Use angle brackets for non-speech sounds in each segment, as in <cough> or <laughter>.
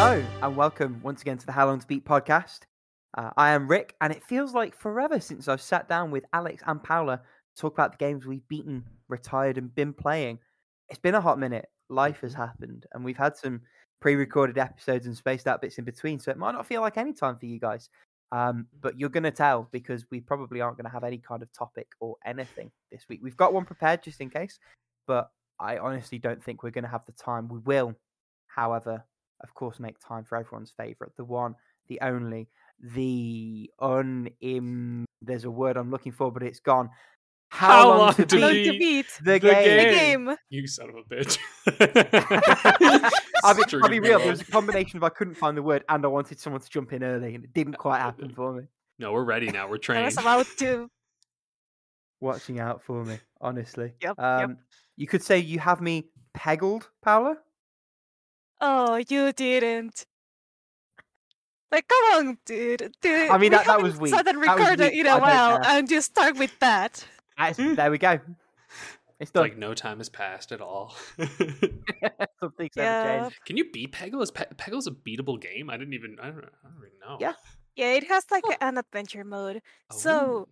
Hello, and welcome once again to the How Long to Beat podcast. Uh, I am Rick, and it feels like forever since I've sat down with Alex and Paula to talk about the games we've beaten, retired, and been playing. It's been a hot minute. Life has happened, and we've had some pre recorded episodes and spaced out bits in between, so it might not feel like any time for you guys. Um, but you're going to tell because we probably aren't going to have any kind of topic or anything this week. We've got one prepared just in case, but I honestly don't think we're going to have the time. We will, however, of course, make time for everyone's favorite, the one, the only, the unim. There's a word I'm looking for, but it's gone. How, long, to, to beat beat to beat the, the game? game. game. You son of a bitch. I'll be, I'll be real. There was a combination of I couldn't find the word and I wanted someone to jump in early, and it didn't quite happen for me. No, we're ready now. We're I trained. was about to. Watching out for me, honestly. Yep, yep. Um, You could say you have me peggled, Paula. Oh, you didn't. Like, come on, dude. dude. I mean, we that- that was haven't weak. started That was weak, in but I a don't while, and you start with that. That's- <laughs> there we go. It's done. like no time has passed at all. <laughs> Something's <laughs> Yeah. never changed. Can you beat Peggle? Is Pe- Peggle's a beatable game? I didn't even. I don't, I don't even know. Yeah. Yeah, it has like an adventure mode. So,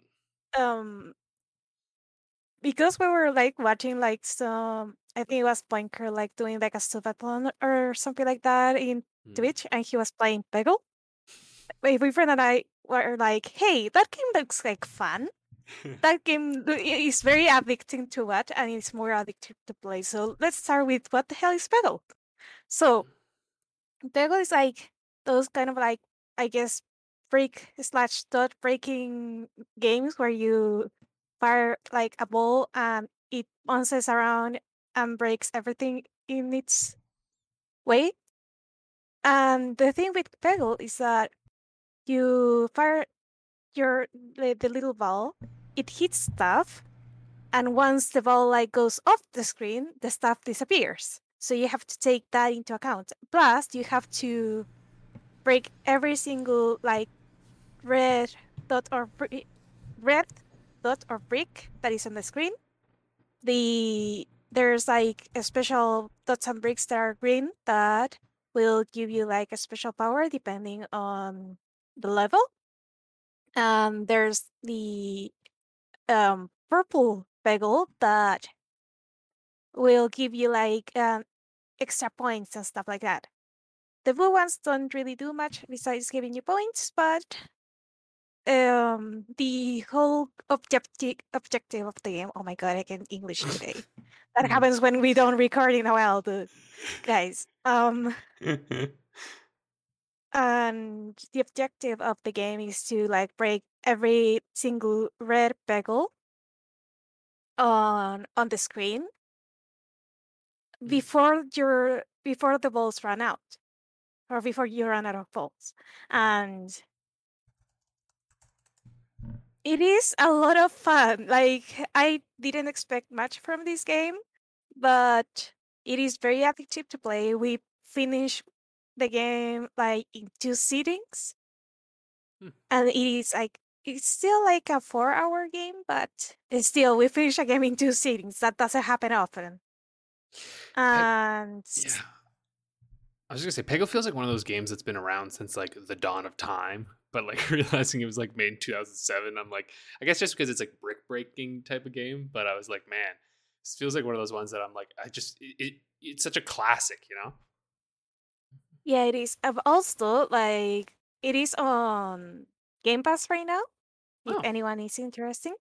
Oh. um, because we were like watching like some, I think it was Blinker like doing like a subathon or something like that in Hmm. Twitch, and he was playing Peggle. My boyfriend and I were like, "Hey, that game looks like fun. <laughs> that game is very addicting to watch, and it's more addictive to play. So let's start with what the hell is Peggle? So Peggle is like those kind of like I guess break slash dot breaking games where you fire like a ball and um, it bounces around and breaks everything in its way. And the thing with Peggle is that you fire your the, the little ball, it hits stuff, and once the ball like goes off the screen, the stuff disappears. So you have to take that into account. Plus, you have to break every single like red dot or red dot or brick that is on the screen. The there's like a special dots and bricks that are green that will give you like a special power depending on the level. Um, there's the um purple peggle that will give you like um extra points and stuff like that. The blue ones don't really do much besides giving you points, but um the whole objective objective of the game oh my god i can english today that Mm. <laughs> happens when we don't record in a while the guys um <laughs> and the objective of the game is to like break every single red peggle on on the screen before your before the balls run out or before you run out of balls and it is a lot of fun like i didn't expect much from this game but it is very addictive to play we finish the game like in two sittings Hmm. and it is like it's still like a four hour game but still we finish a game in two sittings that doesn't happen often and yeah. I was just gonna say, Peggle feels like one of those games that's been around since like the dawn of time. But like <laughs> realizing it was like made in 2007, I'm like, I guess just because it's like brick breaking type of game. But I was like, man, this feels like one of those ones that I'm like, I just it, it it's such a classic, you know? Yeah, it is. i've Also, like it is on Game Pass right now. If Oh. anyone is interesting,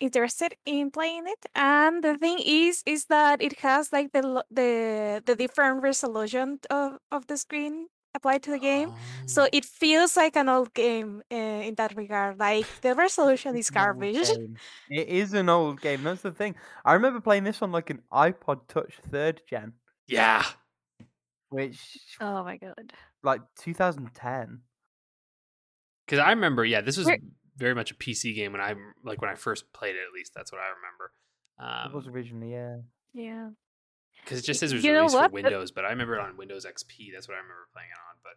interested in playing it, and the thing is, is that it has like the the the different resolution of of the screen applied to the game. So Oh. it feels like an old game uh, in that regard. Like the resolution is It's an old garbage. <laughs> It is an old game. That's the thing. I remember playing this on like an iPod Touch third gen, yeah. which Oh my god. like 2010. Because I remember, yeah, this was Where- very much a PC game when I like when I first played it. At least that's what I remember. it was Um, originally, yeah. Yeah. Because it just says it was You released for Windows, but I remember it on Windows XP. That's what I remember playing it on. But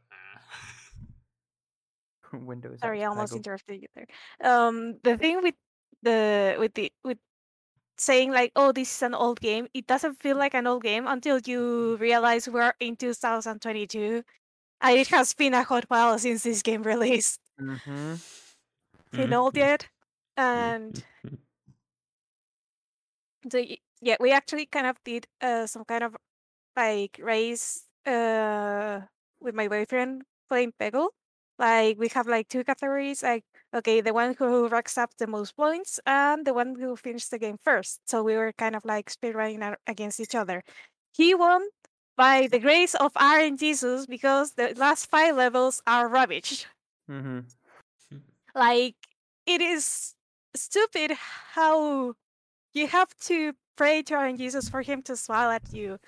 uh, <laughs> Windows. Sorry, I almost Peggle. interrupted you there. Um, the thing with the with the with saying like, "Oh, this is an old game," it doesn't feel like an old game until you realize we're in 2022 And <laughs> it has been a hot while since this game released. Mm-hmm. You know yet? <laughs> And so y- yeah, we actually kind of did uh, some kind of like race uh, with my boyfriend playing Peggle. Like we have like two categories, like okay, the one who racks up the most points and the one who finished the game first. So we were kind of like speedrunning against each other. He won by the grace of Aaron Jesus because the last five levels are rubbish. Mm-hmm. Like it is stupid how you have to pray to our Jesus for him to smile at you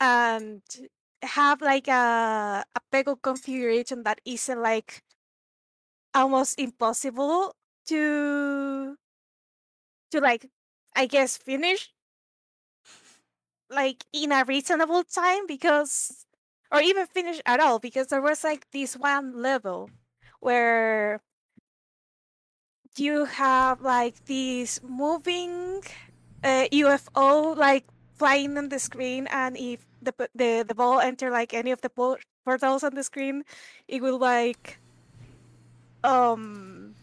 and have like a a peggle configuration that isn't like almost impossible to to like I guess finish like in a reasonable time because or even finish at all because there was like this one level where you have like this moving uh, UFO like flying on the screen, and if the the the ball enter like any of the portals on the screen, it will like um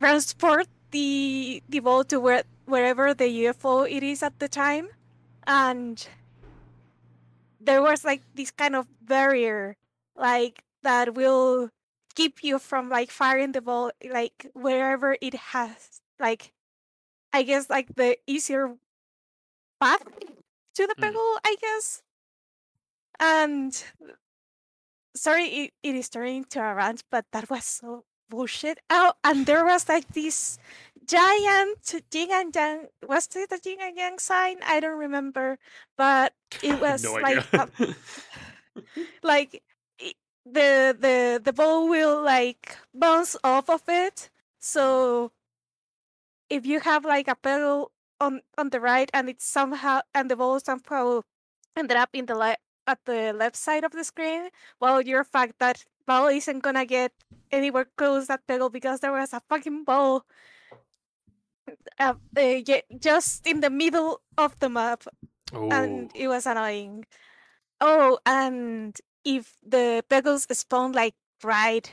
transport the the ball to where wherever the UFO it is at the time, and there was like this kind of barrier like that will keep you from like firing the ball like wherever it has like I guess like the easier path to the Mm. peggle, I guess. And sorry, it, it is turning to a rant, but that was so bullshit. Oh, and there was like this giant yin and yang. Was it a yin and yang sign? I don't remember, but it <laughs> was no like a- <laughs> <sighs> like the the the ball will like bounce off of it. So if you have like a pedal on on the right and it's somehow and the ball somehow ended up in the left at the left side of the screen, well, your fact that ball isn't gonna get anywhere close that pedal because there was a fucking ball. Uh, uh, just in the middle of the map and oh, it was annoying. Oh, and if the pegels spawn like right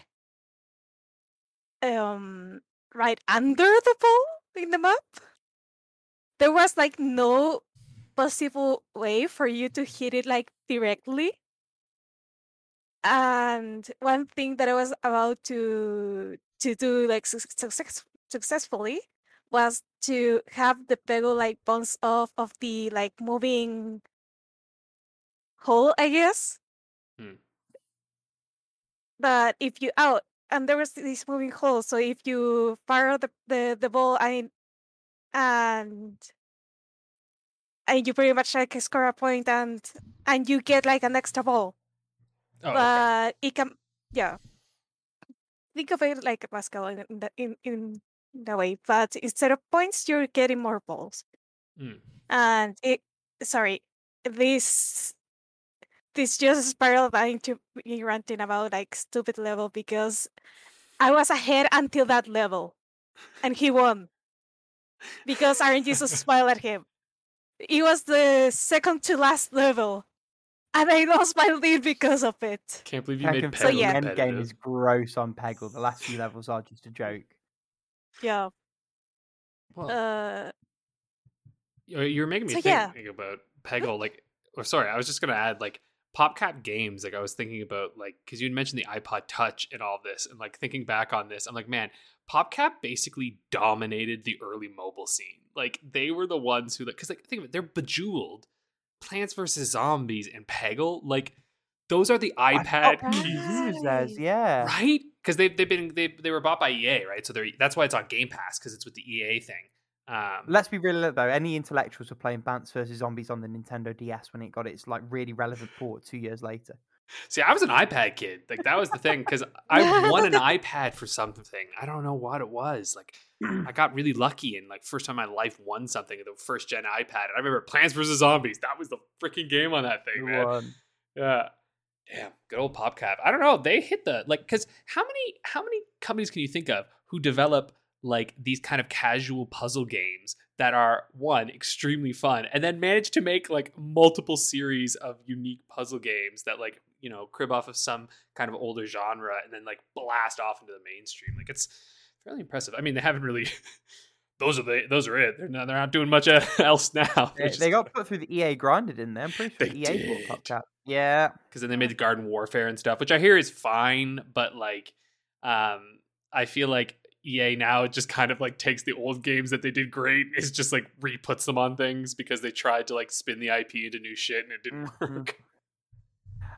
um right under the ball in the map, there was like no possible way for you to hit it like directly. And one thing that I was about to to do like success, successfully was to have the peggle like bounce off of the like moving hole, I guess. Hmm. But if you out and there was this moving hole, so if you fire the the, the ball and and and you pretty much like score a point and and you get like an extra ball. oh, okay. but it can yeah. Think of it like a basketball in in, the, in in that way, but instead of points, you're getting more balls. Mm. And it sorry, this this just spiraled into me ranting about like stupid level because I was ahead until that level, and he won because Aaron Jesus <laughs> smiled at him. It was the second to last level, and I lost my lead because of it. Can't believe you I made can So, Peggle yeah. the end game is gross on Peggle. The last few levels are just a joke. Yeah. Well, Uh, you- you're making me so, think yeah. about Peggle. Like, or sorry, I was just gonna add like PopCap games. Like, I was thinking about like because you mentioned the iPod Touch and all this, and like thinking back on this, I'm like, man, PopCap basically dominated the early mobile scene. Like, they were the ones who like because like think of it, they're Bejeweled, Plants vs Zombies, and Peggle. Like, those are the iPad forgot keys. who Right. yeah. right? Because they've they've been they they were bought by EA, right? So they're that's why it's on Game Pass because it's with the EA thing. Um, Let's be real though. Any intellectuals were playing Plants vs Zombies on the Nintendo DS when it got its like really relevant port two years later. see, I was an iPad kid. Like that was the thing because <laughs> I won an iPad for something. I don't know what it was. Like I got really lucky and like first time in my life won something. The first gen iPad. And I remember Plants vs Zombies. That was the freaking game on that thing, The man. one. Yeah. Damn, good old PopCap. I don't know. They hit the like because how many how many companies can you think of who develop like these kind of casual puzzle games that are one extremely fun and then manage to make like multiple series of unique puzzle games that like you know crib off of some kind of older genre and then like blast off into the mainstream. Like it's fairly impressive. I mean, they haven't really. <laughs> those are the those are it. They're not, they're not doing much <laughs> else now. They, they got <laughs> put through the EA grinded in there. I'm pretty sure EA did. PopCap. Yeah, because then they made the Garden Warfare and stuff, which I hear is fine, but like, um, I feel like EA now just kind of like takes the old games that they did great, is just like re puts them on things because they tried to like spin the IP into new shit and it didn't Mhm. work.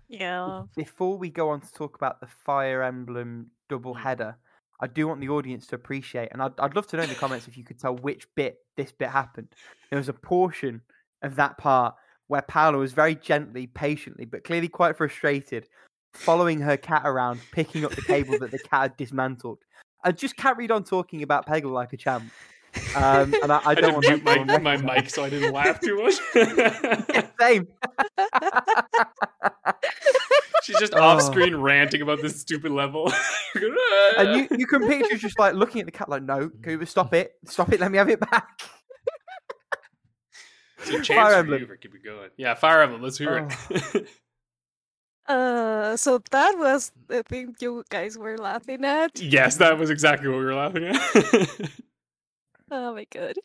Yeah. before we go on to talk about the Fire Emblem double Mm. header, I do want the audience to appreciate, and I'd, I'd love to know in the comments if you could tell which bit this bit happened. There was a portion of that part where Paola was very gently, patiently, but clearly quite frustrated, following her cat around, picking up the cable that the cat had dismantled, and just carried on talking about Peggle like a champ. Um, and I, I <laughs> I, don't didn't want mute my, my mic so I didn't laugh too much. <laughs> Same. <laughs> She's just Oh. off screen ranting about this stupid level. And you, you can picture just like looking at the cat like, no, Cooper, stop it, stop it, let me have it back. It's a chance Fire for Emblem. you for keep it going. Yeah, Fire Emblem. Let's hear it. Uh, so that was the thing you guys were laughing at. yes, that was exactly what we were laughing at. <laughs> Oh my god.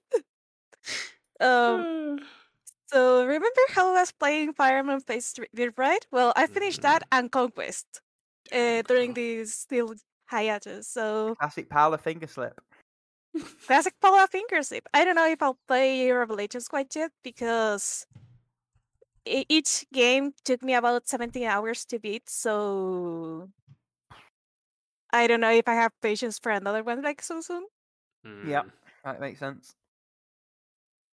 Um, <sighs> so remember how I was playing Fireman Face Fates Street, right? Well, I finished that and Conquest uh, during this still hiatus. So Classic Paola finger slip. classic Paula Fingerslip. I don't know if I'll play Revelations quite yet because e- each game took me about 17 hours to beat. So I don't know if I have patience for another one like so soon. Yep. Mm. That makes sense.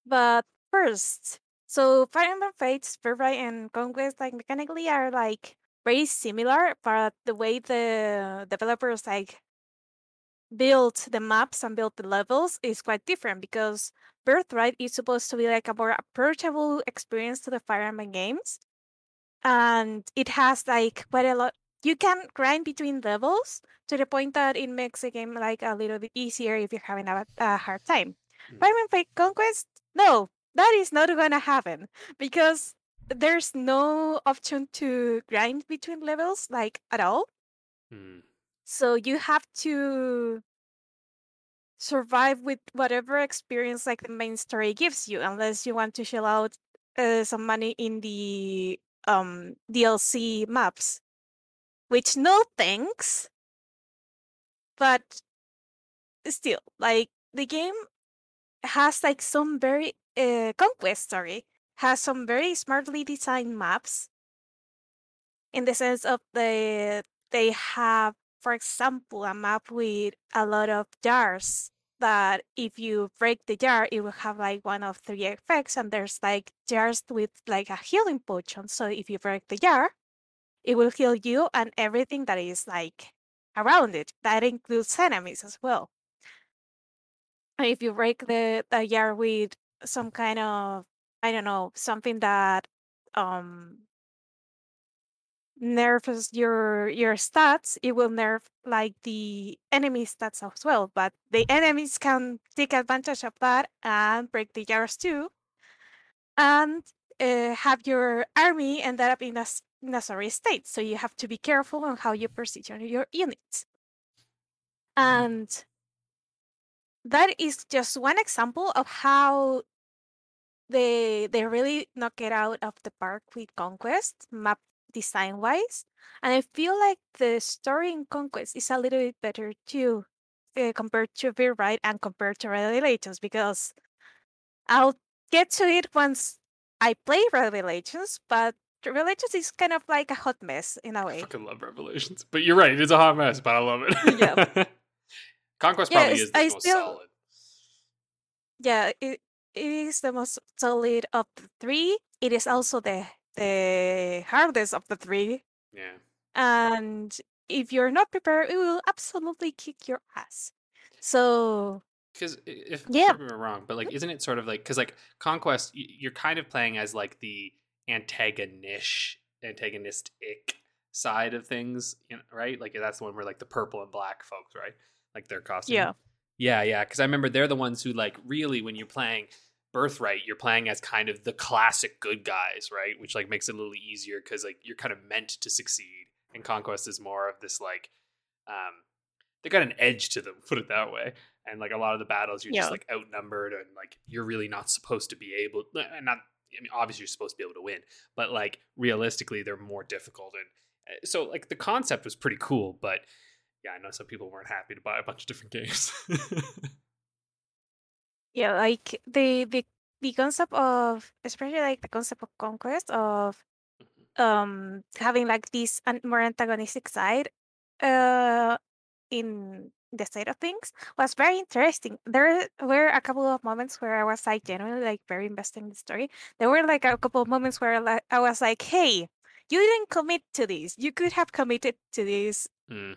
But first, so Fire Emblem Fates, Birthright, and Conquest, like mechanically are like very similar, but the way the developers like build the maps and build the levels is quite different because Birthright is supposed to be like a more approachable experience to the Fire Emblem games, and it has like quite a lot. You can grind between levels to the point that it makes the game like a little bit easier if you're having a, a hard time. Mm. Fire Emblem Conquest, no, that is not gonna happen because there's no option to grind between levels like at all. Mm. So you have to survive with whatever experience like the main story gives you, unless you want to shell out uh, some money in the um DLC maps. Which no thanks. But still, like the game has like some very uh, conquest story has some very smartly designed maps in the sense of the they have for example a map with a lot of jars that if you break the jar it will have like one of three effects and there's like jars with like a healing potion. So if you break the jar it will heal you and everything that is like around it. That includes enemies as well. And if you break the, the jar with some kind of I don't know something that um nerfs your your stats, it will nerf like the enemy stats as well. But the enemies can take advantage of that and break the jars too, and uh, have your army end up in a in a sorry state. So you have to be careful on how you position your units. And that is just one example of how they they really knock it out of the park with Conquest map design wise, and I feel like the story in Conquest is a little bit better too, uh, compared to Right and compared to Revelations because I'll get to it once I play Revelations, but Revelations is kind of like a hot mess in a way. I fucking love Revelations. But you're right, it's a hot mess, but I love it. Yeah. <laughs> Conquest Yeah, probably is the I most still- solid. Yeah, it it is the most solid of the three. It is also the the hardest of the three. Yeah. and if you're not prepared, it will absolutely kick your ass. So Because if Yeah. I'm wrong, but like, mm-hmm. isn't it sort of like because like conquest, you're kind of playing as like the antagonist, antagonistic side of things, you know, right? Like that's the one where like the purple and black folks, right? Like their costume. Yeah. yeah, yeah. Because I remember they're the ones who like really when you're playing, Birthright, you're playing as kind of the classic good guys, right? Which like makes it a little easier because like you're kind of meant to succeed. And Conquest is more of this like, um, they got an edge to them, <laughs> put it that way. And like a lot of the battles, you're Yeah. just like outnumbered and like you're really not supposed to be able. And not, I mean, obviously you're supposed to be able to win, but like realistically, they're more difficult. And uh, so like the concept was pretty cool, but yeah, I know some people weren't happy to buy a bunch of different <laughs> games. Yeah, like the the the concept of especially like the concept of conquest of um having like this an- more antagonistic side uh in the state of things was very interesting. There were a couple of moments where I was like genuinely like very invested in the story. There were like a couple of moments where like, I was like, "Hey, you didn't commit to this. You could have committed to this Mm,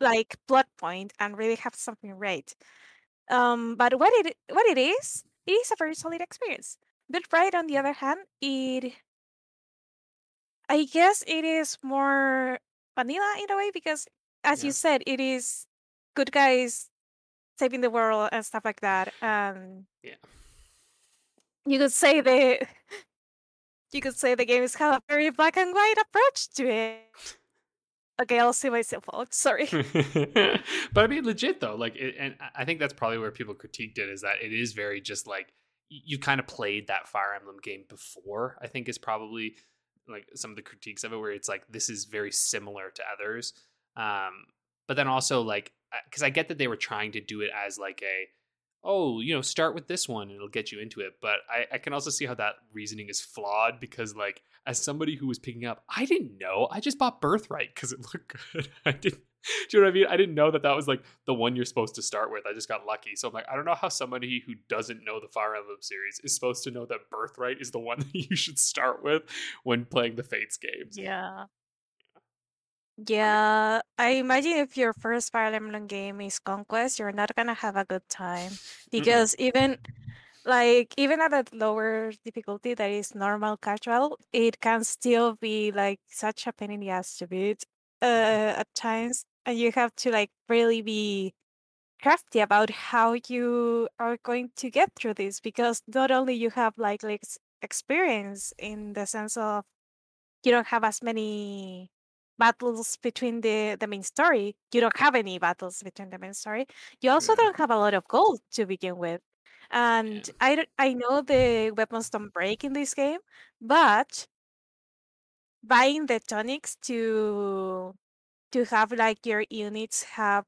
like plot point and really have something right." Um, but what it what it is, it is a very solid experience. But right on the other hand, it I guess it is more vanilla in a way because, as Yeah. you said, it is good guys saving the world and stuff like that. And Yeah. you could say the <laughs> you could say the game games have a very black and white approach to it. Okay, I'll see myself out. Sorry. <laughs> but I mean, legit though, like, it, and I- think that's probably where people critiqued it is that it is very just like you kind of played that Fire Emblem game before. I think is probably like some of the critiques of it, where it's like this is very similar to others. Um, but then also like because I get that they were trying to do it as like a oh you know start with this one and it'll get you into it. But I, I can also see how that reasoning is flawed because like as somebody who was picking up i didn't know. I just bought birthright because it <laughs> looked good. I didn't do you know what i mean? I didn't know that that was like the one you're supposed to start with. I just got lucky. So i'm like i don't know how somebody who doesn't know the fire emblem series is supposed to know that birthright is the one <laughs> that you should start with when playing the fates games. Yeah. Yeah, I imagine if your first Fire Emblem game is Conquest, you're not gonna have a good time because even like even at a lower difficulty that is normal casual, it can still be like such a pain in the ass to beat uh, at times, and you have to like really be crafty about how you are going to get through this because not only you have like like experience in the sense of you don't have as many battles between the the main story you don't have any battles between the main story you also Yeah. don't have a lot of gold to begin with and i don't- i know the weapons don't break in this game but buying the tonics to to have like your units have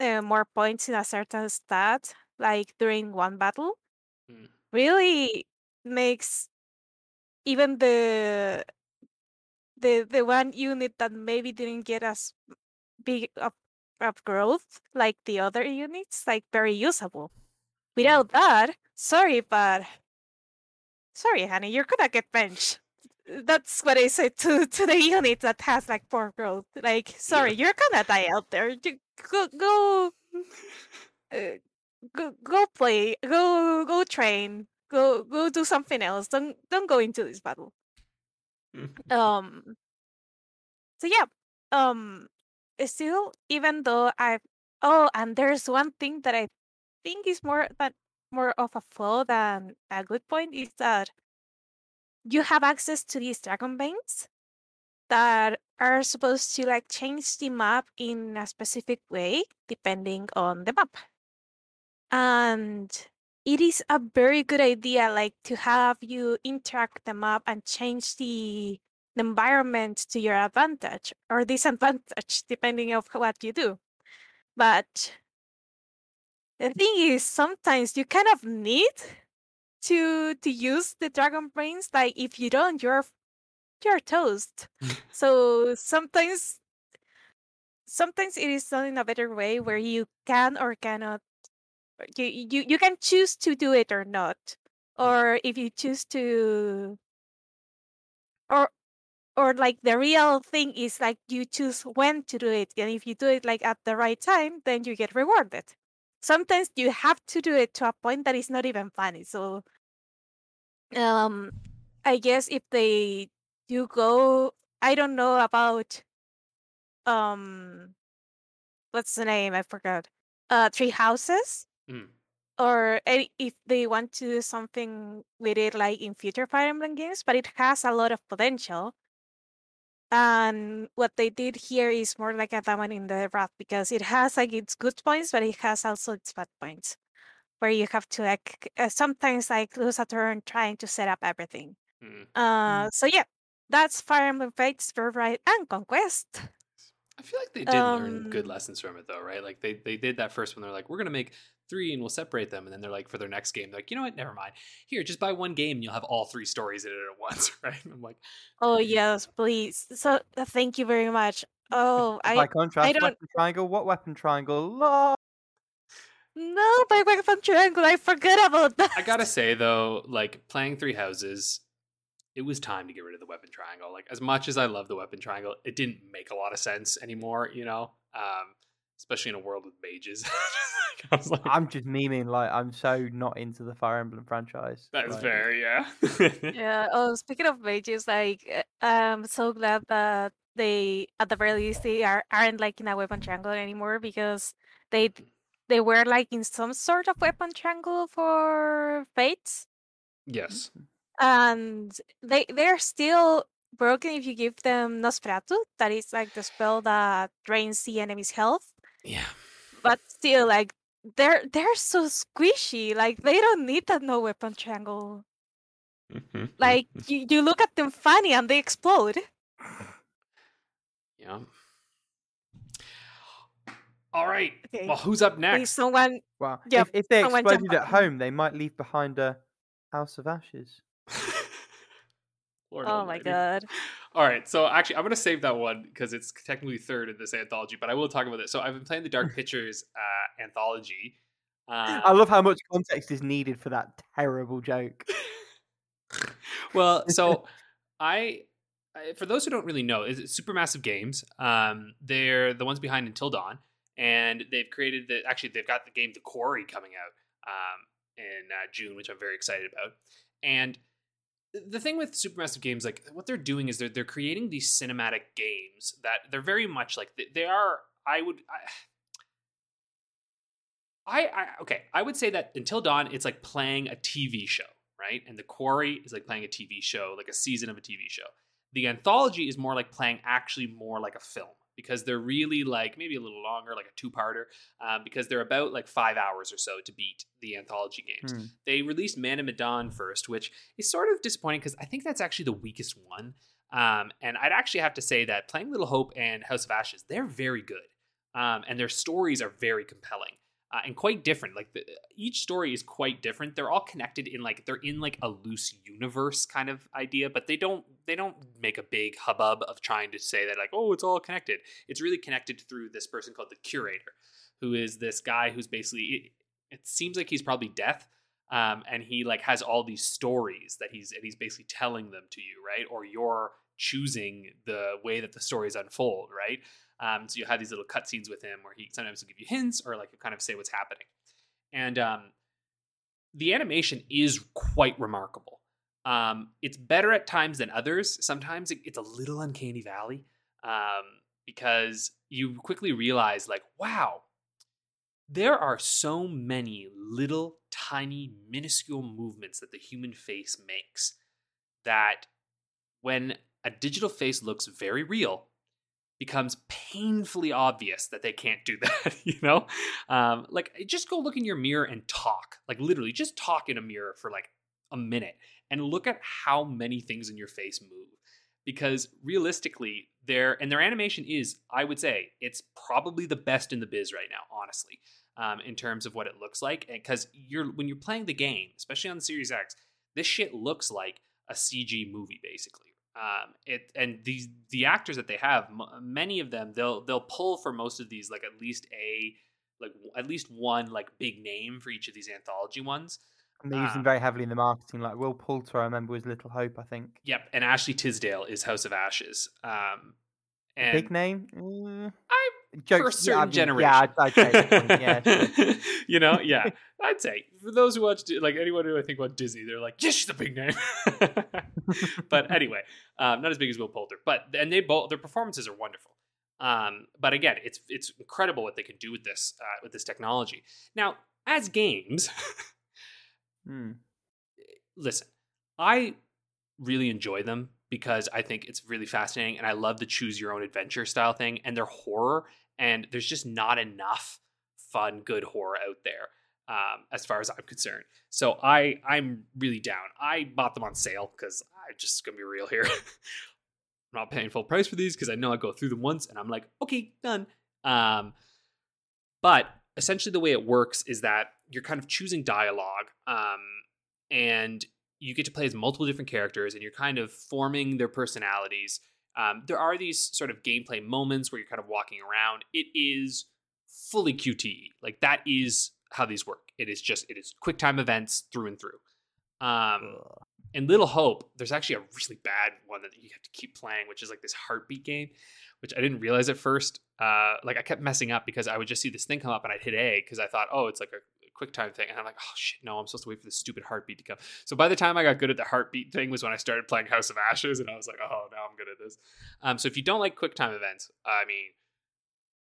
uh, more points in a certain stat like during one battle Mm. really makes even the the the one unit that maybe didn't get as big of, of growth like the other units like very usable. Without that sorry but sorry honey you're gonna get benched. That's what i said to to the unit that has like poor growth. Like sorry you're gonna die out there. You- go go uh, go go play go go train go go do something else. Don't don't go into this battle um so yeah um still even though i oh and there's one thing that i think is more that more of a flaw than a good point is that you have access to these dragon veins that are supposed to like change the map in a specific way depending on the map. And it is a very good idea like to have you interact the map and change the, the environment to your advantage or disadvantage <laughs> depending of what you do. But the thing is sometimes you kind of need to to use the dragon veins like if you don't you're you're toast. <laughs> So sometimes sometimes it is done in a better way where you can or cannot you you, you can choose to do it or not or if you choose to or or like the real thing is like you choose when to do it and if you do it like at the right time then you get rewarded. Sometimes you have to do it to a point that is not even funny so um i guess if they do go i don't know about um what's the name? I forgot. Uh three houses Mm. or if they want to do something with it like in future Fire Emblem games, but it has a lot of potential. And what they did here is more like a diamond in the rough because it has like its good points, but it has also its bad points, where you have to like uh, sometimes like lose a turn trying to set up everything. Mm. Uh, so yeah, that's Fire Emblem Fates, Birthright, and Conquest. I feel like they did learn good Um, lessons from it though, right? Like they they did that first when They're like, we're gonna make three and we'll separate them, and then they're like, for their next game, they're like, you know what? Never mind. Here, just buy one game and you'll have all three stories in it at once, <laughs> right? And I'm like, Oh yes, please. So uh, thank you very much. <laughs> Oh, By I contrast, don't- weapon triangle. What weapon triangle? Lol. no, by Weapon Triangle, I forgot about that. I gotta say though, like playing Three Houses, it was time to get rid of the weapon triangle. Like as much as I love the weapon triangle, it didn't make a lot of sense anymore. You know, um, especially in a world with mages. <laughs> I was like, I'm just memeing. Like I'm so not into the Fire Emblem franchise. that's like, fair, yeah. Yeah. <laughs> Oh, speaking of mages, like uh, I'm so glad that they, at the very least, they are aren't like in a weapon triangle anymore because they they were like in some sort of weapon triangle for fates, yes. and they they're still broken if you give them Nosferatu. That is like the spell that drains the enemy's health. Yeah. But still, like they're they're so squishy. Like they don't need that no weapon triangle. Mm-hmm, like mm-hmm. you, you look at them funny and they explode. yeah. All right. Okay. Well, who's up Please, next? someone Well, Yeah, if, if they someone jump exploded at home, they might leave behind a house of ashes. <laughs> Oh my god. All right, so actually, I'm gonna save that one because it's technically third in this anthology, but I will talk about it. So I've been playing the Dark <laughs> Pictures uh, anthology. Uh, I love how much context is needed for that terrible joke. <laughs> well, so <laughs> I, I, for those who don't really know, is Supermassive Games. Um, they're the ones behind Until Dawn, and they've created the. Actually, they've got the game The Quarry coming out um, in uh, June, which I'm very excited about. And the thing with Supermassive Games, like what they're doing is they're they're creating these cinematic games that they're very much like they, are. I would. I, I, I okay. I would say that Until Dawn, it's like playing a TV show, right? And The Quarry is like playing a TV show, like a season of a TV show. The anthology is more like playing actually more like a film because they're really like maybe a little longer, like a two-parter, um, because they're about like five hours or so to beat the anthology games. Hmm. They released Man of Medan first, which is sort of disappointing because I think that's actually the weakest one. Um, and I'd actually have to say that playing Little Hope and House of Ashes, they're very good, um, and their stories are very compelling uh, and quite different. Like the, each story is quite different. They're all connected in like they're in like a loose universe kind of idea, but they don't they don't make a big hubbub of trying to say that like oh it's all connected. It's really connected through this person called the curator, who is this guy who's basically it, it seems like he's probably death. Um, and he like has all these stories that he's and he's basically telling them to you, right? Or you're choosing the way that the stories unfold, right? Um, so you have these little cutscenes with him where he sometimes will give you hints or like kind of say what's happening. And um, the animation is quite remarkable. Um, it's better at times than others. Sometimes it, it's a little uncanny valley um, because you quickly realize, like, wow, there are so many little tiny minuscule movements that the human face makes that when a digital face looks very real becomes painfully obvious that they can't do <laughs> that you know? Um, like just go look in your mirror and talk. Like literally just talk in a mirror for like a minute and look at how many things in your face move. Because realistically their and their animation is i would say it's probably the best in the biz right now honestly um, in terms of what it looks like. Because you're when you're playing the game especially on the series x this shit looks like a cg movie basically um, it and these the actors that they have m- many of them they'll they'll pull for most of these like at least a like w- at least one like big name for each of these anthology ones And they use them Ah. very heavily in the marketing. Like Will Poulter, I remember was Little Hope. I think yep and ashley tisdale is house of ashes um and big name. Mm, I jokes, for a I certain mean, generation. Yeah, I'd, I'd say at this point, yeah. sure. <laughs> you know, yeah. I'd say for those who watch, like anyone who I think about Disney, they're like, yes, she's a big name. <laughs> but <laughs> anyway, um, not as big as Will Poulter, but and they both their performances are wonderful. Um, but again, it's it's incredible what they can do with this uh, with this technology. Now, as games, Hmm. listen, I really enjoy them because I think it's really fascinating and I love the choose your own adventure style thing and they're horror and there's just not enough fun good horror out there um, as far as I'm concerned. So I I'm really down. I bought them on sale because I just gonna be real here. I'm <laughs> not paying full price for these because I know I go through them once and I'm like, okay, done. Um, but essentially, the way it works is that you're kind of choosing dialogue, um, and you get to play as multiple different characters, and you're kind of forming their personalities. Um, there are these sort of gameplay moments where you're kind of walking around. It is fully QTE, like that is how these work. It is just it is quick time events through and through. Um, in Little Hope, there's actually a really bad one that you have to keep playing, which is like this heartbeat game, which I didn't realize at first. Uh, like I kept messing up because I would just see this thing come up and I'd hit A because I thought, oh, it's like a quick time thing, and I'm like, oh shit, no, I'm supposed to wait for the stupid heartbeat to come. So by the time I got good at the heartbeat thing was when I started playing House of Ashes, and I was like, oh, now I'm good at this. Um, so if you don't like quick time events, I mean,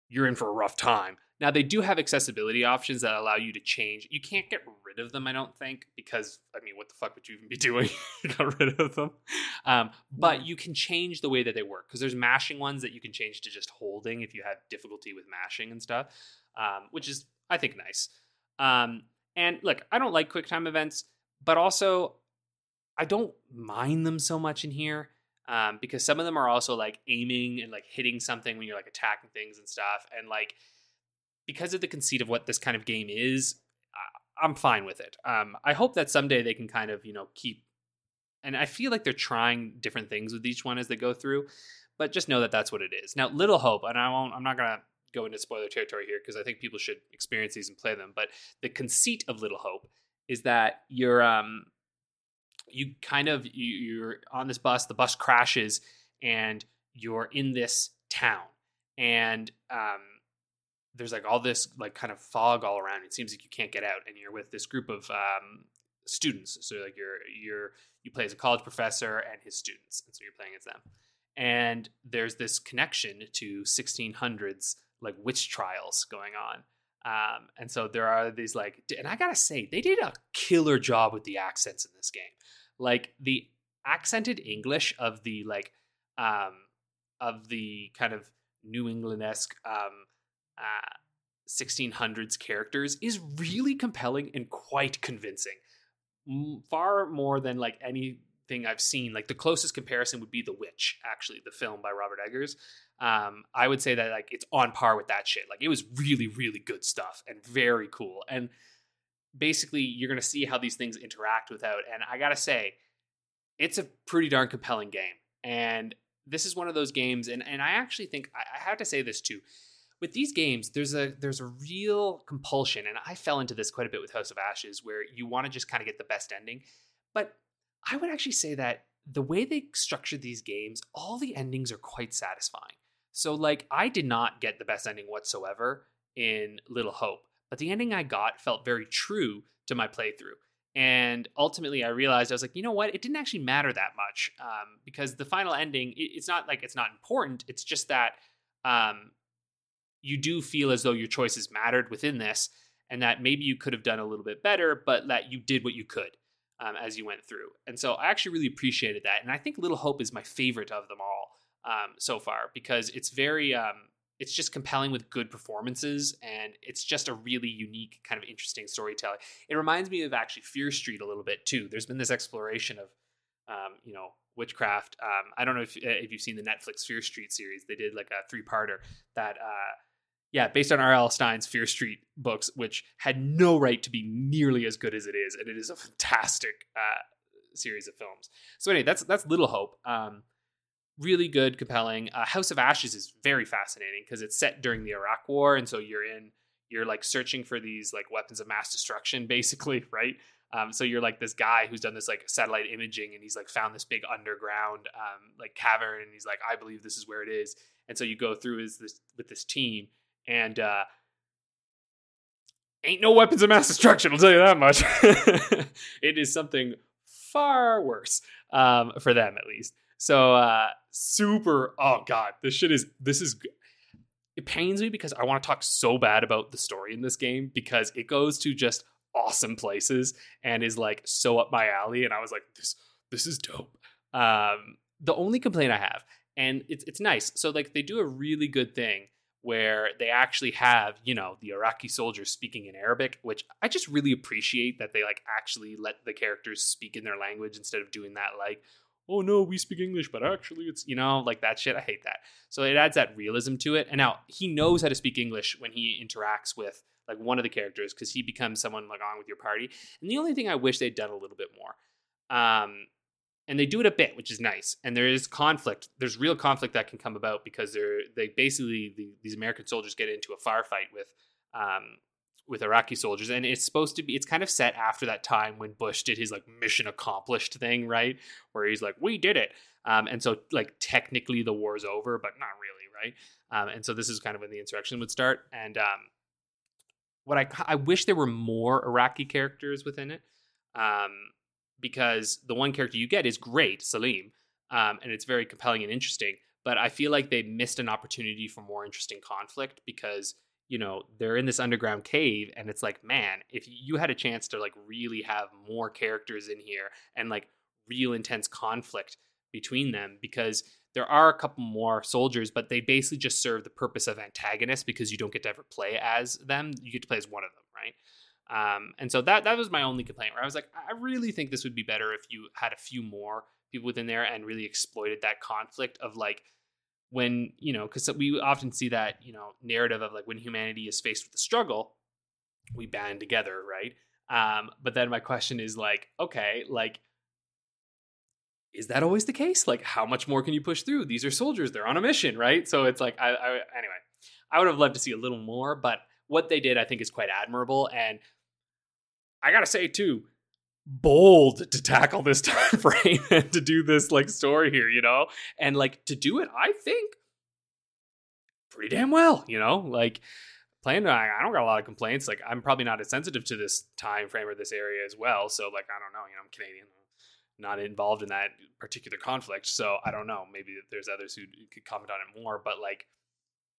you're in for a rough time. Now they do have accessibility options that allow you to change. You can't get rid of them, I don't think, because I mean, what the fuck would you even be <laughs> doing? if you got rid of them. Um, but you can change the way that they work because there's mashing ones that you can change to just holding if you have difficulty with mashing and stuff, um, which is I think nice. Um, and look, I don't like QuickTime events, but also I don't mind them so much in here um, because some of them are also like aiming and like hitting something when you're like attacking things and stuff, and like because of the conceit of what this kind of game is, I'm fine with it. Um, I hope that someday they can kind of you know keep, and I feel like they're trying different things with each one as they go through, but just know that that's what it is. Now, Little Hope, and I won't. I'm not gonna go into spoiler territory here because I think people should experience these and play them. But the conceit of Little Hope is that you're um you kind of you, you're on this bus, the bus crashes, and you're in this town, and um there's like all this like kind of fog all around. It seems like you can't get out, and you're with this group of um students. So like you're you're you play as a college professor and his students, and so you're playing as them. And there's this connection to 1600s like witch trials going on. Um, and so there are these like, and I gotta say, they did a killer job with the accents in this game. Like the accented English of the like, um, of the kind of New England esque um, uh, 1600s characters is really compelling and quite convincing. Far more than like anything I've seen. Like the closest comparison would be The Witch, actually, the film by Robert Eggers um, I would say that like it's on par with that shit. Like it was really, really good stuff and very cool. And basically, you're gonna see how these things interact without. And I gotta say, it's a pretty darn compelling game. And this is one of those games. And and I actually think I, I have to say this too. With these games, there's a there's a real compulsion, and I fell into this quite a bit with House of Ashes, where you want to just kind of get the best ending. But I would actually say that the way they structured these games, all the endings are quite satisfying. So, like, I did not get the best ending whatsoever in Little Hope, but the ending I got felt very true to my playthrough. And ultimately, I realized I was like, you know what? It didn't actually matter that much um, because the final ending, it, it's not like it's not important. It's just that um, you do feel as though your choices mattered within this, and that maybe you could have done a little bit better, but that you did what you could um, as you went through. And so I actually really appreciated that. And I think Little Hope is my favorite of them all um, so far because it's very um, it's just compelling with good performances and it's just a really unique kind of interesting storytelling it reminds me of actually fear street a little bit too there's been this exploration of um, you know witchcraft um, i don't know if, if you've seen the netflix fear street series they did like a three-parter that uh, yeah based on rl Stine's fear street books which had no right to be nearly as good as it is and it is a fantastic uh, series of films so anyway that's that's little hope um, really good, compelling. Uh, House of Ashes is very fascinating because it's set during the Iraq War, and so you're in you're like searching for these like weapons of mass destruction, <laughs> basically, right? Um, so you're like this guy who's done this like satellite imaging, and he's like found this big underground um, like cavern, and he's like, I believe this is where it is. And so you go through as this with this team, and uh, ain't no weapons of mass destruction. I'll tell you that much. <laughs> it is something far worse um, for them, at least. So uh super oh god, this shit is this is it pains me because I want to talk so bad about the story in this game because it goes to just awesome places and is like so up my alley. And I was like, this this is dope. Um, the only complaint I have, and it's it's nice. So like they do a really good thing where they actually have you know the Iraqi soldiers speaking in Arabic, which I just really appreciate that they like actually let the characters speak in their language instead of doing that like oh no we speak English but actually it's you know like that shit. I hate that. So it adds that realism to it. And now he knows how to speak English when he interacts with like one of the characters because he becomes someone like on with your party. And the only thing I wish they'd done a little bit more. Um, and they do it a bit, which is nice. And there is conflict. There's real conflict that can come about because they're they basically the, these American soldiers get into a firefight with um, with Iraqi soldiers, and it's supposed to be. It's kind of set after that time when Bush did his like mission accomplished thing, right? Where he's like, "We did it," um, and so like technically the war's over, but not really, right? Um, and so this is kind of when the insurrection would start. And um, what I I wish there were more Iraqi characters within it. Um, because the one character you get is great, Salim, um, and it's very compelling and interesting. But I feel like they missed an opportunity for more interesting conflict because you know they're in this underground cave, and it's like, man, if you had a chance to like really have more characters in here and like real intense conflict between them, because there are a couple more soldiers, but they basically just serve the purpose of antagonists because you don't get to ever play as them. You get to play as one of them, right? Um, and so that that was my only complaint where I was like, I really think this would be better if you had a few more people within there and really exploited that conflict of like when you know because we often see that you know narrative of like when humanity is faced with a struggle we band together right? Um but then my question is like okay like is that always the case? Like how much more can you push through? These are soldiers they're on a mission right? So it's like i, I anyway i would have loved to see a little more but what they did i think is quite admirable and I gotta say too, bold to tackle this <laughs> time frame and to do this like story here, you know, and like to do it, I think pretty damn well, you know, like playing. I, don't got a lot of complaints. Like I'm probably not as sensitive to this time frame or this area as well. So like I don't know, you know, I'm Canadian, not involved in that particular conflict, so I don't know. Maybe there's others who could comment on it more, but like,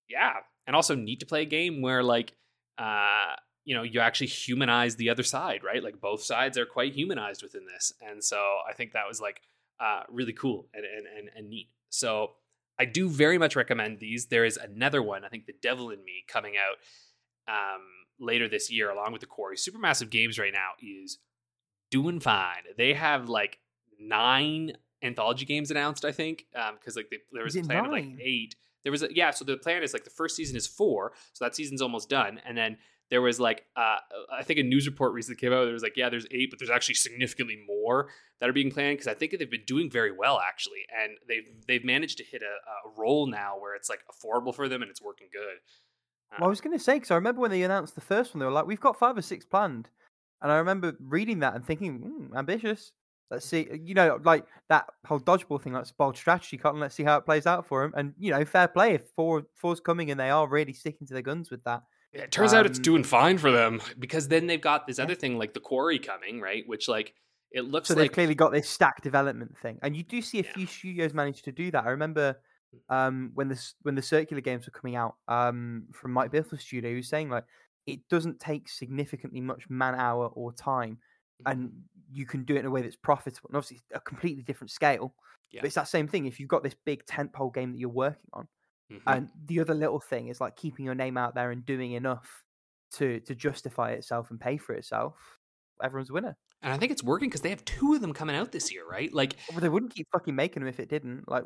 yeah, and also neat to play a game where like. uh you know you actually humanize the other side right? Like both sides are quite humanized within this. And so i think that was like uh, really cool and, and, and, and neat. So i do very much recommend these. There is another one i think the devil in me coming out um, later this year along with the quarry. Supermassive games right now is doing fine. They have like nine anthology games announced i think because um, like they, there was a plan nine? of like eight. There was a yeah so the plan is like the first season is four so that season's almost done. And then there was like uh, I think a news report recently came out. There was like, yeah, there's eight, but there's actually significantly more that are being planned because I think they've been doing very well actually, and they've they've managed to hit a, a role now where it's like affordable for them and it's working good. Uh, well, I was going to say because I remember when they announced the first one, they were like, "We've got five or six planned," and I remember reading that and thinking, mm, "Ambitious." Let's see, you know, like that whole dodgeball thing. That's bold strategy, Cotton. Let's see how it plays out for them. And you know, fair play if four four's coming and they are really sticking to their guns with that. It turns um, out it's um, doing fine for them because then they've got this other thing like the quarry coming, right? Which like it looks so like they've clearly got this stack development thing, and you do see a yeah. few studios manage to do that. I remember um, when the when the circular games were coming out um, from Mike Bithell's studio, he was saying like it doesn't take significantly much man hour or time, and mm-hmm. you can do it in a way that's profitable. And obviously, a completely different scale. Yeah. But it's that same thing. If you've got this big tentpole game that you're working on, Mm-hmm. And the other little thing is like keeping your name out there and doing enough to to justify itself and pay for itself. Everyone's a winner. And I think it's working because they have two of them coming out this year, right? Like, well, they wouldn't keep fucking making them if it didn't. Like,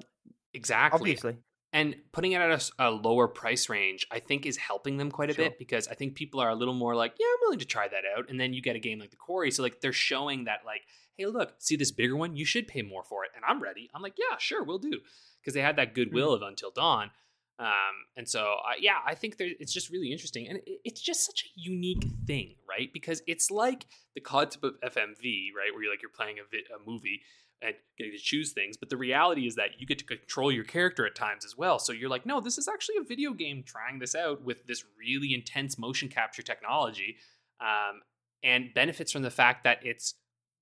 exactly, obviously. And putting it at a, a lower price range, I think, is helping them quite a sure. bit because I think people are a little more like, yeah, I'm willing to try that out. And then you get a game like the Quarry, so like they're showing that, like, hey, look, see this bigger one? You should pay more for it. And I'm ready. I'm like, yeah, sure, we'll do because they had that goodwill mm-hmm. of Until Dawn. Um, and so, uh, yeah, I think there, it's just really interesting. And it, it's just such a unique thing, right? Because it's like the concept of FMV, right? Where you're like, you're playing a, vi- a movie and getting to choose things. But the reality is that you get to control your character at times as well. So you're like, no, this is actually a video game trying this out with this really intense motion capture technology um, and benefits from the fact that it's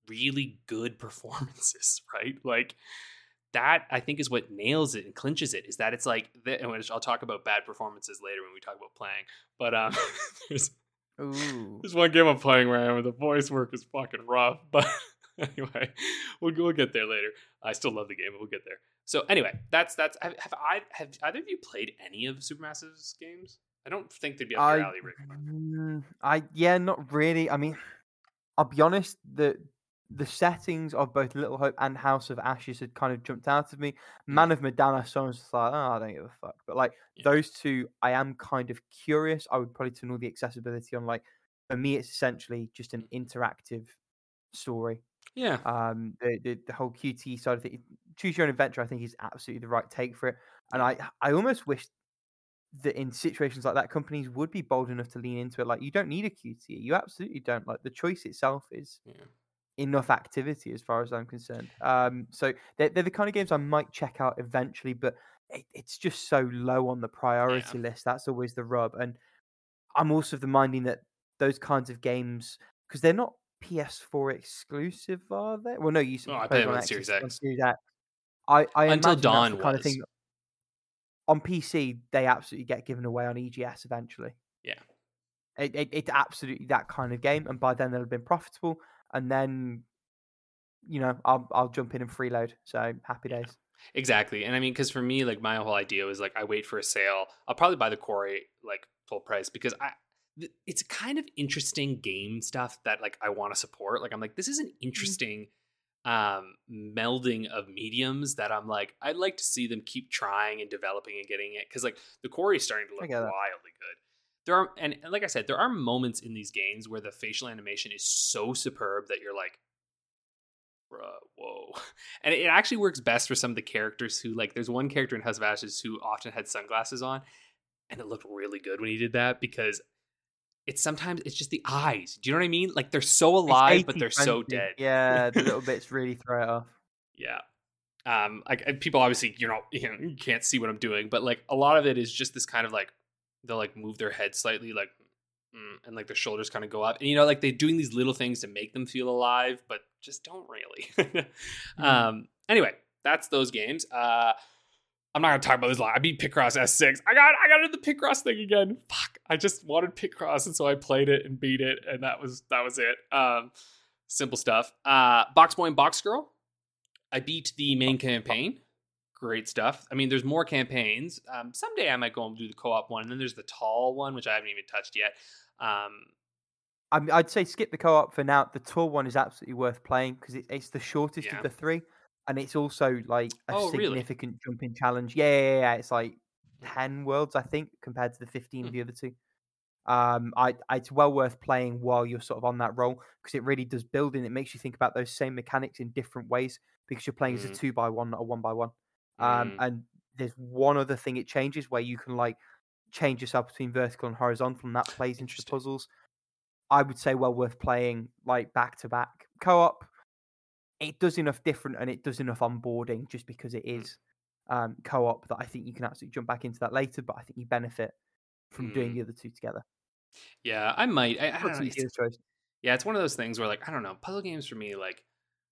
really good <laughs> performances, right? Like, that I think is what nails it and clinches it. Is that it's like, the, and I'll talk about bad performances later when we talk about playing. But um, <laughs> there's Ooh. there's one game I'm playing where I am where the voice work is fucking rough. But <laughs> anyway, we'll we'll get there later. I still love the game, but we'll get there. So anyway, that's that's have, have I have either of you played any of Supermassive's games? I don't think they'd be up your I, alley, Rick. Mm, I yeah, not really. I mean, I'll be honest. The the settings of both Little Hope and House of Ashes had kind of jumped out of me. Man of I was just like, oh, I don't give a fuck. But like Yeah. those two, I am kind of curious. I would probably turn all the accessibility on. Like for me, it's essentially just an interactive story. Yeah, Um, the, the the whole QT side of it, choose your own adventure. I think is absolutely the right take for it. And I I almost wish that in situations like that, companies would be bold enough to lean into it. Like you don't need a QT, you absolutely don't. Like the choice itself is yeah. Enough activity as far as I'm concerned. Um, so they're, they're the kind of games I might check out eventually, but it, it's just so low on the priority list. That's always the rub. And I'm also of the minding that those kinds of games, because they're not PS4 exclusive, are they? Well, no, you No, I play them on X, Series on X. Series X. I, I Until Dawn kind of thing. On PC, they absolutely get given away on EGS eventually. Yeah. It, it, it's absolutely that kind of game, and by then they'll have been profitable, and then, you know, I'll I'll jump in and freeload. So happy days. Exactly. And I mean, because for me, like my whole idea was like I wait for a sale. I'll probably buy the Quarry like full price because I it's kind of interesting game stuff that like I want to support. Like I'm like this is an interesting um melding of mediums that I'm like I'd like to see them keep trying and developing and getting it because like the Quarry is starting to look wildly good. There are and like I said, there are moments in these games where the facial animation is so superb that you're like bruh, whoa. <laughs> And it actually works best for some of the characters who like there's one character in House of Ashes who often had sunglasses on, and it looked really good when he did that because it's sometimes it's just the eyes. Do you know what I mean? Like they're so alive, but they're so dead. Yeah, the little <laughs> bits really throw it off. Yeah. Um, like people obviously you're not you know <laughs> you can't see what I'm doing, but like a lot of it is just this kind of like they'll like move their head slightly, like mm, and like their shoulders kind of go up, and you know like they're doing these little things to make them feel alive, but just don't really. <laughs> um. Anyway, that's those games. Uh. I'm not gonna talk about this a lot. I beat Picross S6. I got I got into the Picross thing again. Fuck. I just wanted Picross, and so I played it and beat it, and that was that was it. Um, simple stuff. Uh, Box Boy and Box Girl. I beat the main campaign. Great stuff. I mean, there's more campaigns. Um, someday I might go and do the co-op one, and then there's the tall one, which I haven't even touched yet. Um, I I'd say skip the co-op for now. The tall one is absolutely worth playing because it, it's the shortest Yeah. of the three, and it's also like a Oh, really? significant jumping challenge. Yeah, yeah, yeah, It's like ten worlds, I think, compared to the fifteen Hmm. of the other two. Um, I, I it's well worth playing while you're sort of on that roll because it really does build in. It makes you think about those same mechanics in different ways because you're playing as a Mm. two by one, not a one by one. Um, Mm. and there's one other thing it changes where you can like change yourself between vertical and horizontal, and that plays into the puzzles. I would say well worth playing like back to back co-op. It does enough different and it does enough onboarding just because it Mm. um, co-op that I think you can absolutely jump back into that later. But I think you benefit from doing Mm. the other two together. yeah, I might. I, I don't know. It's- it's your choice. yeah, it's one of those things where like I don't know, puzzle games for me like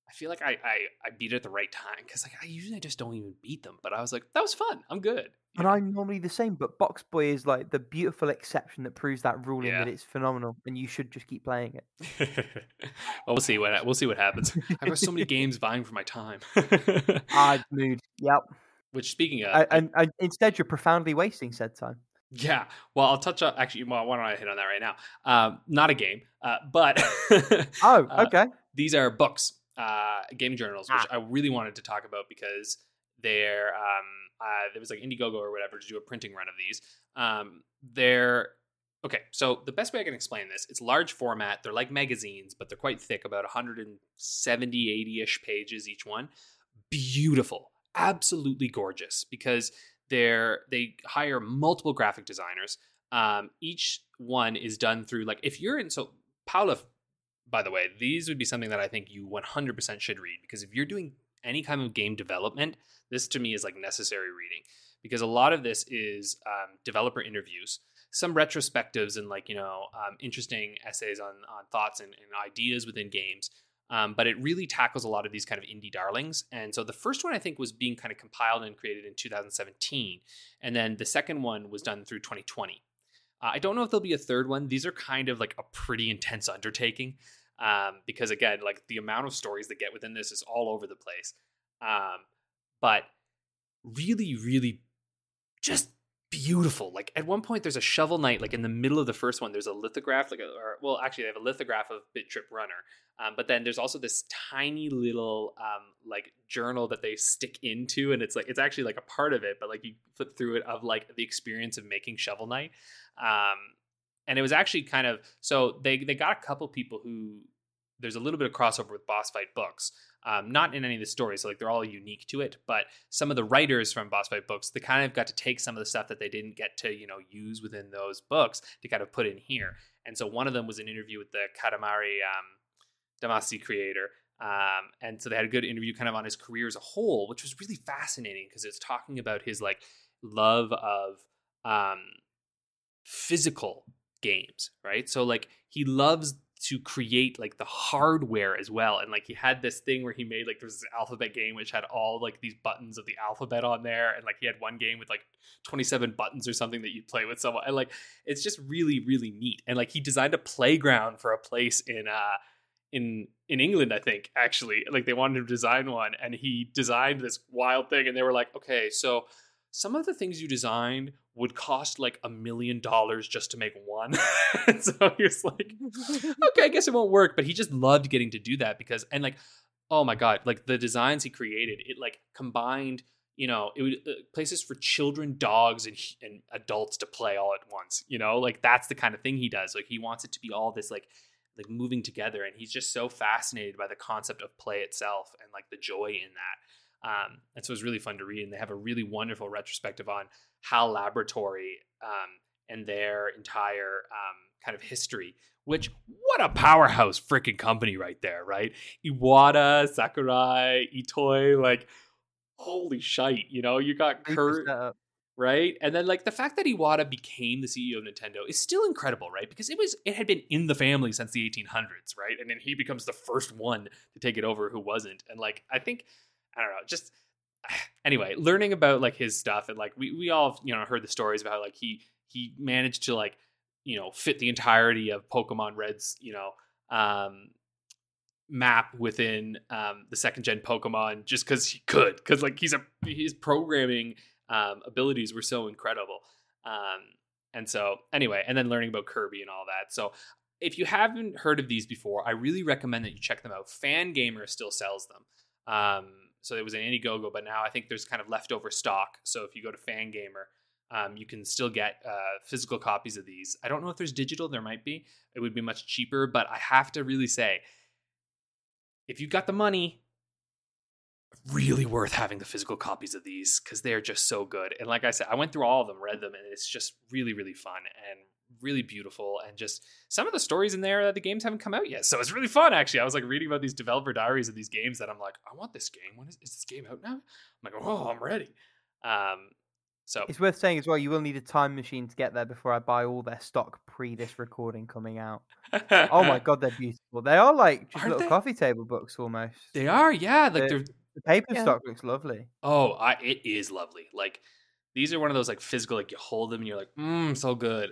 I feel like I I, I beat it at the right time because like I usually just don't even beat them, but I was like that was fun. I'm good. you And know? I'm normally the same, but Box Boy is like the beautiful exception that proves that ruling in that it's phenomenal, and you should just keep playing it. <laughs> well, we'll see what we'll see what happens. I've got so many <laughs> games vying for my time. Odd mood. Yep. <laughs> Which speaking of, A- and, and instead, you're profoundly wasting said time. Yeah. Well, I'll touch on actually. Well, why don't I hit on that right now? Um, not a game, uh, but Oh, Uh, okay. these are books, uh, game journals, which Ah. I really wanted to talk about because they're um, uh, there was like Indiegogo or whatever to do a printing run of these. Um, they're okay. So the best way I can explain this, it's large format. They're like magazines, but they're quite thick, about 170, 80 ish pages each one. Beautiful, absolutely gorgeous because they're they hire multiple graphic designers. Um, each one is done through like if you're in so Paula by the way, these would be something that I think you 100% should read because if you're doing any kind of game development, this to me is like necessary reading because a lot of this is um, developer interviews, some retrospectives, and like, you know, um, interesting essays on, on thoughts and, and ideas within games. Um, but it really tackles a lot of these kind of indie darlings. And so the first one I think was being kind of compiled and created in 2017, and then the second one was done through 2020. Uh, I don't know if there'll be a third one. These are kind of like a pretty intense undertaking um, because again, like the amount of stories that get within this is all over the place. Um, but really, really, just beautiful. Like at one point, there's a shovel knight. Like in the middle of the first one, there's a lithograph. Like, a, or well, actually, they have a lithograph of Bit Trip Runner. Um, but then there's also this tiny little um, like journal that they stick into, and it's like it's actually like a part of it. But like you flip through it of like the experience of making shovel knight. Um, and it was actually kind of so they they got a couple people who there's a little bit of crossover with boss fight books um, not in any of the stories so like they're all unique to it but some of the writers from boss fight books they kind of got to take some of the stuff that they didn't get to you know use within those books to kind of put in here. And so one of them was an interview with the katamari um, damacy creator um, and so they had a good interview kind of on his career as a whole which was really fascinating because it's talking about his like love of um, physical games, right? So like he loves to create like the hardware as well. And like he had this thing where he made like there's this alphabet game which had all like these buttons of the alphabet on there. And like he had one game with like 27 buttons or something that you'd play with someone. And like it's just really, really neat. And like he designed a playground for a place in uh in in England, I think, actually. Like they wanted to design one and he designed this wild thing and they were like, okay, so some of the things you designed would cost like a million dollars just to make one. <laughs> so he was like, <laughs> okay, I guess it won't work. But he just loved getting to do that because, and like, oh my God, like the designs he created, it like combined, you know, it would uh, places for children, dogs, and, and adults to play all at once, you know, like that's the kind of thing he does. Like he wants it to be all this like, like moving together. And he's just so fascinated by the concept of play itself and like the joy in that. Um, and so it was really fun to read. And they have a really wonderful retrospective on HAL Laboratory um, and their entire um, kind of history. Which what a powerhouse freaking company right there, right? Iwata, Sakurai, Itoi, like holy shite, you know, you got Kurt, right? And then like the fact that Iwata became the CEO of Nintendo is still incredible, right? Because it was it had been in the family since the 1800s, right? And then he becomes the first one to take it over who wasn't. And like I think I don't know, just <sighs> anyway, learning about like his stuff and like we we all you know heard the stories about how like he he managed to like you know fit the entirety of Pokemon Red's you know um map within um the second gen Pokemon just because he could because like he's a his programming um abilities were so incredible. Um and so anyway and then learning about Kirby and all that. So if you haven't heard of these before I really recommend that you check them out. Fangamer still sells them. Um so it was an Indiegogo, but now I think there's kind of leftover stock. So if you go to Fangamer, um, you can still get uh, physical copies of these. I don't know if there's digital. There might be. It would be much cheaper, but I have to really say, if you've got the money, really worth having the physical copies of these because they're just so good. And like I said, I went through all of them, read them, and it's just really, really fun and really beautiful and just some of the stories in there that the games haven't come out yet. So it's really fun actually. I was like reading about these developer diaries of these games that I'm like, I want this game. When is, is this game out now? I'm like, oh, I'm ready. Um, so it's worth saying as well. You will need a time machine to get there before I buy all their stock pre this recording coming out. oh my <laughs> god, they're beautiful. They are like just Aren't little they? coffee table books almost. they are, yeah. Like They're- they're The paper Yeah. stock looks lovely. oh, I, it is lovely. Like these are one of those like physical, like you hold them and you're like, mmm, so good.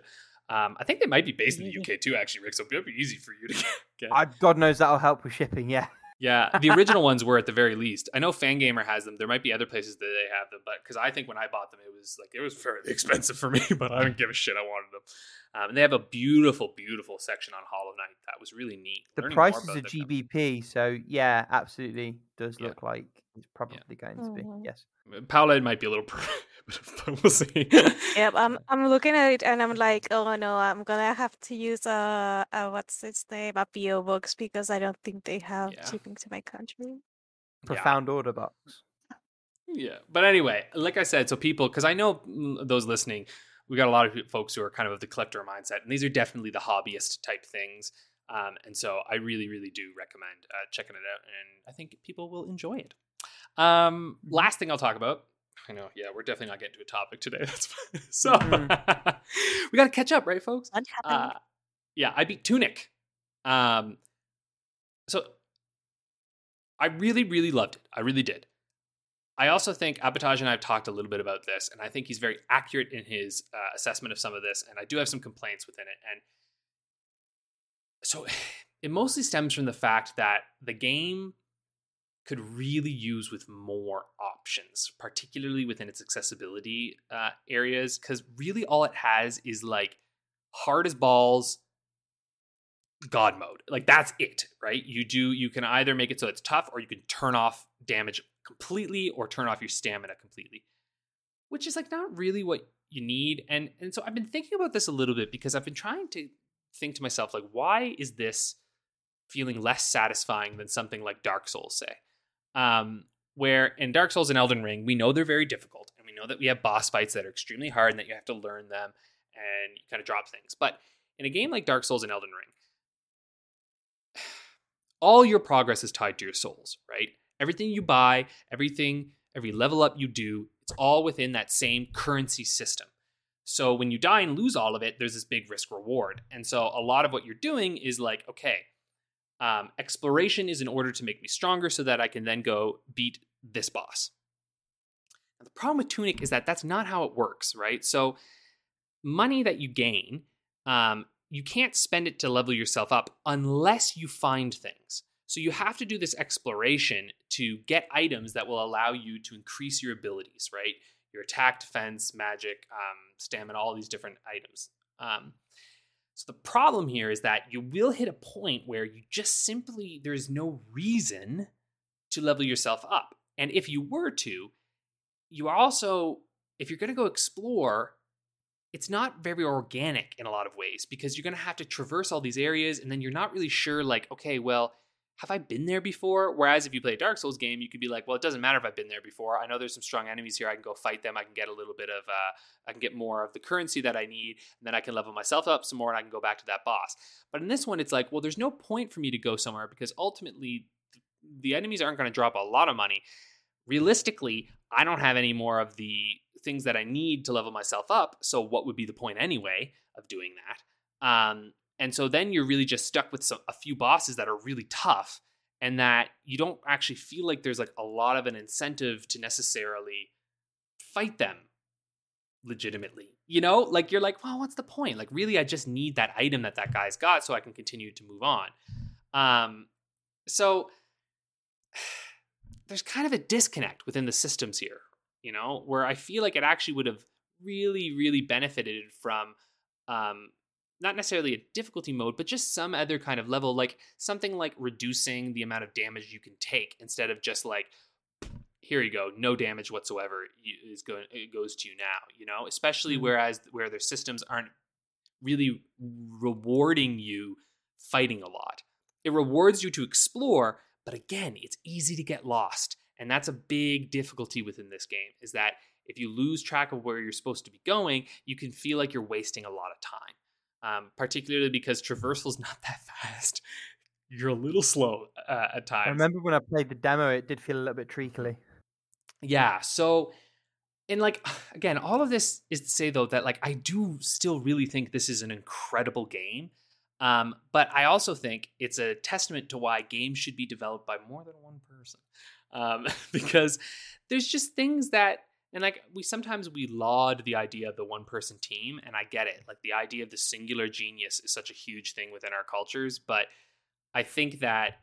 Um, I think they might be based in the UK too, actually, Rick. So it'll be easy for you to <laughs> get. I, God knows that'll help with shipping. Yeah, Yeah, the original <laughs> ones were at the very least. I know Fangamer has them. There might be other places that they have them, but because I think when I bought them, it was like it was fairly <laughs> expensive for me, but I didn't give a shit. I wanted them. Um, and they have a beautiful, beautiful section on Hollow Knight that was really neat. the Learning about are their. GBP, so yeah, absolutely does Yeah. look like it's probably going to be. Mhm. Yes, Paula might be a little, <laughs> but we'll see. Yep, I'm <laughs> I'm looking at it and I'm like, oh no, I'm gonna have to use a, a what's its name, a PO box because I don't think they have Yeah. shipping to my country. profound order box. Yeah, but anyway, like I said, so people, because I know those listening, we got a lot of folks who are kind of of the collector mindset, and these are definitely the hobbyist type things. Um, and so I really, really do recommend uh, checking it out, and I think people will enjoy it. Um, last thing I'll talk about. I know, yeah, we're definitely not getting to a topic today. <laughs> That's fine. so Mhm. <laughs> we got to catch up, right, folks? Uh, yeah, I beat Tunic. Um, so I really, really loved it. I really did. I also think Abatage and I have talked a little bit about this, and I think he's very accurate in his uh, assessment of some of this, and I do have some complaints within it. And so <sighs> it mostly stems from the fact that the game could really use with more options, particularly within its accessibility uh, areas, because really all it has is like hard as balls god mode. Like that's it right? You do you can either make it so it's tough or you can turn off damage completely or turn off your stamina completely which is like not really what you need. And and so i've been thinking about this a little bit because i've been trying to think to myself like why is this feeling less satisfying than something like dark souls say um where in dark souls and elden ring we know they're very difficult and we know that we have boss fights that are extremely hard and that you have to learn them and you kind of drop things but in a game like dark souls and elden ring <sighs> all your progress is tied to your souls, right? Everything you buy, everything, every level up you do, it's all within that same currency system. So when you die and lose all of it, there's this big risk reward. And so a lot of what you're doing is like, okay, um, exploration is in order to make me stronger so that I can then go beat this boss. Now, the problem with Tunic is that that's not how it works, right? So money that you gain um, you can't spend it to level yourself up unless you find things. So you have to do this exploration to get items that will allow you to increase your abilities, right? Your attack, defense, magic, um, stamina, all these different items. Um, so the problem here is that you will hit a point where you just simply, there's no reason to level yourself up. And if you were to, you also, if you're going to go explore, it's not very organic in a lot of ways because you're going to have to traverse all these areas and then you're not really sure like okay well have i been there before? Whereas if you play a dark souls game you could be like well it doesn't matter if i've been there before. I know there's some strong enemies here. I can go fight them. I can get a little bit of uh, i can get more of the currency that i need and then i can level myself up some more and i can go back to that boss. But in this one it's like well there's no point for me to go somewhere because ultimately the enemies aren't going to drop a lot of money. Realistically i don't have any more of the things that I need to level myself up. So what would be the point anyway of doing that? Um, and so then you're really just stuck with some, a few bosses that are really tough and that you don't actually feel like there's like a lot of an incentive to necessarily fight them legitimately. You know, like you're like, well, what's the point? Like, really, I just need that item that that guy's got so I can continue to move on. Um, so <sighs> there's kind of a disconnect within the systems here, you know, where I feel like it actually would have really, really benefited from um, not necessarily a difficulty mode, but just some other kind of level, like something like reducing the amount of damage you can take instead of just like, here you go, no damage whatsoever is going it goes to you now, you know, especially mm-hmm. whereas where their systems aren't really rewarding you fighting a lot. It rewards you to explore, but again, it's easy to get lost. And that's a big difficulty within this game is that if you lose track of where you're supposed to be going, you can feel like you're wasting a lot of time. Um, particularly because traversal is <laughs> not that fast. You're a little slow uh, at times. I remember when I played the demo, it did feel a little bit treacly. Yeah. So, and like, <sighs> again, all of this is to say, though, that like I do still really think this is an incredible game. Um, but I also think it's a testament to why games should be developed by more than one person um, <laughs> because there's just things that and like we sometimes we laud the idea of the one person team and i get it. Like the idea of the singular genius is such a huge thing within our cultures but i think that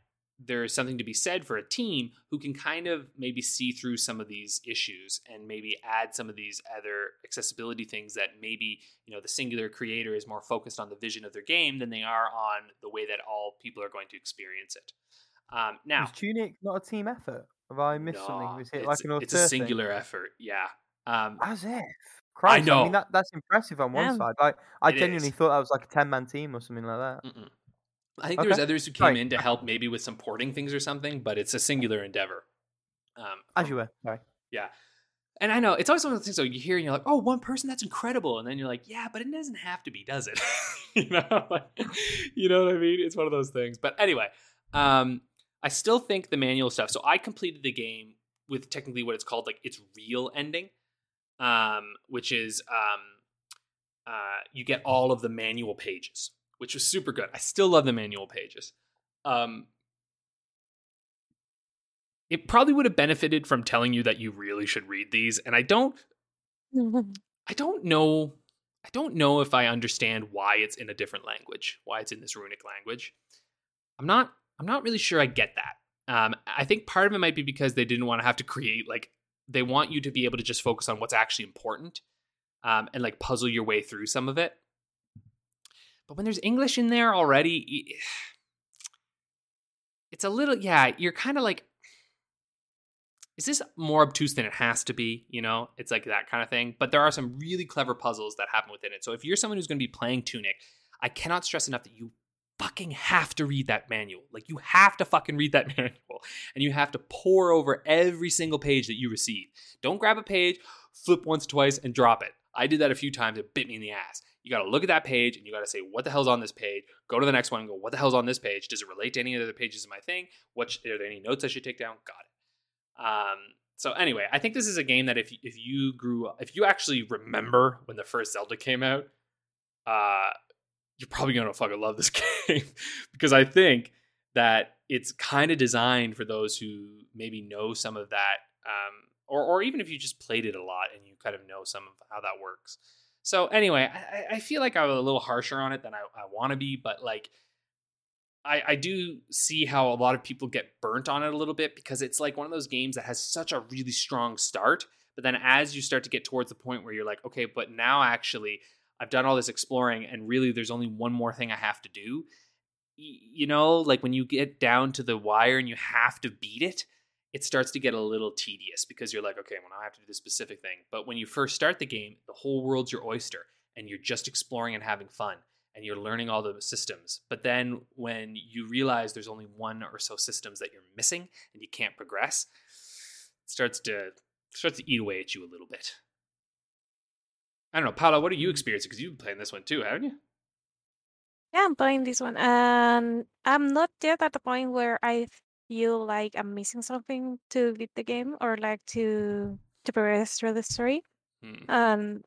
there's something to be said for a team who can kind of maybe see through some of these issues and maybe add some of these other accessibility things that maybe you know the singular creator is more focused on the vision of their game than they are on the way that all people are going to experience it. Um, now is tunic not a team effort have I missed no, something? Was it like an It's a singular thing? effort. Yeah. Um, As if. Christ, I know. I mean, that, that's impressive on one side. Like, I it genuinely is. thought that was like a 10 man team or something like that. Mm-mm. I think okay. there was others who came right. in to help maybe with some porting things or something, but it's a singular endeavor. Um, As you were. Sorry. Yeah. And I know it's always one of those things. So you hear and you're like, "Oh, one person, that's incredible," and then you're like, "Yeah, but it doesn't have to be, does it?" <laughs> you know, <laughs> like, you know what I mean? It's one of those things. But anyway, um, I still think the manual stuff. So I completed the game with technically what it's called like its real ending, um, which is um, uh, you get all of the manual pages, which was super good. I still love the manual pages. Um, it probably would have benefited from telling you that you really should read these. And I don't, <laughs> I don't know, I don't know if I understand why it's in a different language, why it's in this runic language. I'm not, I'm not really sure I get that. Um, I think part of it might be because they didn't want to have to create like they want you to be able to just focus on what's actually important um, and like puzzle your way through some of it. But when there's English in there already, it's a little yeah. You're kind of like, is this more obtuse than it has to be? You know, it's like that kind of thing. But there are some really clever puzzles that happen within it. So if you're someone who's going to be playing Tunic, I cannot stress enough that you fucking have to read that manual. Like you have to fucking read that <laughs> manual and you have to pour over every single page that you receive. Don't grab a page, flip once, twice, and drop it. I did that a few times. It bit me in the ass. You got to look at that page and you got to say, what the hell's on this page? Go to the next one and go, what the hell's on this page? Does it relate to any of the other pages of my thing? What are there any notes I should take down? Got it. Um, so anyway, I think this is a game that if if you grew up, if you actually remember when the first Zelda came out, uh, you're probably gonna fucking love this <laughs> game because I think that it's kind of designed for those who maybe know some of that, um, or or even if you just played it a lot and you kind of know some of how that works. So anyway, I, I feel like I'm a little harsher on it than I, I want to be, but like I, I do see how a lot of people get burnt on it a little bit because it's like one of those games that has such a really strong start. But then as you start to get towards the point where you're like, okay, but now actually I've done all this exploring and really there's only one more thing I have to do. You know, like when you get down to the wire and you have to beat it, it starts to get a little tedious because you're like, okay, well, now I have to do this specific thing. But when you first start the game, the whole world's your oyster and you're just exploring and having fun and you're learning all the systems. But then when you realize there's only one or so systems that you're missing and you can't progress, it starts to starts to eat away at you a little bit. I don't know, Paula, what are you experiencing? Because you've been playing this one too, haven't you? Yeah, I'm playing this one, and I'm not yet at the point where I feel like I'm missing something to beat the game or like to to progress through the story. Hmm. Um,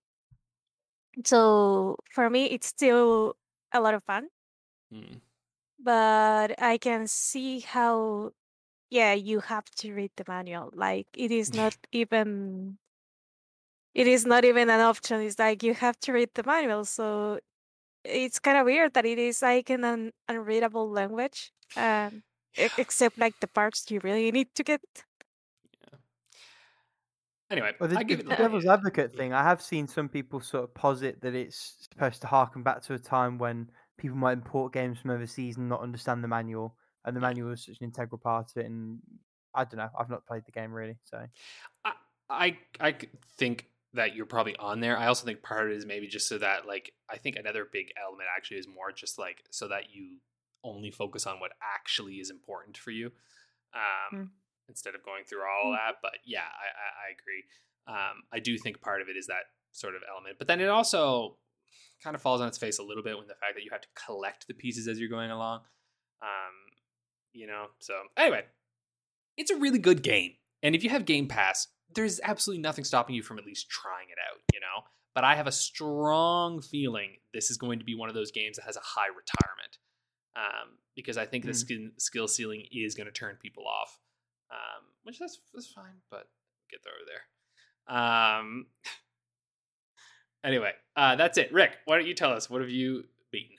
so for me, it's still a lot of fun, Hmm. but I can see how, yeah, you have to read the manual. Like it is not <laughs> even, it is not even an option. It's like you have to read the manual. So it's kind of weird that it is like in an unreadable language, um, e- except like the parts you really need to get. Yeah. Anyway, Well, the, I give the it devil's yeah. advocate thing, I have seen some people sort of posit that it's supposed to harken back to a time when people might import games from overseas and not understand the manual, and the manual is such an integral part of it. And I don't know, I've not played the game really, so I—I think that you're probably on there. I also think part of it is maybe just so that like I think another big element actually is more just like so that you only focus on what actually is important for you, um, Mm. instead of going through all Mm. that. But yeah, I, I, I agree. Um, I do think part of it is that sort of element, but then it also kind of falls on its face a little bit when the fact that you have to collect the pieces as you're going along. Um, you know, so anyway, it's a really good game. And if you have Game Pass, there's absolutely nothing stopping you from at least trying it out, you know? But I have a strong feeling this is going to be one of those games that has a high retirement. Um, because I think the Hmm. skill, skill ceiling is going to turn people off. Um, which that's, that's fine, but get there over there. Um, <laughs> anyway, uh, that's it. Rick, why don't you tell us what have you beaten?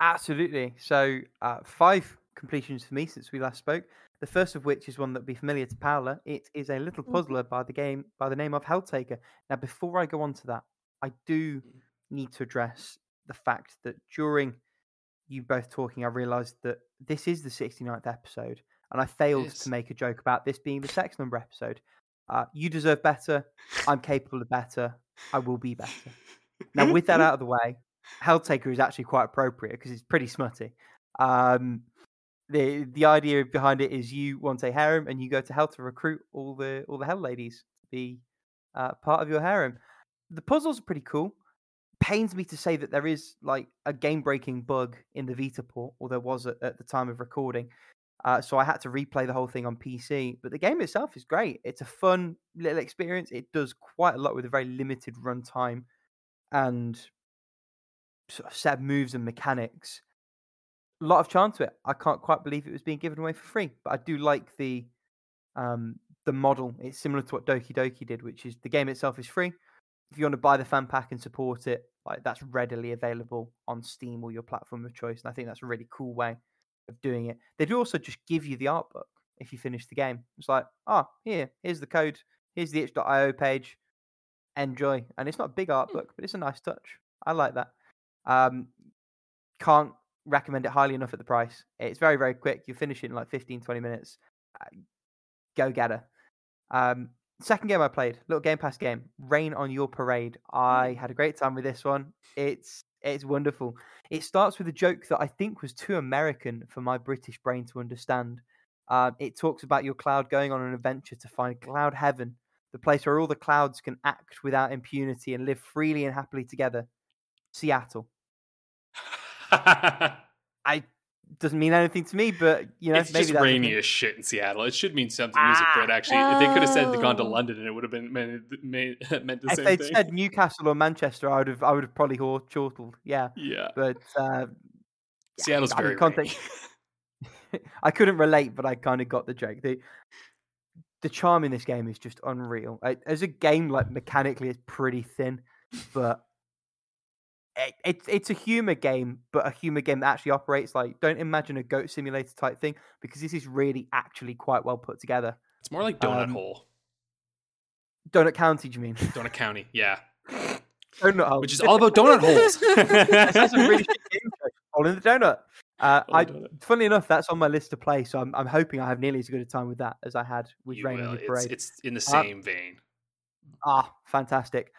Absolutely. So uh, five completions for me since we last spoke. The first of which is one that will be familiar to Paula. It is a little Mhm. puzzler by the game by the name of Helltaker. Now, before I go on to that, I do need to address the fact that during you both talking, I realised that this is the 69th episode, and I failed to make a joke about this being the <laughs> sex number episode. Uh, you deserve better. I'm capable of better. I will be better. Now, with that <laughs> out of the way, Helltaker is actually quite appropriate because it's pretty smutty. Um, the the idea behind it is you want a harem and you go to hell to recruit all the all the hell ladies to be uh, part of your harem. The puzzles are pretty cool. Pains me to say that there is like a game breaking bug in the Vita port, or there was at, at the time of recording. Uh, so I had to replay the whole thing on PC. But the game itself is great. It's a fun little experience. It does quite a lot with a very limited runtime and sort of set moves and mechanics. A lot of charm to it. I can't quite believe it was being given away for free, but I do like the Um, the model it's similar to what Doki Doki did, which is the game itself is free. If you want to buy the fan pack and support it, like that's readily available on Steam or your platform of choice, and I think that's a really cool way of doing it. They do also just give you the art book if you finish the game. It's like, oh, here, here's the code, here's the itch.io page, enjoy. And it's not a big art Hmm. book, but it's a nice touch. I like that. Um, can't recommend it highly enough at the price. It's very, very quick. You finish it in like 15, 20 minutes. Uh, Go getter. Um, second game I played, little Game Pass game, Rain on Your Parade. I had a great time with this one. It's it's wonderful. It starts with a joke that I think was too American for my British brain to understand. Um, it talks about your cloud going on an adventure to find cloud heaven, the place where all the clouds can act without impunity and live freely and happily together. Seattle. <laughs> I doesn't mean anything to me, but you know, it's maybe just the rainy thing. as shit in Seattle. It should mean something music Ah. good. Actually, if they could have said they gone to Oh. London, and it would have been meant, meant, <laughs> meant the If same they'd thing. said Newcastle or Manchester, I would have, I would have probably chortled. Yeah, yeah, but uh, yeah, Seattle's I very context- rainy. <laughs> I couldn't relate, but I kind of got the joke. The the charm in this game is just unreal. As a game, like mechanically, it's pretty thin, but it, it's it's a humor game, but a humor game that actually operates like. Don't imagine a goat simulator type thing because this is really actually quite well put together. It's more like Donut Um, Hole, Donut County, do you mean? Donut County. Yeah, <laughs> Donut Hole. which is all about donut holes. <laughs> That's a really <laughs> shit game. Hole in the donut. Uh, I, funnily enough, that's on my list to play, so I'm, I'm hoping I have nearly as good a time with that as I had with You Rain will. on the Parade. it's in the Uh, same vein. Ah, fantastic.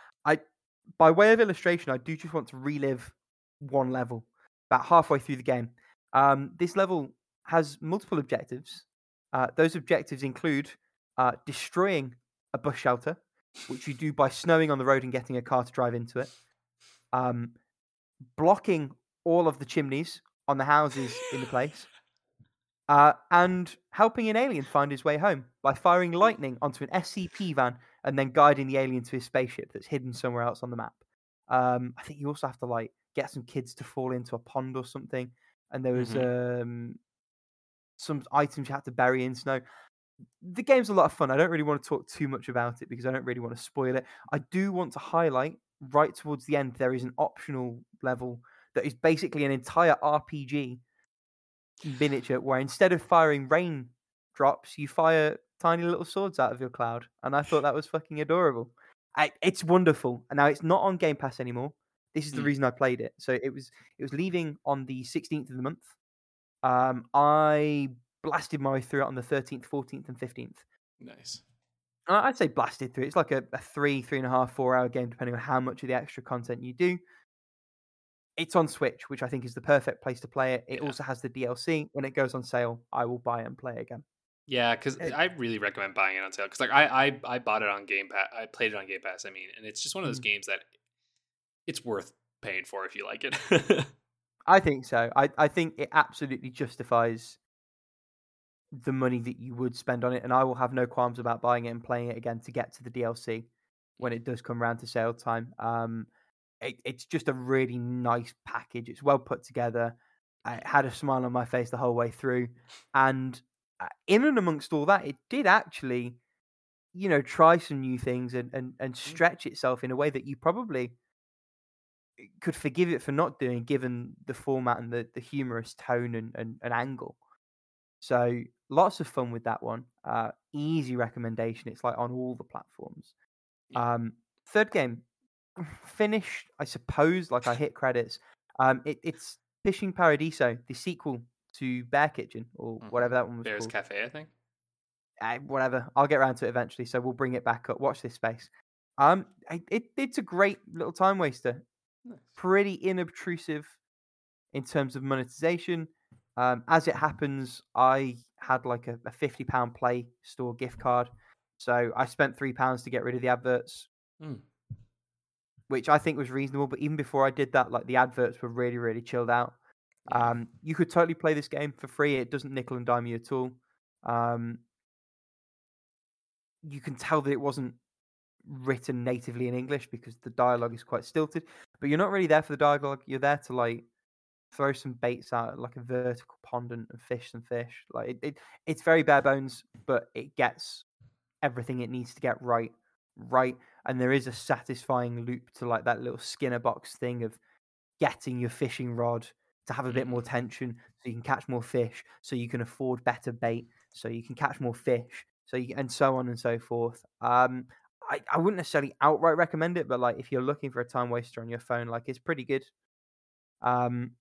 By way of illustration, I do just want to relive one level about halfway through the game. Um, this level has multiple objectives. Uh, those objectives include uh, destroying a bus shelter, which you do by snowing on the road and getting a car to drive into it. Um, blocking all of the chimneys on the houses in the place. Uh, and helping an alien find his way home by firing lightning onto an SCP van and then guiding the alien to his spaceship that's hidden somewhere else on the map. Um, I think you also have to like get some kids to fall into a pond or something, and there was um, some items you had to bury in snow. The game's a lot of fun. I don't really want to talk too much about it because I don't really want to spoil it. I do want to highlight right towards the end there is an optional level that is basically an entire RPG miniature where instead of firing rain drops, you fire tiny little swords out of your cloud. And I thought that was fucking adorable. I, it's wonderful. And now it's not on Game Pass anymore. This is the Mm. reason I played it. So it was it was leaving on the 16th of the month. Um, I blasted my way through it on the 13th, 14th, and 15th. Nice. I'd say blasted through. It's like a, a three, three and a half, four hour game, depending on how much of the extra content you do. It's on Switch, which I think is the perfect place to play it. It Yeah. also has the DLC. When it goes on sale, I will buy and play again. Yeah, because I really recommend buying it on sale. Because like I, I I bought it on Game Pass. I played it on Game Pass. I mean, and it's just one of those Mhm. games that it's worth paying for if you like it. I think so. I, I think it absolutely justifies the money that you would spend on it, and I will have no qualms about buying it and playing it again to get to the DLC when it does come around to sale time. Um, it, it's just a really nice package. It's well put together. I had a smile on my face the whole way through, and in and amongst all that, it did actually, you know, try some new things and and, and stretch itself in a way that you probably could forgive it for not doing, given the format and the, the humorous tone and, and, and angle. So lots of fun with that one. Uh, easy recommendation. It's like on all the platforms. Yeah. Um, third game <sighs> finished, I suppose. Like I hit credits. Um, it, it's Fishing Paradiso, the sequel to Bear Kitchen or Mhm. whatever that one was Bears called Cafe, I think. uh, whatever. I'll get around to it eventually. So we'll bring it back up. Watch this space. Um, I- it, it's a great little time waster. Nice. Pretty inobtrusive in terms of monetization. Um, as it happens, I had like a, a fifty pound Play Store gift card, so I spent three pounds to get rid of the adverts, Mm. which I think was reasonable. But even before I did that, like the adverts were really, really chilled out. Um, you could totally play this game for free. It doesn't nickel and dime you at all. Um, you can tell that it wasn't written natively in English because the dialogue is quite stilted. But you're not really there for the dialogue. You're there to like throw some baits out like a vertical pond and, and fish some fish. Like it, it, it's very bare bones, but it gets everything it needs to get right, right. And there is a satisfying loop to like that little Skinner box thing of getting your fishing rod to have a bit more Mhm. tension, so you can catch more fish, so you can afford better bait, so you can catch more fish, so you and so on and so forth. Um, I, I wouldn't necessarily outright recommend it, but like if you're looking for a time waster on your phone, like it's pretty good. Um,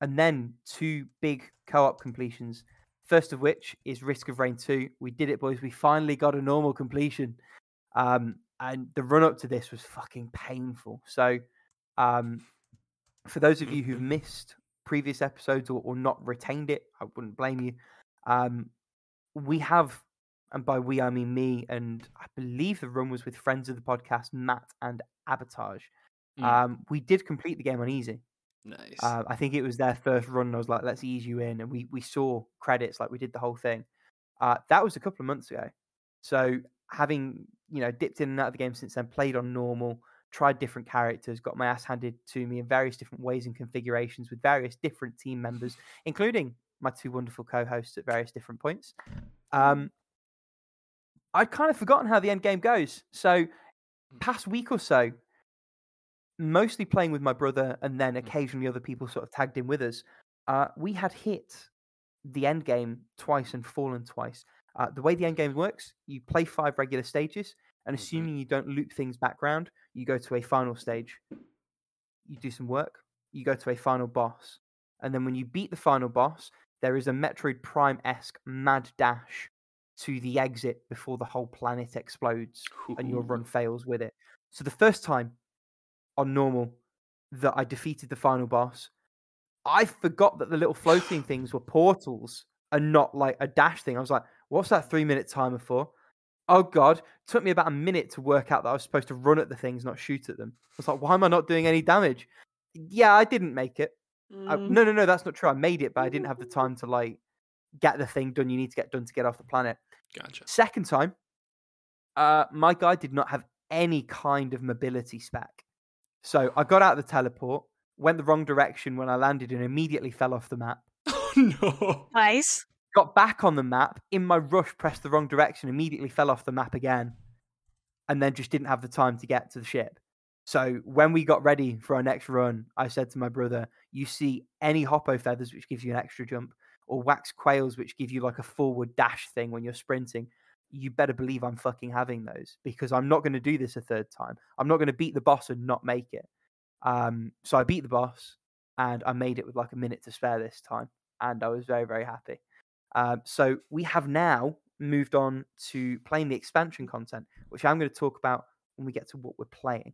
and then two big co-op completions. First of which is Risk of Rain 2. We did it, boys. We finally got a normal completion. Um, and the run up to this was fucking painful. So, um, for those of you who've <clears throat> missed previous episodes or, or not retained it, I wouldn't blame you. Um, we have, and by we I mean me, and I believe the run was with friends of the podcast, Matt and Abatage. Mm. Um, we did complete the game on easy. Nice. Uh, I think it was their first run. And I was like, let's ease you in, and we we saw credits like we did the whole thing. Uh, that was a couple of months ago. So having you know dipped in and out of the game since then, played on normal, tried different characters, got my ass handed to me in various different ways and configurations with various different team members, including my two wonderful co-hosts at various different points. Um, I'd kind of forgotten how the end game goes. So past week or so, mostly playing with my brother, and then occasionally other people sort of tagged in with us. Uh, we had hit the end game twice and fallen twice. Uh, the way the end game works, you play five regular stages, and Mhm. assuming you don't loop things background, you go to a final stage. You do some work, you go to a final boss, and then when you beat the final boss, there is a Metroid Prime esque mad dash to the exit before the whole planet explodes and your run fails with it. So the first time on normal that I defeated the final boss, I forgot that the little floating <sighs> things were portals and not like a dash thing. I was like, what's that three minute timer for? Oh god, it took me about a minute to work out that I was supposed to run at the things, not shoot at them. I was like, why am I not doing any damage? Yeah, I didn't make it. I- Mm. no, no, no, that's not true. I made it, but I didn't have the time to like get the thing done you need to get done to get off the planet. Gotcha. Second time, uh, my guy did not have any kind of mobility spec. So I got out of the teleport, went the wrong direction when I landed, and immediately fell off the map. <laughs> Oh no. Nice. Got back on the map, in my rush, pressed the wrong direction, immediately fell off the map again, and then just didn't have the time to get to the ship. So when we got ready for our next run, I said to my brother, "You see any Hopoo feathers, which gives you an extra jump, or wax quails, which give you like a forward dash thing when you're sprinting? You better believe I'm fucking having those because I'm not going to do this a third time. I'm not going to beat the boss and not make it. Um, so I beat the boss and I made it with like a minute to spare this time, and I was very very happy. Um, so we have now moved on to playing the expansion content, which I'm going to talk about when we get to what we're playing.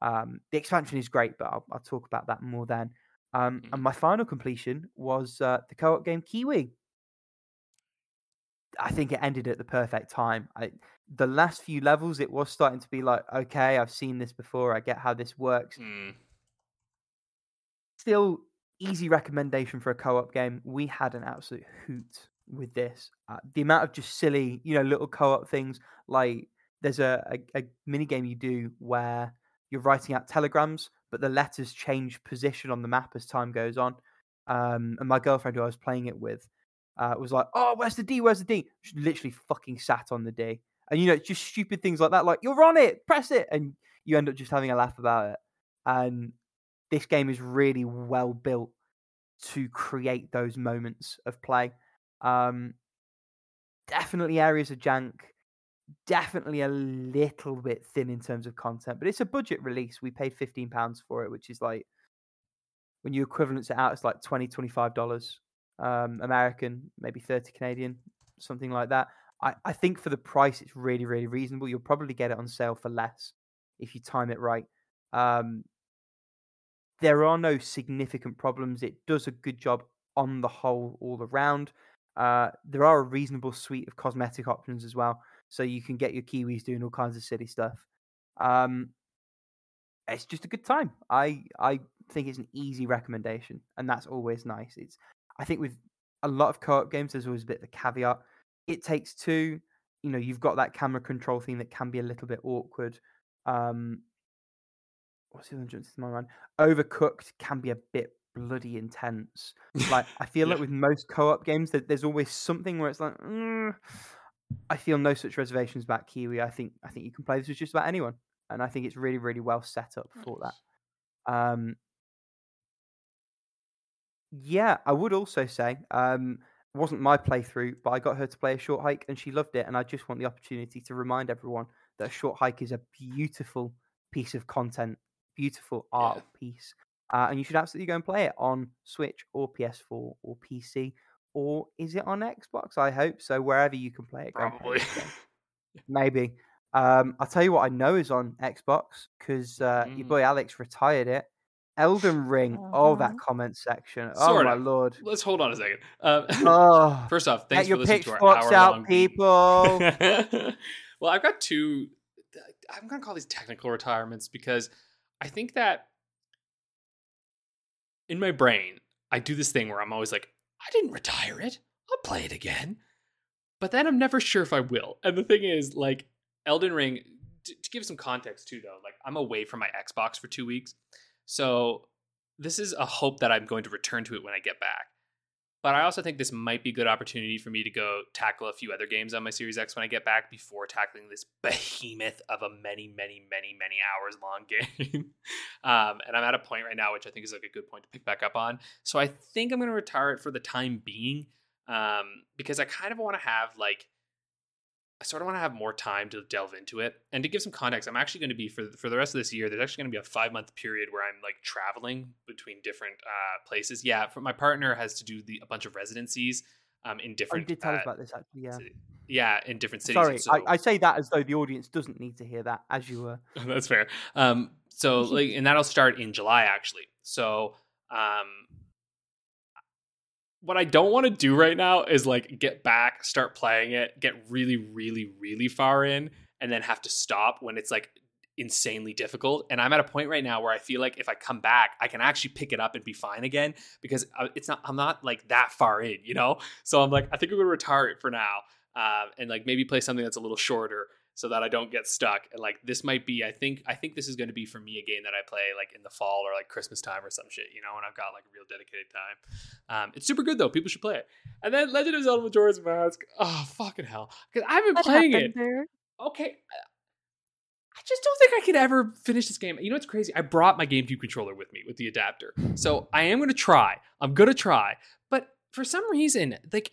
Um, the expansion is great, but I'll, I'll talk about that more then. Um, and my final completion was uh, the co-op game Kiwi. I think it ended at the perfect time. I, the last few levels, it was starting to be like, okay, I've seen this before. I get how this works. Mm. Still, easy recommendation for a co-op game. We had an absolute hoot with this. Uh, the amount of just silly, you know, little co-op things like there's a, a, a mini game you do where you're writing out telegrams, but the letters change position on the map as time goes on. Um, and my girlfriend, who I was playing it with, uh, was like, "Oh, where's the D? Where's the D?" She literally fucking sat on the D, and you know, just stupid things like that, like "You're on it, press it," and you end up just having a laugh about it. And this game is really well built to create those moments of play. Um, definitely areas of jank, definitely a little bit thin in terms of content, but it's a budget release. We paid fifteen pounds for it, which is like when you equivalence it out, it's like 20 dollars um, American, maybe thirty Canadian, something like that. I, I think for the price, it's really really reasonable. You'll probably get it on sale for less if you time it right. Um, there are no significant problems. It does a good job on the whole, all around. Uh, there are a reasonable suite of cosmetic options as well, so you can get your kiwis doing all kinds of silly stuff. Um, it's just a good time. I I think it's an easy recommendation, and that's always nice. It's I think with a lot of co-op games, there's always a bit of a caveat. It takes two. You know, you've got that camera control thing that can be a little bit awkward. Um, what's the other jumps into my mind? Overcooked can be a bit bloody intense. Like I <laughs> feel Yeah. like with most co-op games, that there's always something where it's like, "Mm." I feel no such reservations about Kiwi. I think I think you can play this with just about anyone, and I think it's really really well set up for that. Um, yeah, I would also say um, it wasn't my playthrough, but I got her to play a short hike and she loved it. And I just want the opportunity to remind everyone that a short hike is a beautiful piece of content, beautiful art piece. Uh, and you should absolutely go and play it on Switch or PS4 or PC. Or is it on Xbox? I hope so. Wherever you can play it, play Probably. <laughs> Maybe. Um, I'll tell you what I know is on Xbox because uh, your Mm. boy Alex retired it. Elden Ring. Oh, that Mhm. comment section. Oh my of. lord. Let's hold on a second. Um, Oh, <laughs> first off, thanks your for listening to our hour out, long people. <laughs> well, I've got two. I'm going to call these technical retirements because I think that in my brain, I do this thing where I'm always like, I didn't retire it. I'll play it again. But then I'm never sure if I will. And the thing is, like, Elden Ring, to, to give some context too, though, like, I'm away from my Xbox for two weeks. So this is a hope that I'm going to return to it when I get back. But I also think this might be a good opportunity for me to go tackle a few other games on my Series X when I get back before tackling this <laughs> behemoth of a many, many, many, many hours long <laughs> game. um, and I'm at a point right now, which I think is like a good point to pick back up on. So I think I'm going to retire it for the time being um, because I kind of want to have like, I sort of want to have more time to delve into it. And to give some context, I'm actually going to be for for the rest of this year. There's actually going to be a five month period where I'm like traveling between different uh, places. Yeah, for my partner has to do the a bunch of residencies um, in Oh, you different. did tell us uh, about this actually. Yeah. ci- yeah, in different cities. Sorry, so, I, I say that as though the audience doesn't need to hear that, as you were. <laughs> That's fair. Um, so <laughs> like, and that'll start in July actually. So, um, what I don't want to do right now is like get back, start playing it, get really, really, really far in, and then have to stop when it's like insanely difficult. And I'm at a point right now where I feel like if I come back, I can actually pick it up and be fine again because it's not. I'm not like that far in, you know. So I'm like, I think I'm gonna retire it for now, uh, and like maybe play something that's a little shorter so that I don't get stuck. And like this might be, I think, I think this is going to be for me a game that I play like in the fall or like Christmas time or some shit, you know, when I've got like real dedicated time. Um, it's super good though. People should play it. And then Legend of Zelda: Majora's Mask. Oh fucking hell! Because I've been What playing it. there? Okay. I just don't think I could ever finish this game. You know what's crazy? I brought my GameCube controller with me with the adapter. So I am going to try. I'm going to try. But for some reason, like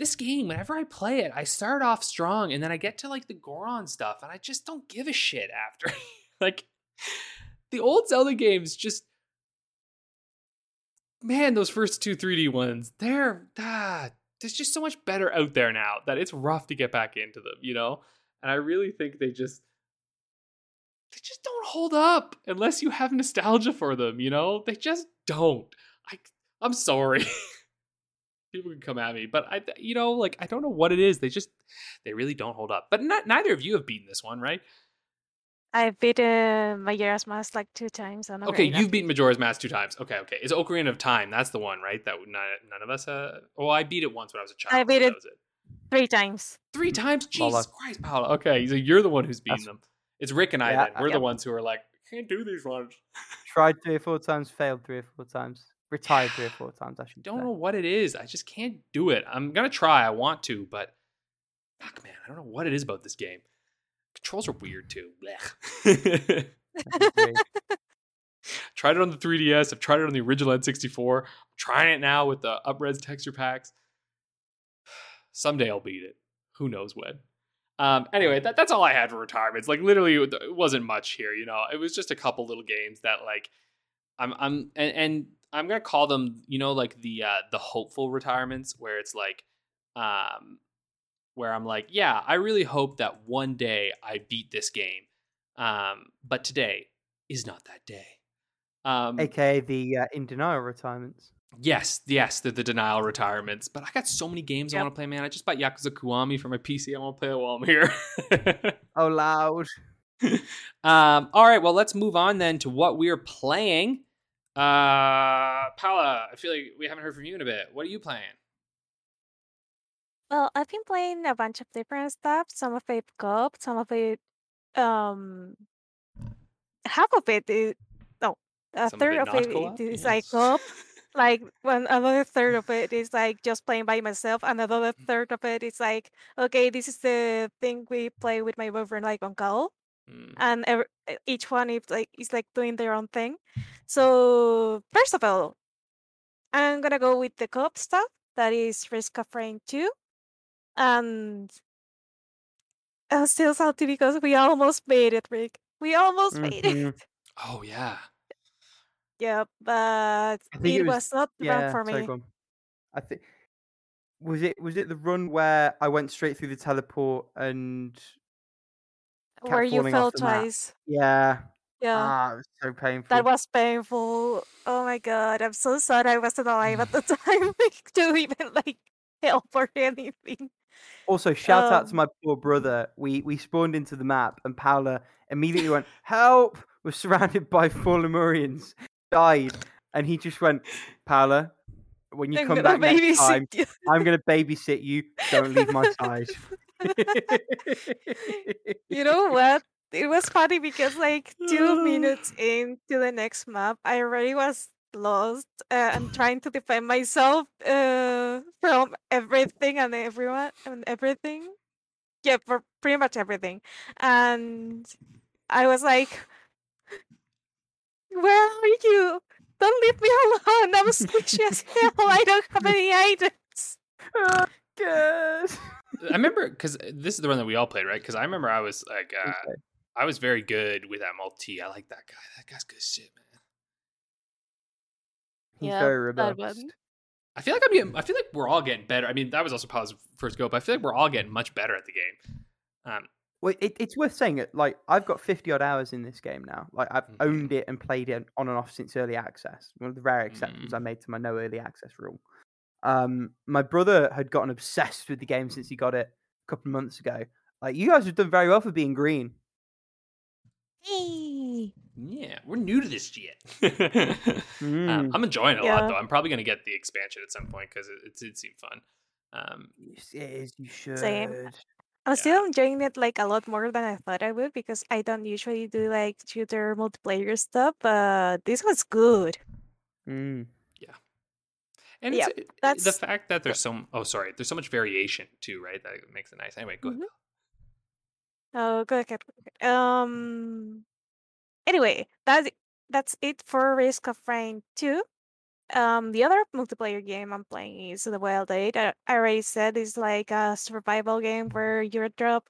this game, whenever I play it, I start off strong and then I get to like the Goron stuff and I just don't give a shit after. <laughs> like the old Zelda games just man, those first two 3D ones, they're ah, there's just so much better out there now that it's rough to get back into them, you know? And I really think they just they just don't hold up unless you have nostalgia for them, you know? They just don't. I I'm sorry. <laughs> People can come at me, but I you know, like I don't know what it is. They just they really don't hold up. But not, neither of you have beaten this one, right? I beat uh, Majora's Mask like two times. And I'm Okay, very you've lucky. beaten Majora's Mask two times. Okay, okay. It's Ocarina of Time. That's the one, right? That none, none of us. Uh, well, I beat it once when I was a child. I beat but it- it. three times. Three times. Lola. Jesus Christ, Paula. Okay, so you're the one who's beaten That's- them. It's Rick and I. Yeah, then we're the ones who are like, can't do these ones. Tried three or four times, failed three or four times, retired <sighs> three or four times. I should don't say. know what it is. I just can't do it. I'm gonna try. I want to, but fuck, man, I don't know what it is about this game. Controls are weird too. Blech. <laughs> <laughs> Tried it on the 3DS. I've tried it on the original N64. I'm trying it now with the upres texture packs. <sighs> Someday I'll beat it. Who knows when? Um, anyway, that, that's all I had for retirements. Like literally, it it wasn't much here. You know, it was just a couple little games that like I'm I'm and, and I'm gonna call them. You know, like the uh, the hopeful retirements where it's like, um, where I'm like, yeah, I really hope that one day I beat this game. Um, but today is not that day. Um, AKA the uh, in denial retirements. Yes, yes, the, the denial retirements. But I got so many games I want to play, man. I just bought Yakuza Kiwami for my PC. I want to play it while I'm here. <laughs> Oh, loud. um, all right, well, let's move on then to what we're playing. Uh, Paula, I feel like we haven't heard from you in a bit. What are you playing? Well, I've been playing a bunch of different stuff. Some of it co-op, some of it, um, half of it is no, a Some third of it co-op? is Yes. <laughs> like co-op, like when another third of it is like just playing by myself, and another third of it is like, okay, this is the thing we play with my boyfriend like on call, Mm. and ev- e- each one is like is like doing their own thing. So first of all, I'm gonna go with the co-op stuff. That is Risk of Rain 2. And I'm still salty because we almost made it, Rick. We almost made it. Mhm. <laughs> Oh yeah. Yeah, but it it was, was- not the run for me. on. I think was it was it the run where I went straight through the teleport and Where you fell off the map. twice. yeah, Yeah. ah, it was so painful. That was painful. Oh my god, I'm so sad I wasn't alive at <sighs> the <laughs> time like, to even like help or anything. Also, shout out to Um, my poor brother. We we spawned into the map, and Paula immediately went, "Help!" <laughs> Was surrounded by four Lemurians, died, and he just went, "Paula, when you I'm come back next time, you. I'm gonna babysit you. Don't leave my side." <laughs> you know what? It was funny because like two <laughs> minutes into the next map, I already was lost uh, and trying to defend myself uh, from everything and everyone and everything. Yeah, for pretty much everything. And I was like, "Where are you? Don't leave me alone! I'm squishy as hell. I don't have <laughs> any items." Good. I remember because this is the one that we all played, right? Because I remember I was like, uh, Okay. I was very good with that multi. I like that guy. That guy's good shit, man. He's Yeah, very robust. I feel like I'm getting. I feel like we're all getting better. I mean, that was also Paul's first go, but I feel like we're all getting much better at the game. Um, Well, it, it's worth saying it. Like I've got fifty odd hours in this game now. Like I've Mhm. owned it and played it on and off since early access. One of the rare exceptions I Mm. made to my no early access rule. Um, my brother had gotten obsessed with the game since he got it a couple of months ago. Like you guys have done very well for being green. Hey. yeah, we're new to this shit. <laughs> Mm. um, I'm enjoying it a Yeah. lot, though. I'm probably gonna get the expansion at some point because it, it did seem fun. Um, Yes, it is. You should. Same. I'm Yeah. still enjoying it like a lot more than I thought I would because I don't usually do like shooter multiplayer stuff, but this was good. Mm. And it's, it- the fact that there's so oh sorry, there's so much variation too, right? That makes it nice. Anyway, go ahead. Mhm. Oh, good, good, good. Um. Anyway, that's that's it for Risk of Rain 2. Um, the other multiplayer game I'm playing is The Wild Eight. I, I already said it's like a survival game where you're dropped.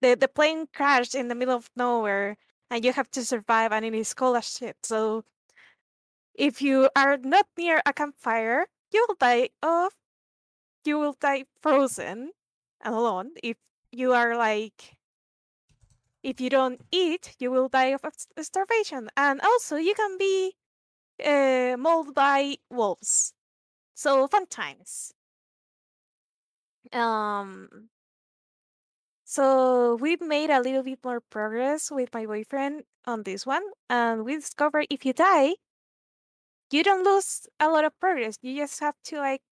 The the plane crashed in the middle of nowhere, and you have to survive, and it is cold as shit. So, if you are not near a campfire, you will die of. You will die frozen alone. If you are like if you don't eat, you will die of starvation. And also, you can be uh, mauled by wolves. So fun times. Um. So we made a little bit more progress with my boyfriend on this one, and we discovered if you die, you don't lose a lot of progress. You just have to like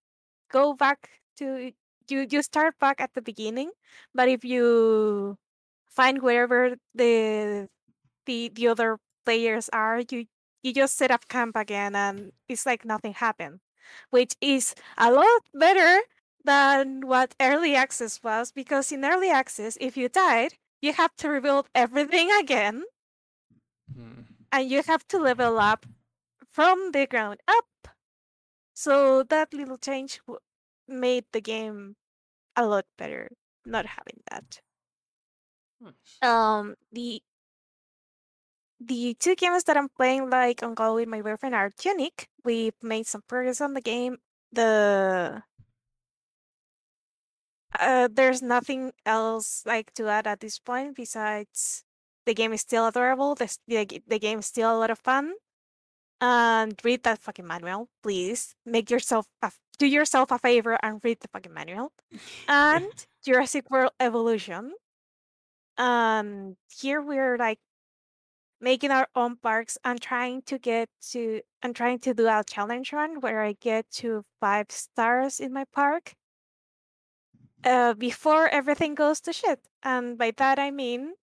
go back to you. You start back at the beginning, but if you find wherever the the the other players are, you you just set up camp again, and it's like nothing happened, which is a lot better than what early access was. Because in early access, if you died, you have to rebuild everything <laughs> again, Hmm. and you have to level up from the ground up. So that little change w- made the game a lot better. Not having that. Nice. um the the two games that I'm playing like on call with my boyfriend are unique. We've made some progress on the game. The uh, there's nothing else like to add at this point besides the game is still adorable. The, the, the game is still a lot of fun. And read that fucking manual, please. Make yourself a, do yourself a favor and read the fucking manual. And <laughs> Jurassic World Evolution. Um, here we're like making our own parks and trying to get to and trying to do a challenge run where I get to five stars in my park uh, before everything goes to shit. And by that I mean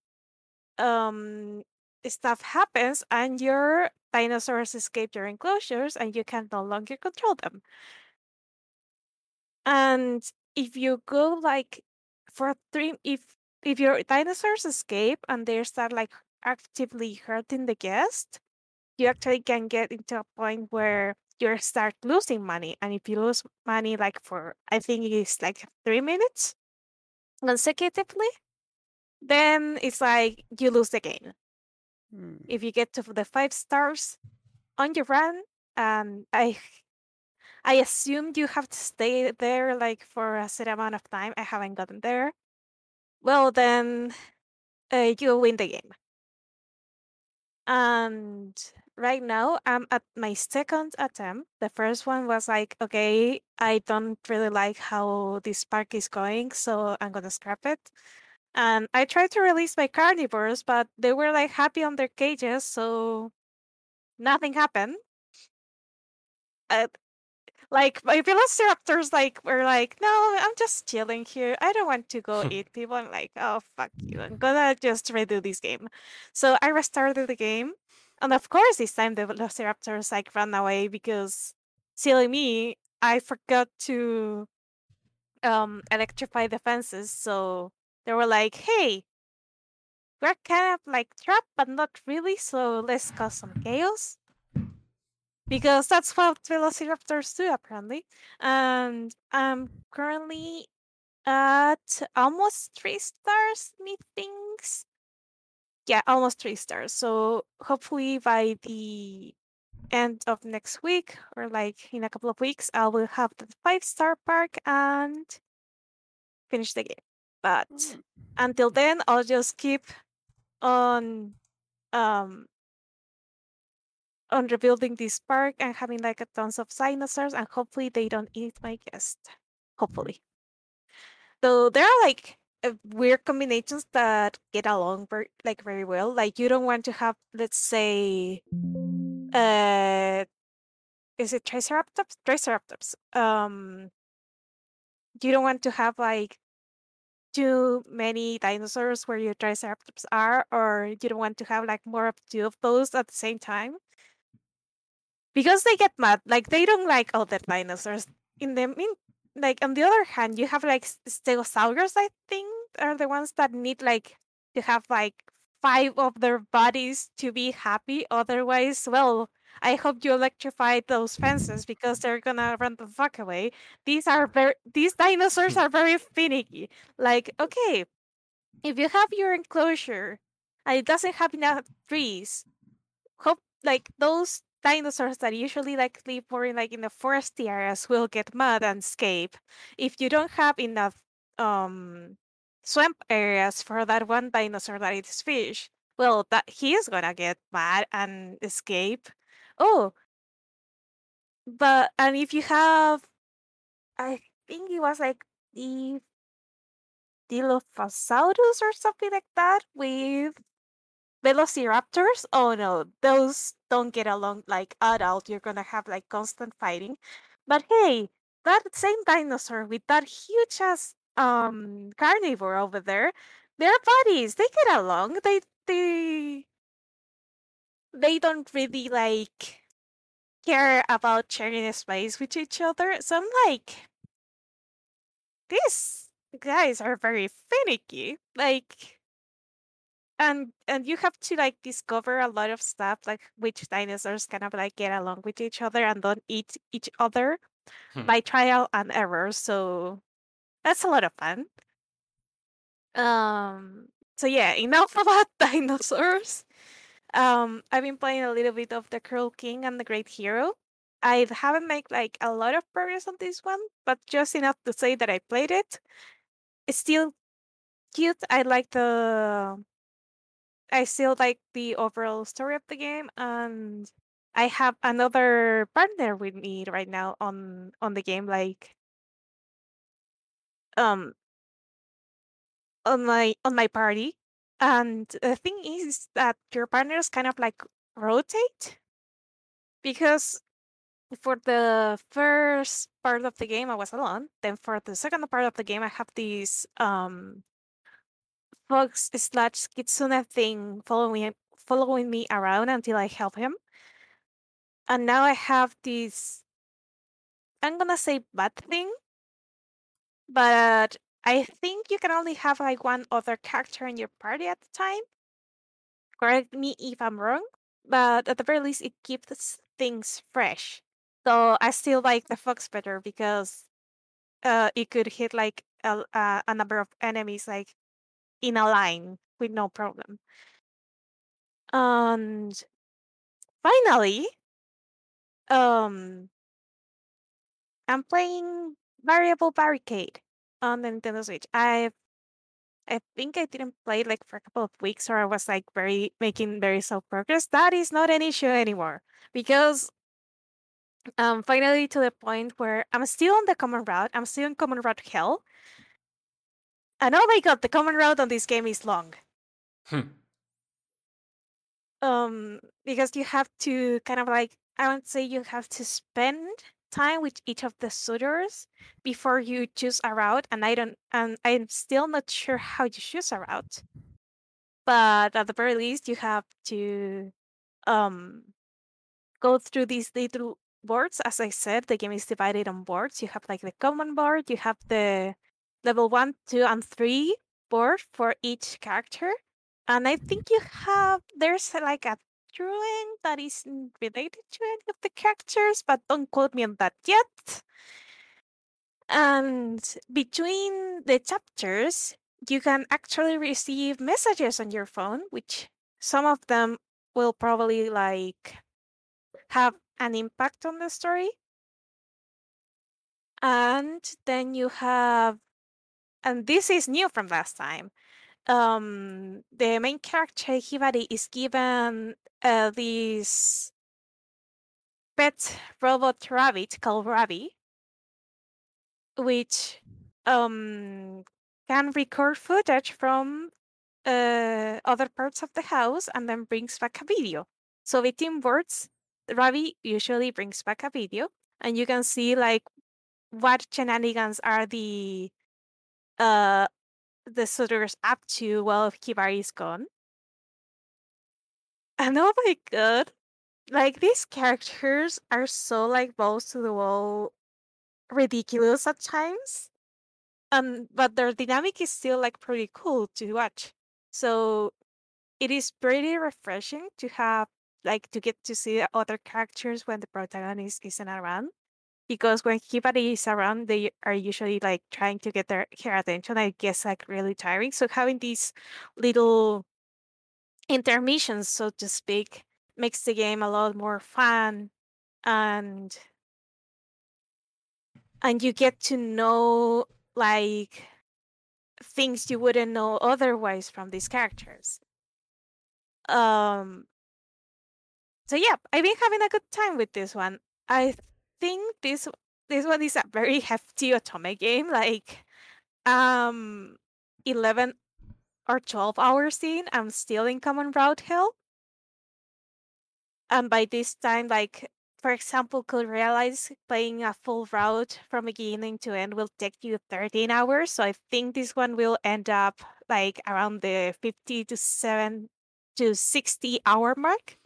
um stuff happens and your dinosaurs escape your enclosures and you can no longer control them. And if you go like for three if if your dinosaurs escape and they start like actively hurting the guest, you actually can get into a point where you start losing money. And if you lose money like for I think it's like three minutes consecutively, then it's like you lose the game. Hmm. If you get to the five stars on your run, and I <laughs> I assume you have to stay there like for a set amount of time. I haven't gotten there. Well, then uh, you win the game. And right now, I'm at my second attempt. The first one was like, okay, I don't really like how this park is going, so I'm gonna scrap it. And I tried to release my carnivores, but they were like happy on their cages, so nothing happened. Uh, like my velociraptors like were like, no, I'm just chilling here. I don't want to go <laughs> eat people. I'm like, oh fuck you. I'm gonna just redo this game. So I restarted the game. And of course this time the velociraptors like ran away because silly me, I forgot to um electrify the fences, so they were like, hey, we're kind of like trapped, but not really, so let's cause some chaos. Because that's what velociraptors do apparently. And i'm currently at almost three stars methinks. Yeah almost three stars. So hopefully by the end of next week or like in a couple of weeks i will have the five star park and finish the game but Mm. until then i'll just keep on um on rebuilding this park and having like a tons of dinosaurs and hopefully they don't eat my guest. Hopefully. So there are like weird combinations that get along very like very well. Like you don't want to have let's say uh is it triceratops? Triceratops. Um you don't want to have like too many dinosaurs where your triceratops are or you don't want to have like more of two of those at the same time? Because they get mad like they don't like all the dinosaurs in the mean like on the other hand you have like stegosaurus i think are the ones that need like to have like five of their bodies to be happy otherwise well i hope you electrify those fences because they're gonna run the fuck away. These are very these dinosaurs are very finicky. Like okay if you have your enclosure and it doesn't have enough trees hope like those dinosaurs that usually like live more in like in the foresty areas will get mad and escape. If you don't have enough um swamp areas for that one dinosaur that eats fish well that he is gonna get mad and escape oh. But and if you have i think it was like the dilophosaurus or something like that with velociraptors? Oh no those don't get along like adult you're gonna have like constant fighting. But hey that same dinosaur with that huge ass um carnivore over there they're buddies they get along. They they they don't really like care about sharing a space with each other so i'm like these guys are very finicky like and and you have to like discover a lot of stuff like which dinosaurs kind of like get along with each other and don't eat each other Hmm. by trial and error so that's a lot of fun um so yeah enough <laughs> about dinosaurs um i've been playing a little bit of the cruel king and the great hero. I haven't made like a lot of progress on this one but just enough to say that i played it. It's still cute. I like the I still like the overall story of the game, and I have another partner with me right now on on the game, like um on my on my party. And the thing is that your partners kind of like rotate because for the first part of the game I was alone. Then for the second part of the game I have this um fox slash kitsune thing following following me around until I help him. And now I have this I'm gonna say bad thing, but I think you can only have like one other character in your party at the time. Correct me if I'm wrong, but at the very least, it keeps things fresh. So I still like the fox better because uh, it could hit like a, a, number of enemies like in a line with no problem. And finally, um, I'm playing Variable Barricade on the Nintendo Switch. I I think I didn't play like for a couple of weeks, or I was like very making very slow progress. That is not an issue anymore because um finally to the point where I'm still on the common route. I'm still on common route hell. And oh my god, the common route on this game is long. Hmm. Um, because you have to kind of like I would say you have to spend time with each of the suitors before you choose a route and i don't and i'm still not sure how you choose a route. But at the very least you have to um go through these little boards. As i said the game is divided on boards. You have like the common board you have the level one two and three board for each character. And i think you have there's like a drawing that isn't related to any of the characters, but don't quote me on that yet. And between the chapters, you can actually receive messages on your phone, which some of them will probably like have an impact on the story. And then you have, and this is new from last time. Um, the main character Hibari is given uh, this pet robot rabbit called Ravi, which um, can record footage from uh, other parts of the house and then brings back a video. So the team words, Ravi usually brings back a video, and you can see like what shenanigans are the uh the suitors up to while Hibari is gone. And oh my god, like these characters are so like balls to the wall ridiculous at times. Um, but their dynamic is still like pretty cool to watch. So it is pretty refreshing to have like to get to see other characters when the protagonist isn't around. Because when Hibari is around, they are usually like trying to get their her attention. I guess like really tiring. So having these little intermissions, so to speak, makes the game a lot more fun and and you get to know like things you wouldn't know otherwise from these characters. Um so yeah, I've been having a good time with this one. I think this this one is a very <laughs> hefty otome game, like um eleven or 12 hours in, I'm still in Common Route Hill. And by this time, like, for example, could realize playing a full route from beginning to end will take you 13 hours. So I think this one will end up like around the 50 to 7 to 60 hour mark.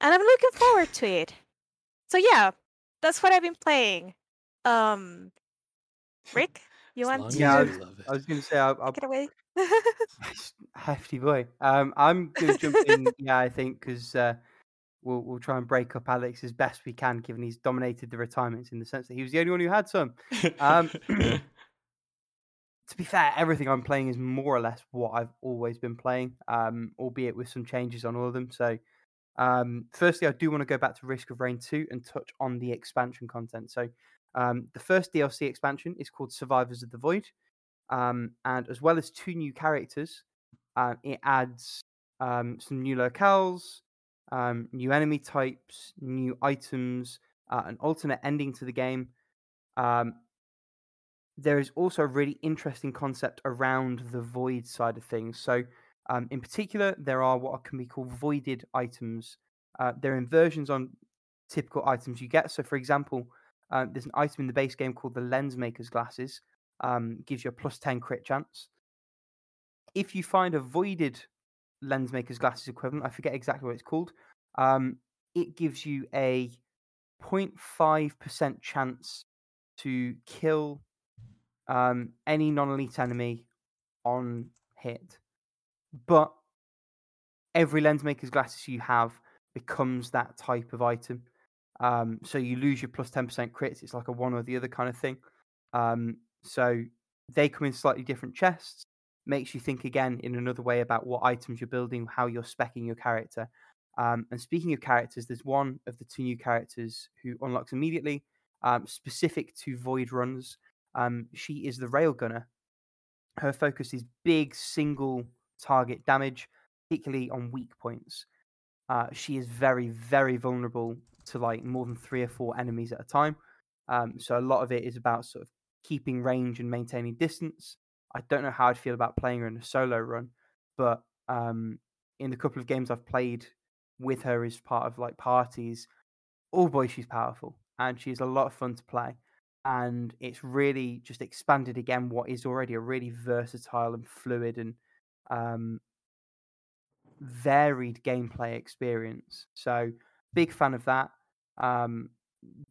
And I'm looking forward to it. So yeah, that's what I've been playing. Um <laughs> Rick, you want to <laughs> Yeah, I was, love it. I was going to say, I'll, I'll take it away? <laughs> hefty boy. Um, I'm going to jump in. Yeah, I think because uh, we'll we'll try and break up Alex as best we can, given he's dominated the retirements in the sense that he was the only one who had some. Um, <clears throat> to be fair, everything I'm playing is more or less what I've always been playing, um, albeit with some changes on all of them. So, um, firstly, I do want to go back to Risk of Rain 2 and touch on the expansion content. So, um, the first DLC expansion is called Survivors of the Void. Um, and as well as two new characters, uh, it adds um, some new locales, um, new enemy types, new items, uh, an alternate ending to the game. Um, there is also a really interesting concept around the void side of things. So, um, in particular, there are what can be called voided items. Uh, they're inversions on typical items you get. So, for example, uh, there's an item in the base game called the Lens Maker's Glasses, um, gives you a plus 10 crit chance. If you find a voided lens maker's glasses equivalent. I forget exactly what it's called. Um, it gives you a 0.5% chance to kill um, any non elite enemy on hit. But every lens maker's glasses you have becomes that type of item. Um, so you lose your plus 10% crits. It's like a one or the other kind of thing. Um, so they come in slightly different chests. Makes you think again in another way about what items you're building, how you're specking your character. Um, and speaking of characters, there's one of the two new characters who unlocks immediately, um, specific to void runs. Um, she is the railgunner. Her focus is big single target damage, particularly on weak points. Uh, she is very, very vulnerable to like more than three or four enemies at a time. Um, so a lot of it is about sort of keeping range and maintaining distance. I don't know how I'd feel about playing her in a solo run, but um, in the couple of games I've played with her as part of like parties, oh boy, she's powerful and she's a lot of fun to play. And it's really just expanded again what is already a really versatile and fluid and um, varied gameplay experience. So, big fan of that. Um,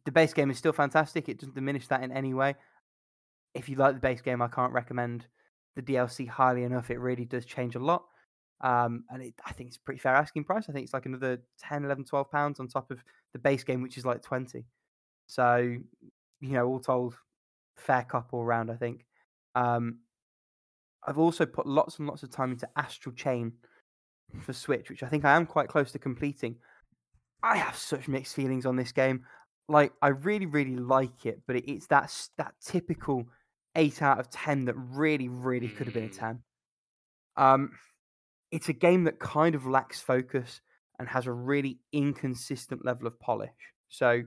the base game is still fantastic. It doesn't diminish that in any way. If you like the base game, I can't recommend the DLC highly enough. It really does change a lot. Um, and it, I think it's pretty fair asking price. I think it's like another 10, 11, 12 pounds on top of the base game, which is like 20. So, you know, all told, fair cop all round, I think. Um, I've also put lots and lots of time into Astral Chain for Switch, which I think I am quite close to completing. I have such mixed feelings on this game. Like, I really, really like it, but it's that that typical eight out of ten that really, really could have been a Mm. ten. Um, it's a game that kind of lacks focus and has a really inconsistent level of polish. So,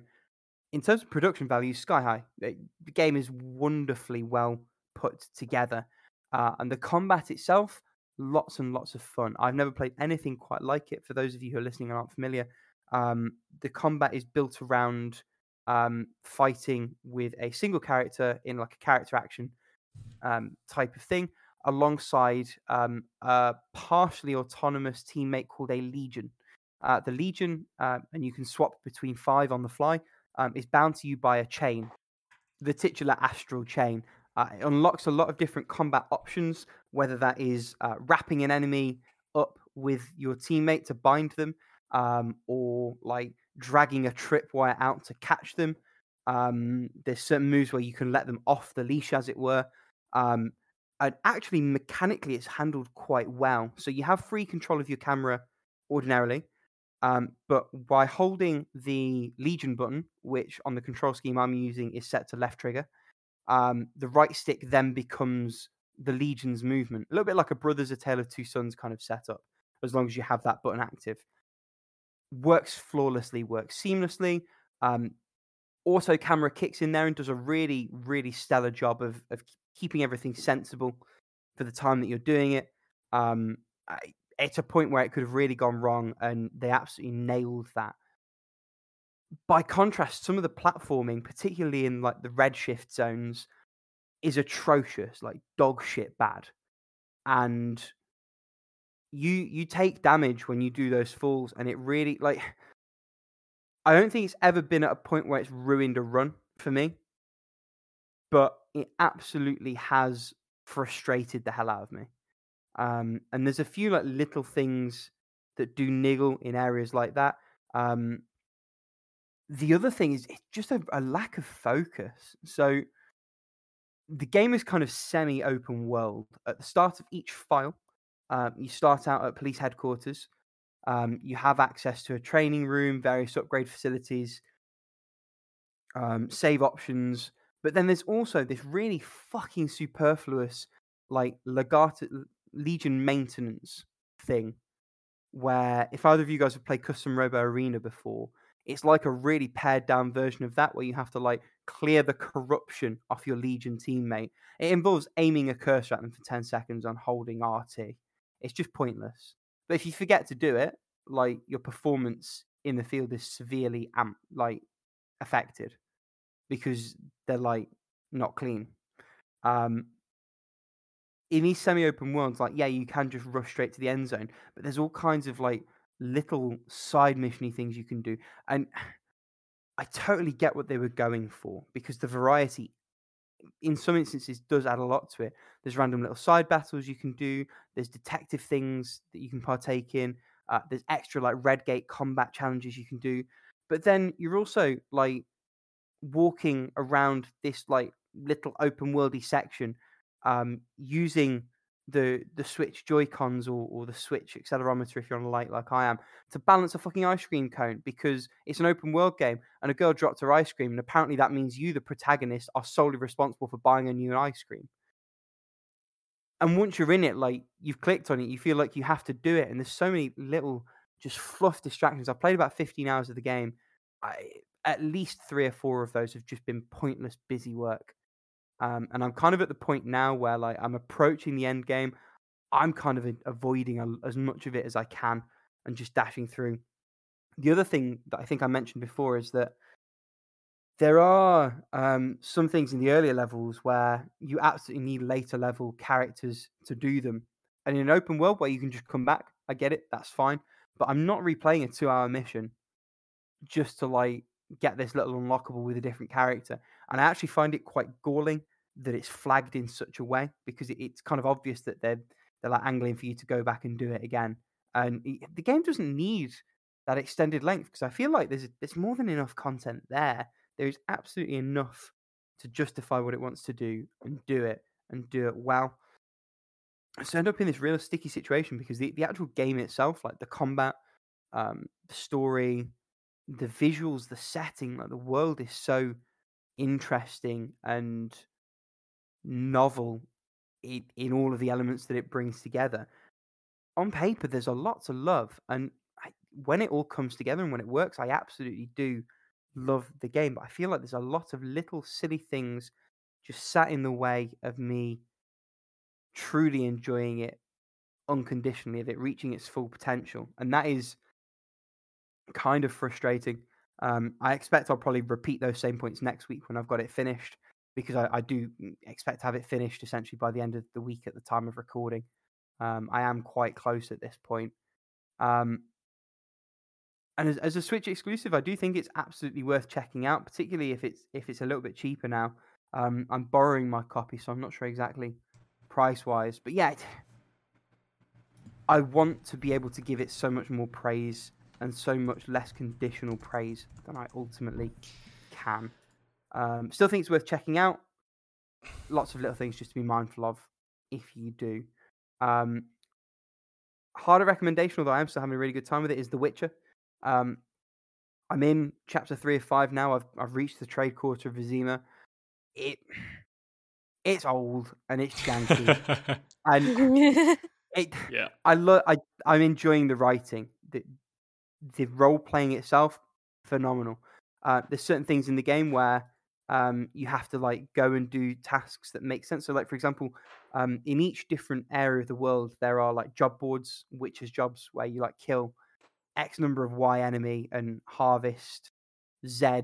in terms of production value, sky high. The the game is wonderfully well put together, uh, and the combat itself, lots and lots of fun. I've never played anything quite like it. For those of you who are listening and aren't familiar, um, the combat is built around um, fighting with a single character in like a character action um, type of thing, alongside um, a partially autonomous teammate called a Legion. Uh, the Legion, uh, and you can swap between five on the fly, um, is bound to you by a chain, the titular astral chain. Uh, it unlocks a lot of different combat options, whether that is uh, wrapping an enemy up with your teammate to bind them, um, or like dragging a tripwire out to catch them. Um, there's certain moves where you can let them off the leash, as it were. Um, and actually, mechanically, it's handled quite well. So you have free control of your camera ordinarily, um, but by holding the Legion button, which on the control scheme I'm using is set to left trigger, um, the right stick then becomes the Legion's movement. A little bit like a Brothers, A Tale of Two Sons kind of setup, as long as you have that button active. Works flawlessly, works seamlessly. Um, auto camera kicks in there and does a really, really stellar job of, of keeping everything sensible for the time that you're doing it. Um, I, it's a point where it could have really gone wrong, and they absolutely nailed that. By contrast, some of the platforming, particularly in like the redshift zones, is atrocious, like dog shit bad. And you you take damage when you do those falls, and it really like <sighs> I don't think it's ever been at a point where it's ruined a run for me, but it absolutely has frustrated the hell out of me. Um, and there's a few like little things that do niggle in areas like that. Um, the other thing is it's just a, a lack of focus. So the game is kind of semi-open world. At the start of each file, um, you start out at police headquarters. Um, you have access to a training room, various upgrade facilities, um, save options. But then there's also this really fucking superfluous, like Legato Legion maintenance thing, where if either of you guys have played Custom Robo Arena before, it's like a really pared down version of that where you have to like clear the corruption off your Legion teammate. It involves aiming a cursor at them for 10 seconds and holding RT. It's just pointless. But if you forget to do it, like your performance in the field is severely amp like affected because they're like not clean. Um in these semi-open worlds, like yeah, you can just rush straight to the end zone, but there's all kinds of like little side missiony things you can do, and I totally get what they were going for because the variety, in some instances, does add a lot to it. There's random little side battles you can do. There's detective things that you can partake in. Uh, there's extra like red gate combat challenges you can do, but then you're also like walking around this like little open worldy section um, using the the Switch Joy Cons or, or the Switch accelerometer if you're on a light like I am to balance a fucking ice cream cone because it's an open world game and a girl dropped her ice cream and apparently that means you the protagonist are solely responsible for buying a new ice cream. And once you're in it, like you've clicked on it, you feel like you have to do it. And there's so many little just fluff distractions. I've played about 15 hours of the game. I, at least three or four of those have just been pointless busy work. Um, and I'm kind of at the point now where like I'm approaching the end game. I'm kind of avoiding a, as much of it as I can and just dashing through. The other thing that I think I mentioned before is that there are um, some things in the earlier levels where you absolutely need later level characters to do them. And in an open world where you can just come back, I get it, that's fine. But I'm not replaying a two hour mission just to like get this little unlockable with a different character. And I actually find it quite galling that it's flagged in such a way because it's kind of obvious that they're they're like angling for you to go back and do it again. And the game doesn't need that extended length because I feel like there's there's more than enough content there. There is absolutely enough to justify what it wants to do and do it and do it well. So end up in this real sticky situation because the, the actual game itself, like the combat, um, the story, the visuals, the setting, like the world is so interesting and novel in, in all of the elements that it brings together. On paper, there's a lot to love, and I, when it all comes together and when it works, I absolutely do love the game. But I feel like there's a lot of little silly things just sat in the way of me truly enjoying it unconditionally, of it reaching its full potential, and that is kind of frustrating. Um, I expect I'll probably repeat those same points next week when I've got it finished because I, I, do expect to have it finished essentially by the end of the week at the time of recording. Um, I am quite close at this point. Um, and as, as, a Switch exclusive, I do think it's absolutely worth checking out, particularly if it's if it's a little bit cheaper now. Um, I'm borrowing my copy, so I'm not sure exactly price wise, but yeah, I want to be able to give it so much more praise and so much less conditional praise than I ultimately can. Um, still think it's worth checking out. Lots of little things just to be mindful of if you do. Um, harder recommendation, although I'm still having a really good time with it, is The Witcher. Um, I'm in chapter three of five now. I've I've reached the trade quarter of Vizima. It it's old and it's janky, <laughs> and <laughs> it. Yeah, I love. I I'm enjoying the writing. The the role playing itself, phenomenal. Uh, there's certain things in the game where um, you have to like go and do tasks that make sense. So, like for example, um, in each different area of the world, there are like job boards, witches jobs, where you like kill X number of Y enemy and harvest Z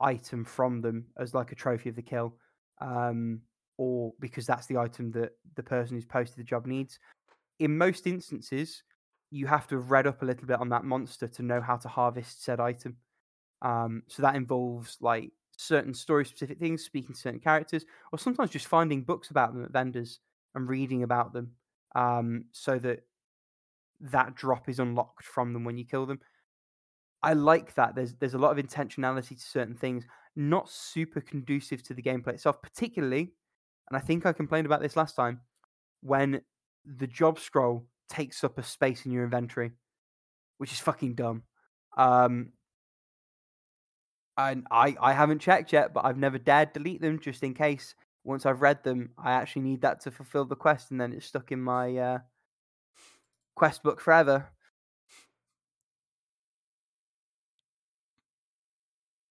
item from them as like a trophy of the kill, um, or because that's the item that the person who's posted the job needs. In most instances, you have to have read up a little bit on that monster to know how to harvest said item. Um, so that involves like certain story specific things, speaking to certain characters, or sometimes just finding books about them at vendors and reading about them, um, so that that drop is unlocked from them when you kill them. I like that. There's there's a lot of intentionality to certain things, not super conducive to the gameplay itself, particularly, and I think I complained about this last time, when the job scroll takes up a space in your inventory, which is fucking dumb. Um, and I, I haven't checked yet, but I've never dared delete them just in case. Once I've read them, I actually need that to fulfill the quest, and then it's stuck in my uh, quest book forever.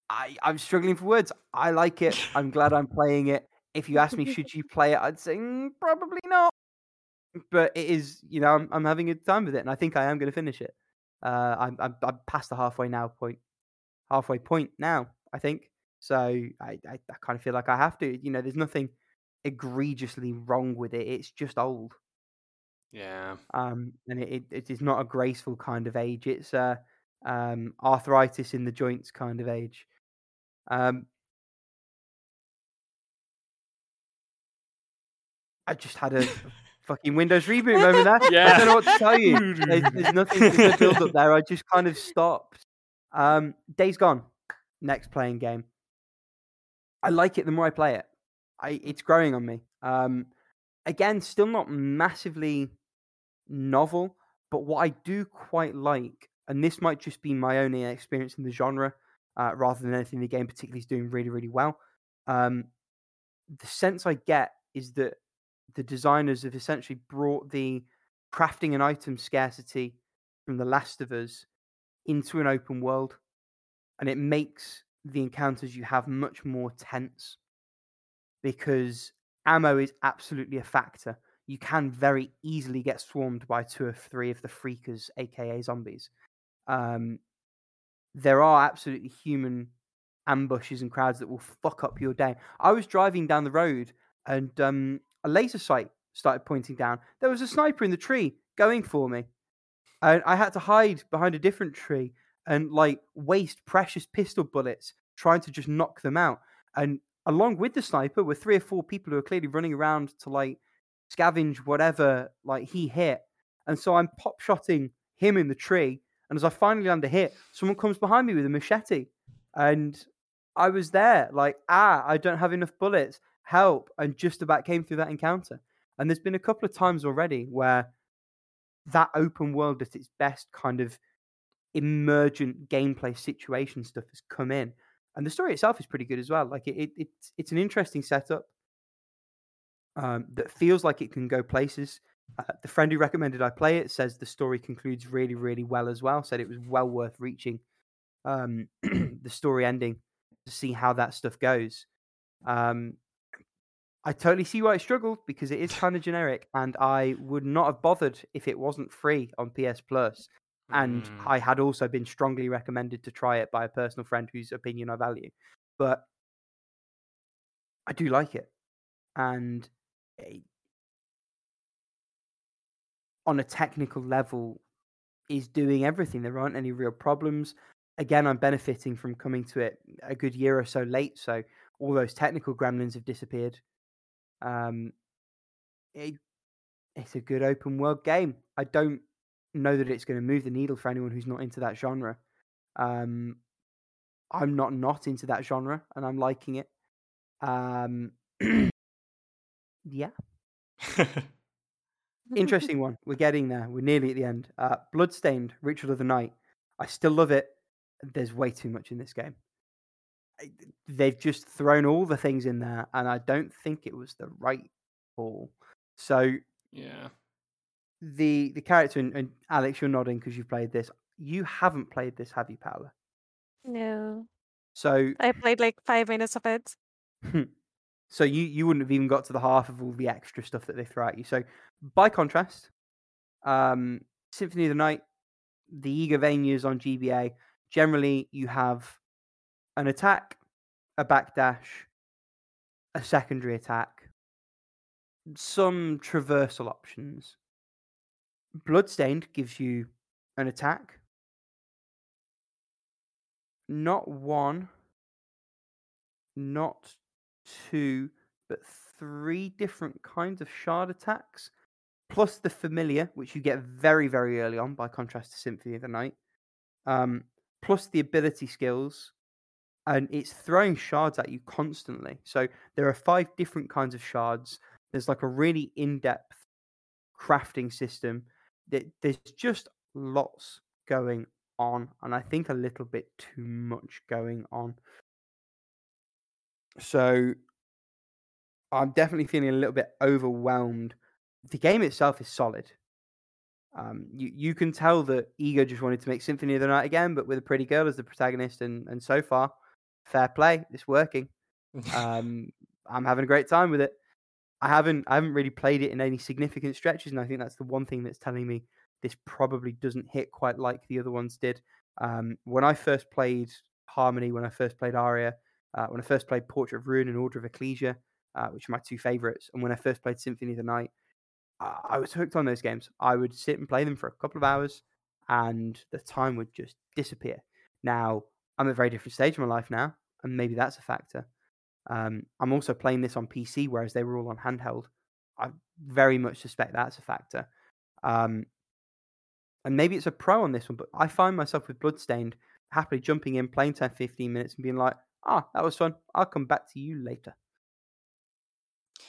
I, I'm struggling for words. I like it. <laughs> I'm glad I'm playing it. If you ask me, should you play it? I'd say mm, probably not but it is, you know, I'm, I'm having a time with it, and I think I am going to finish it. Uh, I'm, I'm, I'm past the halfway now point, halfway point now. I think so. I, I, I kind of feel like I have to. You know, there's nothing egregiously wrong with it. It's just old. Yeah. Um, and it, it, it is not a graceful kind of age. It's a um, arthritis in the joints kind of age. Um, I just had a <laughs> fucking Windows reboot moment there. I don't know what to tell you. There's, there's nothing to build up there. I just kind of stopped. Um, Days Gone, next playing game. I like it the more I play it. I it's growing on me. Um, again, still not massively novel, but what I do quite like, and this might just be my only experience in the genre, uh, rather than anything the game particularly is doing really, really well. Um, the sense I get is that the designers have essentially brought the crafting and item scarcity from The Last of Us into an open world, and it makes the encounters you have much more tense because ammo is absolutely a factor. You can very easily get swarmed by two or three of the freakers, aka zombies. Um, there are absolutely human ambushes and crowds that will fuck up your day. I was driving down the road and um, a laser sight started pointing down. There was a sniper in the tree going for me. And I had to hide behind a different tree and like waste precious pistol bullets trying to just knock them out. And along with the sniper were three or four people who were clearly running around to like scavenge whatever like he hit. And so I'm pop shotting him in the tree. And as I finally land a hit, someone comes behind me with a machete. And I was there, like, ah, I don't have enough bullets. Help. And just about came through that encounter. And there's been a couple of times already where that open world at its best kind of emergent gameplay situation stuff has come in. And the story itself is pretty good as well. Like it, it it's it's an interesting setup um, that feels like it can go places. Uh, the friend who recommended I play it says the story concludes really, really well as well. Said it was well worth reaching um, <clears throat> the story ending to see how that stuff goes. Um, I totally see why it struggled because it is <laughs> kind of generic, and I would not have bothered if it wasn't free on PS Plus. And Mm. I had also been strongly recommended to try it by a personal friend whose opinion I value. But I do like it, and on a technical level, is doing everything. There aren't any real problems. Again, I'm benefiting from coming to it a good year or so late, so all those technical gremlins have disappeared. Um, it, it's a good open world game. I don't know that it's going to move the needle for anyone who's not into that genre. Um, I'm not not into that genre, and I'm liking it. Um, <clears throat> yeah, <laughs> interesting one. We're getting there. We're nearly at the end. Uh, Bloodstained, Ritual of the Night. I still love it. There's way too much in this game. I- They've just thrown all the things in there, and I don't think it was the right call. So yeah. the the character and, and Alex, you're nodding because you've played this. You haven't played this, have you, Paula? No. So I played like five minutes of it. so you you wouldn't have even got to the half of all the extra stuff that they throw at you. So by contrast, um, Symphony of the Night, the Igavanias on GBA, generally you have an attack, a backdash, a secondary attack, some traversal options. Bloodstained gives you an attack, not one, not two, but three different kinds of shard attacks, plus the familiar, which you get very, very early on, by contrast to Symphony of the Night, um, plus the ability skills, and it's throwing shards at you constantly. So there are five different kinds of shards. There's like a really in-depth crafting system. There's just lots going on, and I think a little bit too much going on. So I'm definitely feeling a little bit overwhelmed. The game itself is solid. Um, you you can tell that IGA just wanted to make Symphony of the Night again, but with a pretty girl as the protagonist, and and so far, fair play, it's working. <laughs> Um, I'm having a great time with it. I haven't I haven't really played it in any significant stretches, and I think that's the one thing that's telling me this probably doesn't hit quite like the other ones did. Um, when I first played Harmony, when I first played Aria, uh, when I first played Portrait of Ruin and Order of Ecclesia, uh, which are my two favorites. And when I first played Symphony of the Night, I, I was hooked on those games. I would sit and play them for a couple of hours, and the time would just disappear. Now I'm at a very different stage of my life now, and maybe that's a factor. Um, I'm also playing this on PC, whereas they were all on handheld. I very much suspect that's a factor. Um, and maybe it's a pro on this one, but I find myself with Bloodstained happily jumping in, playing 10, 15 minutes, and being like, ah, that was fun. I'll come back to you later.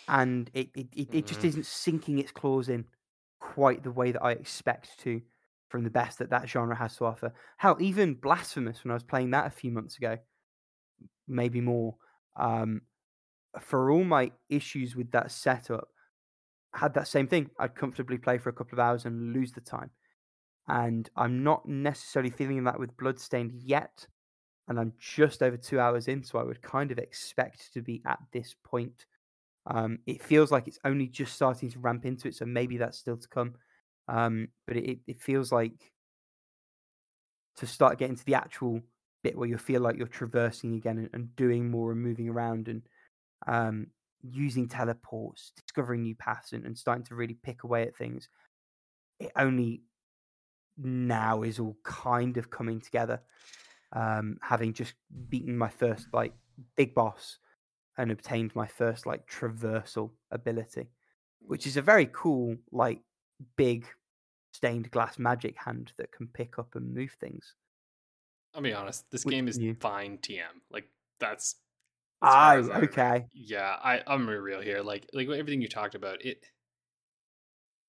And it, it, it, it just Mhm. isn't sinking its claws in quite the way that I expect to from the best that that genre has to offer. Hell, even Blasphemous, when I was playing that a few months ago, maybe more, um, for all my issues with that setup, had that same thing. I'd comfortably play for a couple of hours and lose the time. And I'm not necessarily feeling that with Bloodstained yet. And I'm just over two hours in, so I would kind of expect to be at this point. Um, it feels like it's only just starting to ramp into it, so maybe that's still to come. Um, but it, it feels like to start getting to the actual bit where you feel like you're traversing again and, and doing more and moving around and um, using teleports, discovering new paths, and, and starting to really pick away at things. It only now is all kind of coming together. Um, having just beaten my first like big boss and obtained my first like traversal ability, which is a very cool like big stained glass magic hand that can pick up and move things. I'll be honest. This Which game is you- fine TM. Like that's. Oh, as I- okay. Yeah, I I'm real here. Like like everything you talked about, it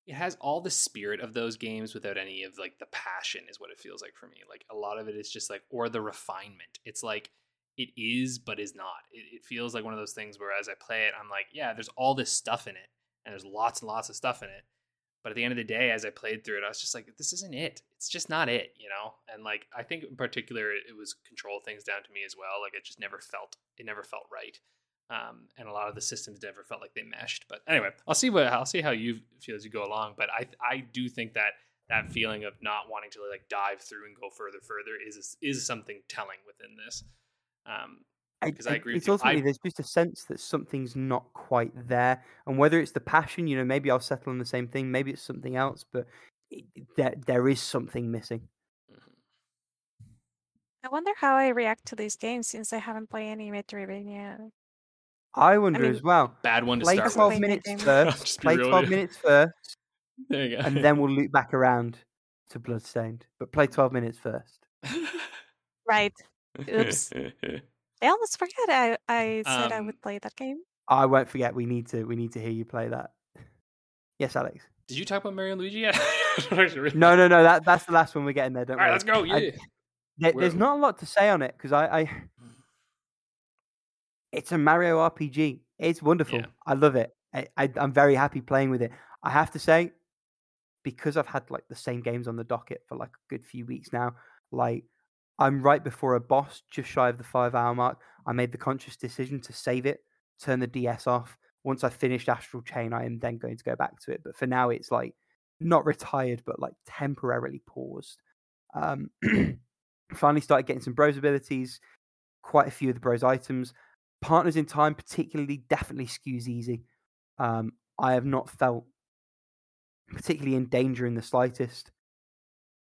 it has all the spirit of those games without any of like the passion is what it feels like for me. Like a lot of it is just like or the refinement. It's like it is but is not. It, it feels like one of those things where as I play it, I'm like, yeah, there's all this stuff in it, and there's lots and lots of stuff in it. But at the end of the day, as I played through it, I was just like, this isn't it. It's just not it, you know? And like, I think in particular, it, was control things down to me as well. Like, it just never felt, it never felt right. Um, and a lot of the systems never felt like they meshed. But anyway, I'll see what, I'll see how you feel as you go along. But I, I do think that that feeling of not wanting to like dive through and go further, further is, is something telling within this. Um, I, 'Cause I agree it's you. ultimately I- there's just a sense that something's not quite there, and whether it's the passion, you know, maybe I'll settle on the same thing, maybe it's something else, but it, there there is something missing. mhm. I wonder how I react to these games since I haven't played any Metroidvania. I wonder mean, as well. Bad one to Play start twelve <laughs> with. <laughs> Play minutes first. Play twelve you. minutes first, There you go. and then we'll loop back around to Bloodstained. But play twelve minutes first. <laughs> Right. Oops. I almost forgot I, I said I Um, would play that game. I won't forget. We need to. We need to hear you play that. Yes, Alex. Did you talk about Mario and Luigi yet? <laughs> No, no, no. That that's the last one we're getting there. Don't All right, worry. let's go. I- Yeah. There, there's Where- not a lot to say on it because I, I, it's a Mario RPG. It's wonderful. Yeah. I love it. I, I, I'm very happy playing with it. I have to say, because I've had like the same games on the docket for like a good few weeks now, like I'm right before a boss, just shy of the five hour mark. I made the conscious decision to save it, turn the DS off. Once I finished Astral Chain, I am then going to go back to it. But for now, it's like not retired, but like temporarily paused. Um, <clears throat> finally started getting some bros abilities, quite a few of the bros items. Partners in time, particularly, definitely skews easy. Um, I have not felt particularly in danger in the slightest,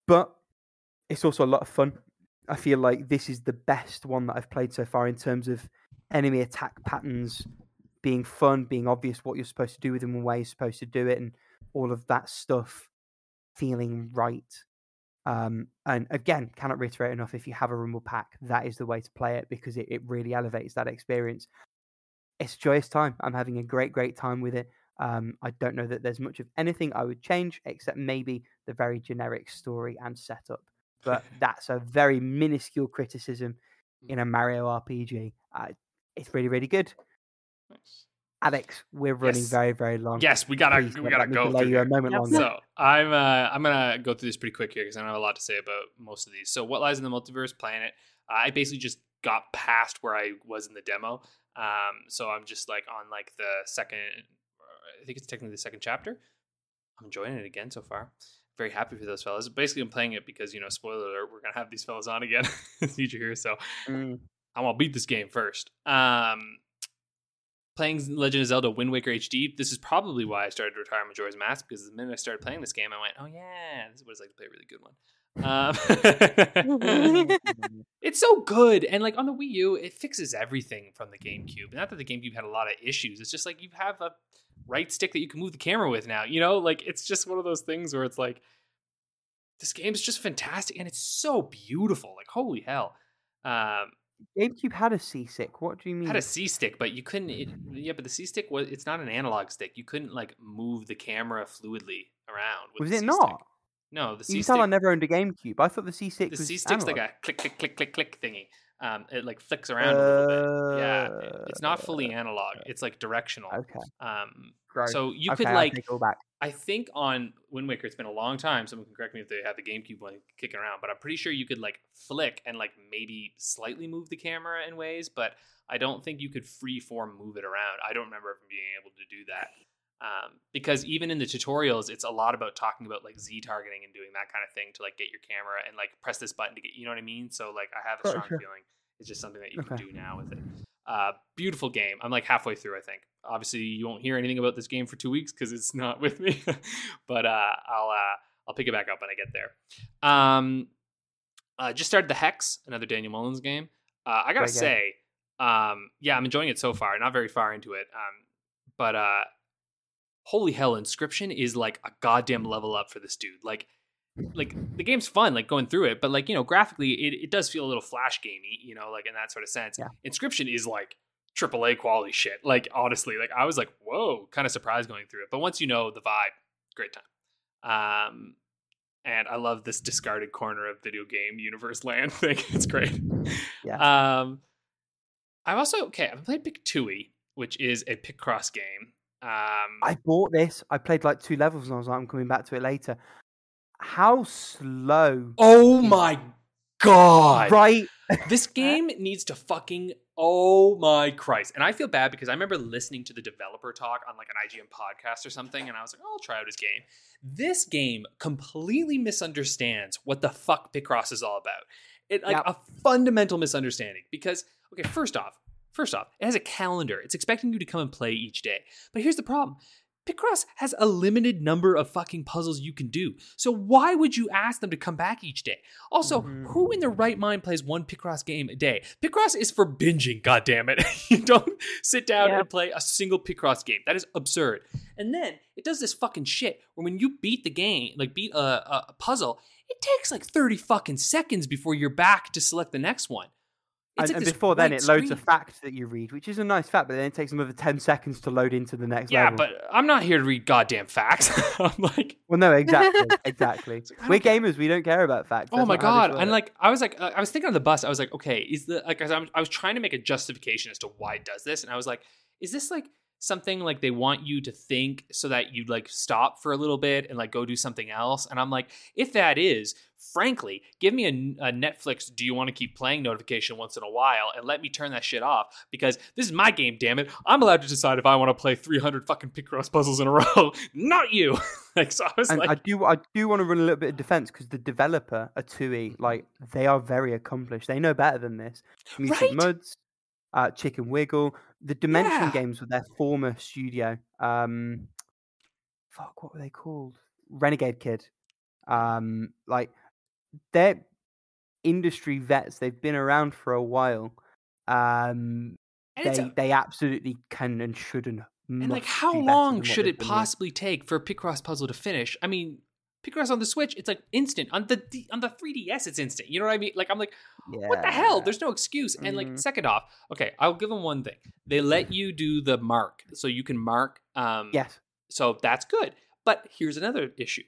but it's also a lot of fun. I feel like this is the best one that I've played so far in terms of enemy attack patterns being fun, being obvious what you're supposed to do with them and where you're supposed to do it, and all of that stuff feeling right. Um, and again, cannot reiterate enough if you have a Rumble pack, that is the way to play it because it, it really elevates that experience. It's joyous time. I'm having a great, great time with it. Um, I don't know that there's much of anything I would change except maybe the very generic story and setup. But that's a very minuscule criticism in a Mario RPG. Uh, it's really, really good. Nice. Alex, we're running Yes. very, very long. Yes, we gotta Please we gotta go delay you a moment longer. So I'm uh, I'm gonna go through this pretty quick here because I don't have a lot to say about most of these. So what lies in the multiverse? planet? I basically just got past where I was in the demo. Um, so I'm just like on like the second, I think it's technically the second chapter. I'm enjoying it again so far. Very happy for those fellas. Basically, I'm playing it because you know, spoiler alert, we're gonna have these fellas on again <laughs> in the future here. So Mm. I want to beat this game first. Um, playing Legend of Zelda Wind Waker HD, this is probably why I started to retire Majora's Mask because the minute I started playing this game, I went, "Oh yeah, this is what it's like to play a really good one." Um, <laughs> <laughs> it's so good, and like on the Wii U, it fixes everything from the GameCube. Not that the GameCube had a lot of issues; it's just like you have a right stick that you can move the camera with now. You know, like it's just one of those things where it's like this game is just fantastic and it's so beautiful. Like holy hell. Um, GameCube had a C stick. What do you mean? had a C stick, but you couldn't. It, yeah, but the C stick was it's not an analog stick. You couldn't like move the camera fluidly around. Was it C-stick. not? No, the You C can tell I never owned a GameCube. I thought the C stick was The was C stick's like analog. a click, click, click, click, click thingy. Um, it like flicks around a little bit. Yeah, it's not fully analog. It's like directional. Uh, Okay. Um, Gross. so you okay, could like it back. I think on Wind Waker, it's been a long time. Someone can correct me if they have the GameCube one kicking around, but I'm pretty sure you could like flick and like maybe slightly move the camera in ways, but I don't think you could free form move it around. I don't remember being able to do that. Um, because even in the tutorials, it's a lot about talking about like Z targeting and doing that kind of thing to like get your camera and like press this button to get, you know what I mean? So like I have a strong Gotcha. feeling it's just something that you can do now with it. Uh, beautiful game. I'm like halfway through, I think. Obviously, you won't hear anything about this game for two weeks because it's not <laughs> with me. but uh, I'll uh, I'll pick it back up when I get there. Um, uh, just started the Hex, another Daniel Mullins game. Uh, I gotta Great game. say, um, yeah, I'm enjoying it so far. Not very far into it, um, but uh, holy hell, Inscryption is like a goddamn level up for this dude. Like, like the game's fun, like going through it, but like you know, graphically, it, it does feel a little flash gamey, you know, like in that sort of sense. Yeah. Inscryption is like AAA quality shit. Like honestly, like I was like, whoa, kind of surprised going through it. But once you know the vibe, great time. Um, and I love this discarded corner of video game universe land <laughs> thing. It's great. Yeah. Um, I've also okay. I've played Pictooi, which is a Picross game. Um, I bought this. I played like two levels and I was like, I'm coming back to it later. How slow. oh my god! Right? This <laughs> game needs to fucking oh my Christ. And I feel bad because I remember listening to the developer talk on like an IGN podcast or something, and I was like, oh, I'll try out his game. This game completely misunderstands what the fuck Picross is all about. It like Yep. a fundamental misunderstanding. Because, okay, first off, first off, it has a calendar. It's expecting you to come and play each day. But here's the problem. Picross has a limited number of fucking puzzles you can do. So why would you ask them to come back each day? Also, Mhm. who in their right mind plays one Picross game a day? Picross is for binging, goddammit. <laughs> you don't sit down and play a single Picross game. That is absurd. And then it does this fucking shit where when you beat the game, like beat a, a puzzle, it takes like 30 fucking seconds before you're back to select the next one. And, and before then, it loads a fact that you read, which is a nice fact, but then it takes another 10 seconds to load into the next Yeah, level. but I'm not here to read goddamn facts. <laughs> I'm like, Well, no, exactly. <laughs> exactly. Like, We're gamers. We don't care about facts. Oh That's my how this god! And like, I was like, uh, I was thinking on the bus. I was like, okay, is the like, 'cause I'm, I was trying to make a justification as to why it does this, and I was like, is this like something like they want you to think so that you like stop for a little bit and like go do something else? And I'm like, if that is, frankly, give me a, a Netflix. Do you want to keep playing notification once in a while and let me turn that shit off because this is my game. Damn it! I'm allowed to decide if I want to play 300 fucking Picross <laughs> puzzles in a row, <laughs> not you. <laughs> like, so I was and like, I do, I do want to run a little bit of defense because the developer, Atooi, like they are very accomplished. They know better than this. Right? Mudds, uh, Chicken Wiggle, the Dementium Yeah. games with their former studio. Um, fuck, what were they called? Renegade Kid. Um, like they're industry vets. They've been around for a while. Um, they a- they absolutely can and should and And like, how long should it possibly take for a Picross puzzle to finish? I mean, Picross on the Switch, it's like instant. On the on the 3DS, it's instant. You know what I mean? Like, I'm like, what the hell? There's no excuse. And like, Mhm. second off, okay, I'll give them one thing. They let you do the mark, so you can mark. Um, Yes. So that's good. But here's another issue.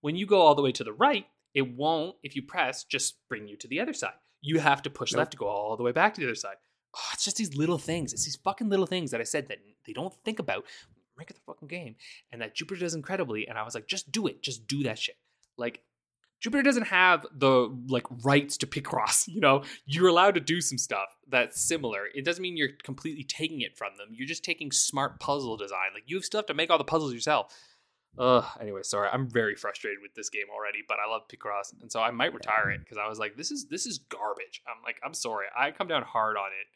When you go all the way to the right, it won't, if you press, just bring you to the other side. You have to push Nope. left to go all the way back to the other side. Oh, it's just these little things. It's these fucking little things that I said that they don't think about make the fucking game. And that Jupiter does incredibly. And I was like, just do it. Just do that shit. Like, Jupiter doesn't have the like rights to Picross, <laughs> you know. You're allowed to do some stuff that's similar. It doesn't mean you're completely taking it from them. You're just taking smart puzzle design. Like you still have to make all the puzzles yourself. Ugh. Anyway, sorry. I'm very frustrated with this game already, but I love Picross, and so I might retire it because I was like, this is this is garbage. I'm like, I'm sorry. I come down hard on it.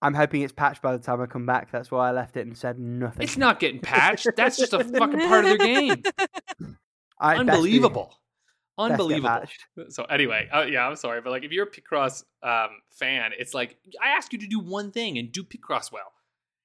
I'm hoping it's patched by the time I come back. That's why I left it and said nothing. It's not getting patched. That's just a <laughs> fucking part of their game. I. Unbelievable. Unbelievable. So anyway, uh, yeah, I'm sorry, but like if you're a Picross um, fan, it's like I ask you to do one thing and do Picross well,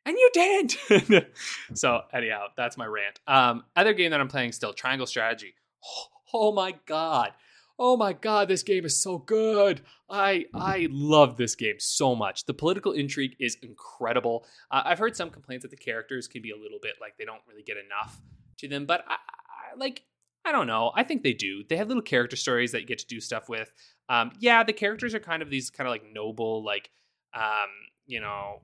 and you didn't. <laughs> so anyhow, that's my rant. Um, other game that I'm playing still, Triangle Strategy. <gasps> Oh, my god, oh my god, this game is so good. I I love this game so much. The political intrigue is incredible. Uh, I've heard some complaints that the characters can be a little bit like they don't really get enough to them, but I, I like I don't know. I think they do. They have little character stories that you get to do stuff with. Um, yeah, the characters are kind of these kind of like noble, like um, you know,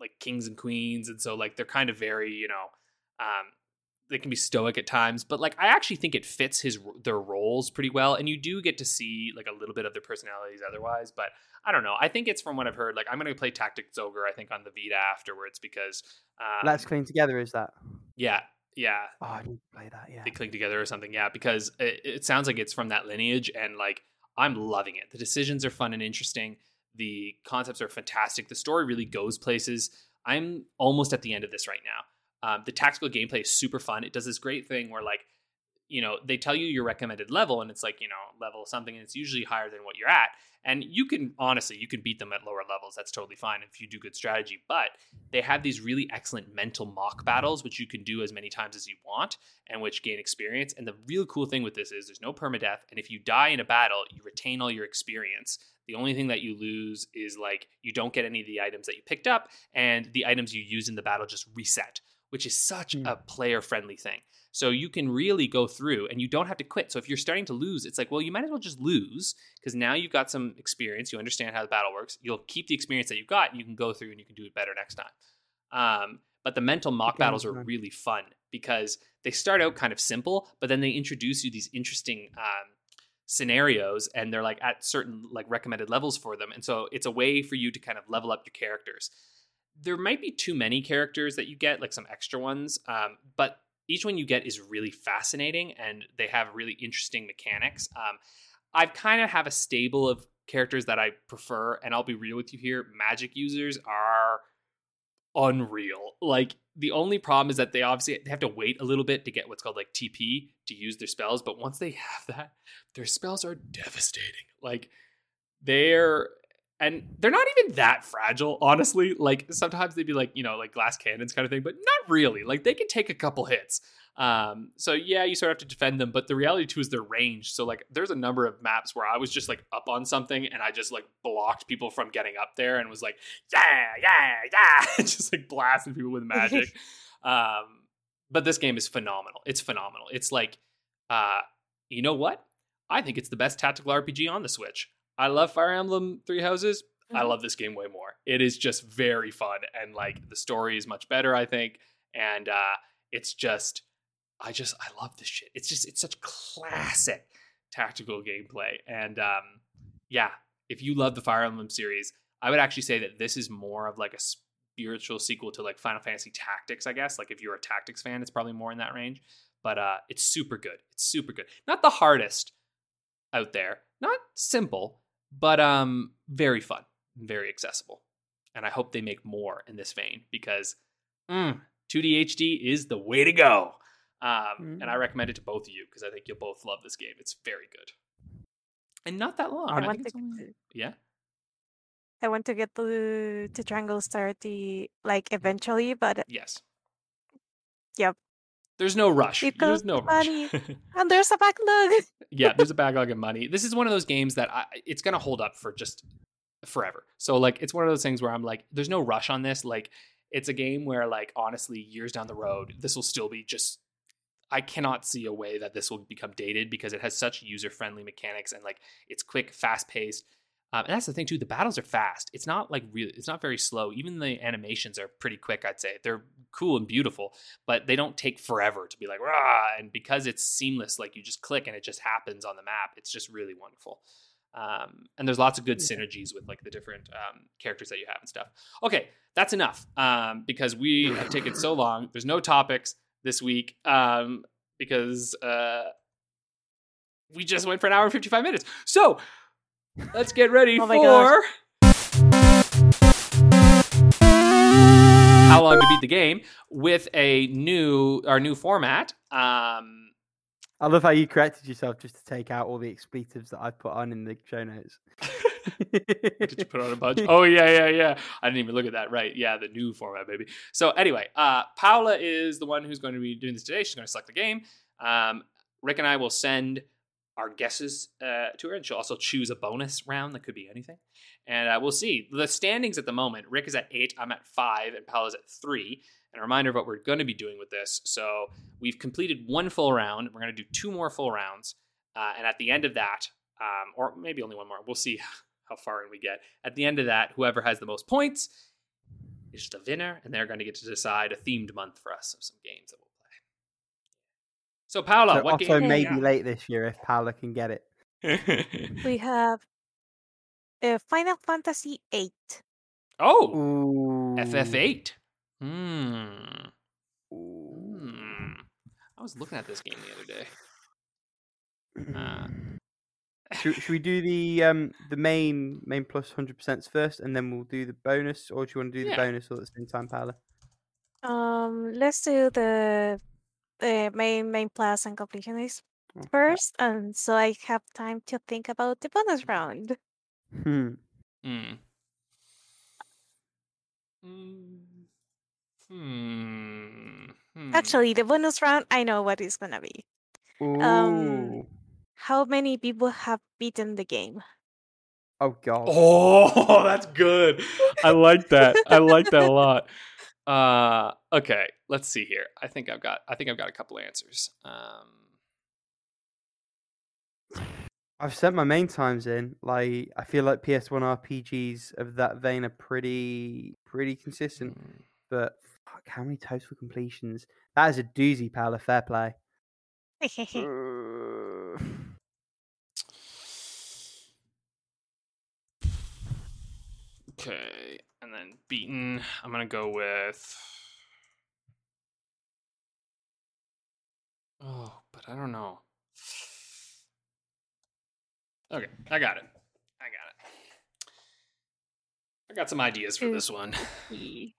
like kings and queens, and so like they're kind of very, you know, um, they can be stoic at times. But like I actually think it fits his their roles pretty well, and you do get to see like a little bit of their personalities otherwise. But I don't know. I think it's from what I've heard. Like I'm going to play Tactics Ogre. I think on the Vita afterwards because um, Let's cling together. Is that? yeah, yeah Oh, I to play that. Yeah. they cling together or something. Yeah, because it, it sounds like it's from that lineage, and like I'm loving it. The decisions are fun and interesting. The concepts are fantastic. The story really goes places. I'm almost at the end of this right now. Um, the tactical gameplay is super fun. It does this great thing where like you know they tell you your recommended level, and it's like you know level something, and it's usually higher than what you're at. And you can honestly, you can beat them at lower levels. That's totally fine if you do good strategy. But they have these really excellent mental mock battles, which you can do as many times as you want, and which gain experience. And the real cool thing with this is there's no permadeath, and if you die in a battle, you retain all your experience. The only thing that you lose is like you don't get any of the items that you picked up, and the items you use in the battle just reset, which is such Hmm. a player friendly thing. So you can really go through and you don't have to quit. So if you're starting to lose, it's like, well, you might as well just lose because now you've got some experience. You understand how the battle works. You'll keep the experience that you've got and you can go through and you can do it better next time. Um, but the mental mock game battles are fun. really fun because they start out kind of simple, but then they introduce you these interesting um, scenarios and they're like at certain like recommended levels for them. And so it's a way for you to kind of level up your characters. There might be too many characters that you get, like some extra ones, um, but each one you get is really fascinating and they have really interesting mechanics. Um, I kind of have a stable of characters that I prefer, and I'll be real with you here. Magic users are unreal. Like the only problem is that they obviously they have to wait a little bit to get what's called like TP to use their spells, but once they <laughs> have that, their spells are devastating. Like they're and they're not even that fragile, honestly. Like sometimes they'd be like, you know, like glass cannons kind of thing, but not really. Like they can take a couple hits. Um, so yeah, you sort of have to defend them, but the reality too is their range. So like there's a number of maps where I was just like up on something and I just like blocked people from getting up there and was like, yeah, yeah, yeah, <laughs> just like blasting people with magic. <laughs> um, but this game is phenomenal. It's phenomenal. It's like, uh, you know what? I think it's the best tactical RPG on the Switch. I love Fire Emblem Three Houses. I Mhm. love this game way more. It is just very fun and like the story is much better, I think. And uh it's just I just I love this shit. It's just it's such classic tactical gameplay. And um yeah, if you love the Fire Emblem series, I would actually say that this is more of like a spiritual sequel to like Final Fantasy Tactics, I guess. Like if you're a Tactics fan, it's probably more in that range. But uh it's super good. It's super good. Not the hardest out there. Not simple, but um very fun, very accessible. And I hope they make more in this vein because mm, 2D HD is the way to go. Um, And I recommend it to both of you because I think you'll both love this game. It's very good. And not that long. I I want think it's to only- get yeah. I want to get to to Triangle Starty like eventually, but Yes. Yep. There's no rush. It There's no rush. money. <laughs> and there's a backlog. yeah, there's a <laughs> backlog of money. This is one of those games that I, it's gonna hold up for just forever. So like, it's one of those things where I'm like, there's no rush on this. Like, it's a game where like, honestly, years down the road, this will still be just. I cannot see a way that this will become dated because it has such user friendly mechanics and like it's quick, fast paced. Um, and that's the thing too. The battles are fast. It's not like really. It's not very slow. Even the animations are pretty quick. I'd say they're cool and beautiful, but they don't take forever to be like rah. And because it's seamless, like you just click and it just happens on the map. It's just really wonderful. Um, and there's lots of good synergies with like the different um, characters that you have and stuff. Okay, that's enough um, because we <laughs> have taken so long. There's no topics this week um, because uh, we just went for an hour and 55 minutes. So let's get ready Oh for. gosh. how long to beat the game with a new our new format. Um, I love how you corrected yourself just to take out all the expletives that I put on in the show notes. <laughs> Did you put on a bunch? Oh yeah, yeah, yeah. I didn't even look at that. Right, yeah, the new format, baby. So anyway, uh, Paula is the one who's going to be doing this today. She's going to select the game. Um, Rick and I will send our guesses uh, to her, and she'll also choose a bonus round that could be anything. And uh, we'll see the standings at the moment. Rick is at eight. I'm at five, and Paula's at three. And a reminder of what we're going to be doing with this. So we've completed one full round. We're going to do two more full rounds, uh, and at the end of that, um, or maybe only one more, we'll see <laughs> how far in we get. At the end of that, whoever has the most points is the winner, and they're going to get to decide a themed month for us of some games that we'll. So, Paula, So what Otto game? may Yeah. be late this year if Paula can get it. <laughs> We have uh, Final Fantasy VIII. oh, Ooh. FF8. Hmm. Ooh. Hmm. I was looking at this game the other day. Uh, <clears throat> should, should we do the um the main main plus hundred percent first, and then we'll do the bonus, or do you want to do the bonus all at the same time, Paula? Um, let's do the the main main plus and completionist Okay. first, and so I have time to think about the bonus round. Hmm. Hmm. Hmm. Hmm. Hmm. Actually, the bonus round, I know what it's gonna be. Um, How many people have beaten the game? Oh god. Oh, <laughs> that's good. I like that. I like that a lot. <laughs> <laughs> Uh, okay, let's see here. I think I've got. I think I've got a couple answers. Um, I've sent my main times in. Like I feel like PS1 RPGs of that vein are pretty pretty consistent. hmm. But fuck, how many total completions? That is a doozy, Paula. Fair play. Uh, <laughs> Okay, and beaten. I'm gonna go with. Oh, but I don't know. Okay, I got it. I got it. I got some ideas for this one. <laughs>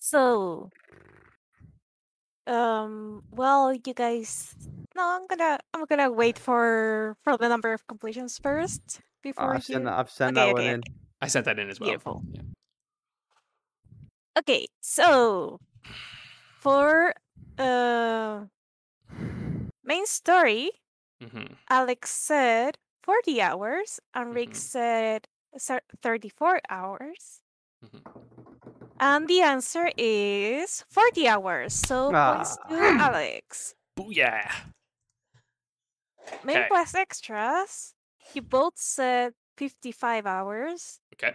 So, um, well, you guys, no, I'm gonna, I'm gonna wait for for the number of completions first before I've sent you. that. I've sent Okay, that one okay, in. I sent that in as well. Beautiful. Yeah. Okay, so for uh main story, hmm Alex said 40 hours, and Rick Mhm. said 34 hours. hmm And the answer is 40 hours. So points to Ah. Alex. Booyah! Main Okay. plus extras. You both said 55 hours. Okay.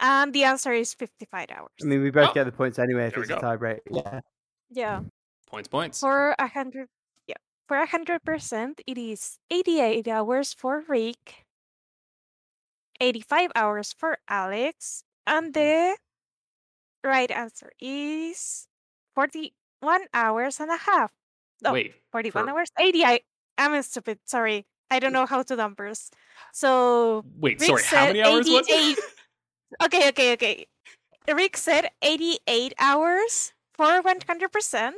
And the answer is 55 hours. I mean, we both Oh. get the points anyway if There it's a tie break. Yeah. yeah. Points, points. For a hundred yeah. For a hundred percent it is 88 hours for Rick. 85 hours for Alex. And mm-hmm. the right answer is 41 hours and a half. No, Wait. 41 for- hours? 88. I'm stupid. Sorry. I don't know how to numbers. So, Wait, Rick sorry. How many hours was 88. it? okay, okay, okay. Rick said 88 hours for 100%.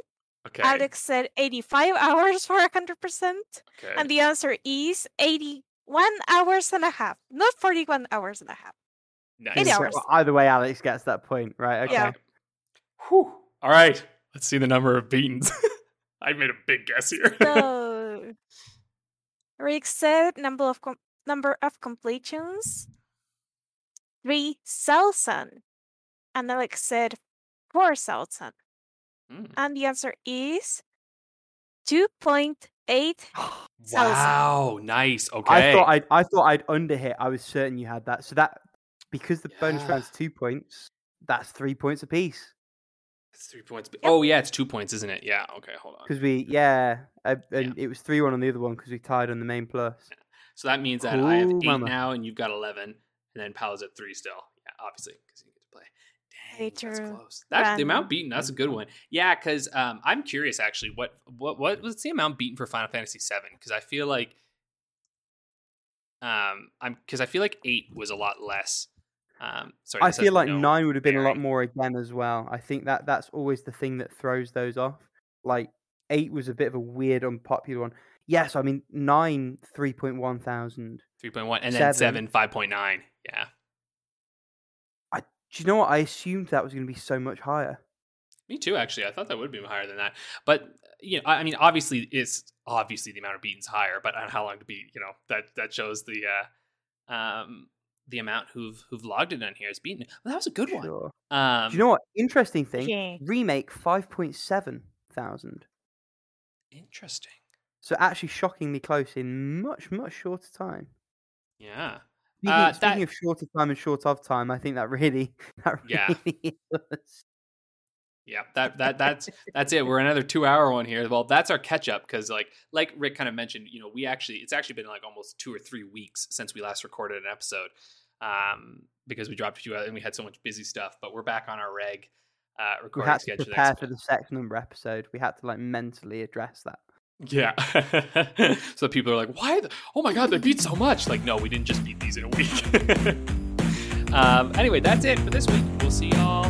okay. Alex said 85 hours for 100%. okay. And the answer is 81 hours and a half, not 41 hours and a half. nice. 80 So hours. either way, Alex gets that point, right? Okay. Yeah. Whew. All right. Let's see the number of beatings. <laughs> I made a big guess here. So, Rick said number of com- number of completions 3,000. And Alex said 4,000. Mm. And the answer is 2.8. <gasps> Wow. Nice. Okay. I thought I'd, I thought I'd underhit. I was certain you had that. So that because the bonus Yeah. round's two points, that's three points apiece. It's three points. Oh yeah, it's two points, isn't it? Yeah. Okay. Hold on. Because we yeah, uh, and it was three one on the other one because we tied on the main plus. So that means that I have eight mama. now, and you've got eleven, and then Pal's at three still. Yeah, obviously because you get to play. Very Dang, that's true. close. That the amount beaten. That's a good one. Yeah, because um, I'm curious actually. What what what was the amount beaten for Final Fantasy Seven? Because I feel like um I'm because I feel like eight was a lot less Um, sorry, I feel like no nine would have been a lot more again as well. I think that that's always the thing that throws those off. Like eight was a bit of a weird, unpopular one. Yes, I mean nine, three point one thousand, three point one, 3.1 and then Seven. 5.9 yeah I Do you know what? I assumed that was going to be so much higher. me too actually i thought that would be higher than that but you know i I mean obviously it's obviously the amount of beaten's higher but on how long to beat you know that that shows the uh um the amount who've who've logged it on here is beaten well, that was a good one Sure. um Do you know what? Interesting thing. Yeah. Remake five point seven thousand. interesting So actually shockingly close in much much shorter time. yeah Speaking, Uh, speaking that- of shorter time and short of time, I think that really <laughs> that Yeah. really <laughs> does. Yeah, that that that's that's it. We're another two hour one here. Well, that's our catch up because like like Rick kind of mentioned, you know, we actually it's actually been like almost two or three weeks since we last recorded an episode, um, because we dropped a few and we had so much busy stuff. But we're back on our reg uh, We recording had to schedule. prepare next for the sex number episode. We had to like mentally address that. Yeah. <laughs> so people are like, why? The, oh my god, they beat so much. Like, no, we didn't just beat these in a week. <laughs> um, anyway, that's it for this week. We'll see y'all.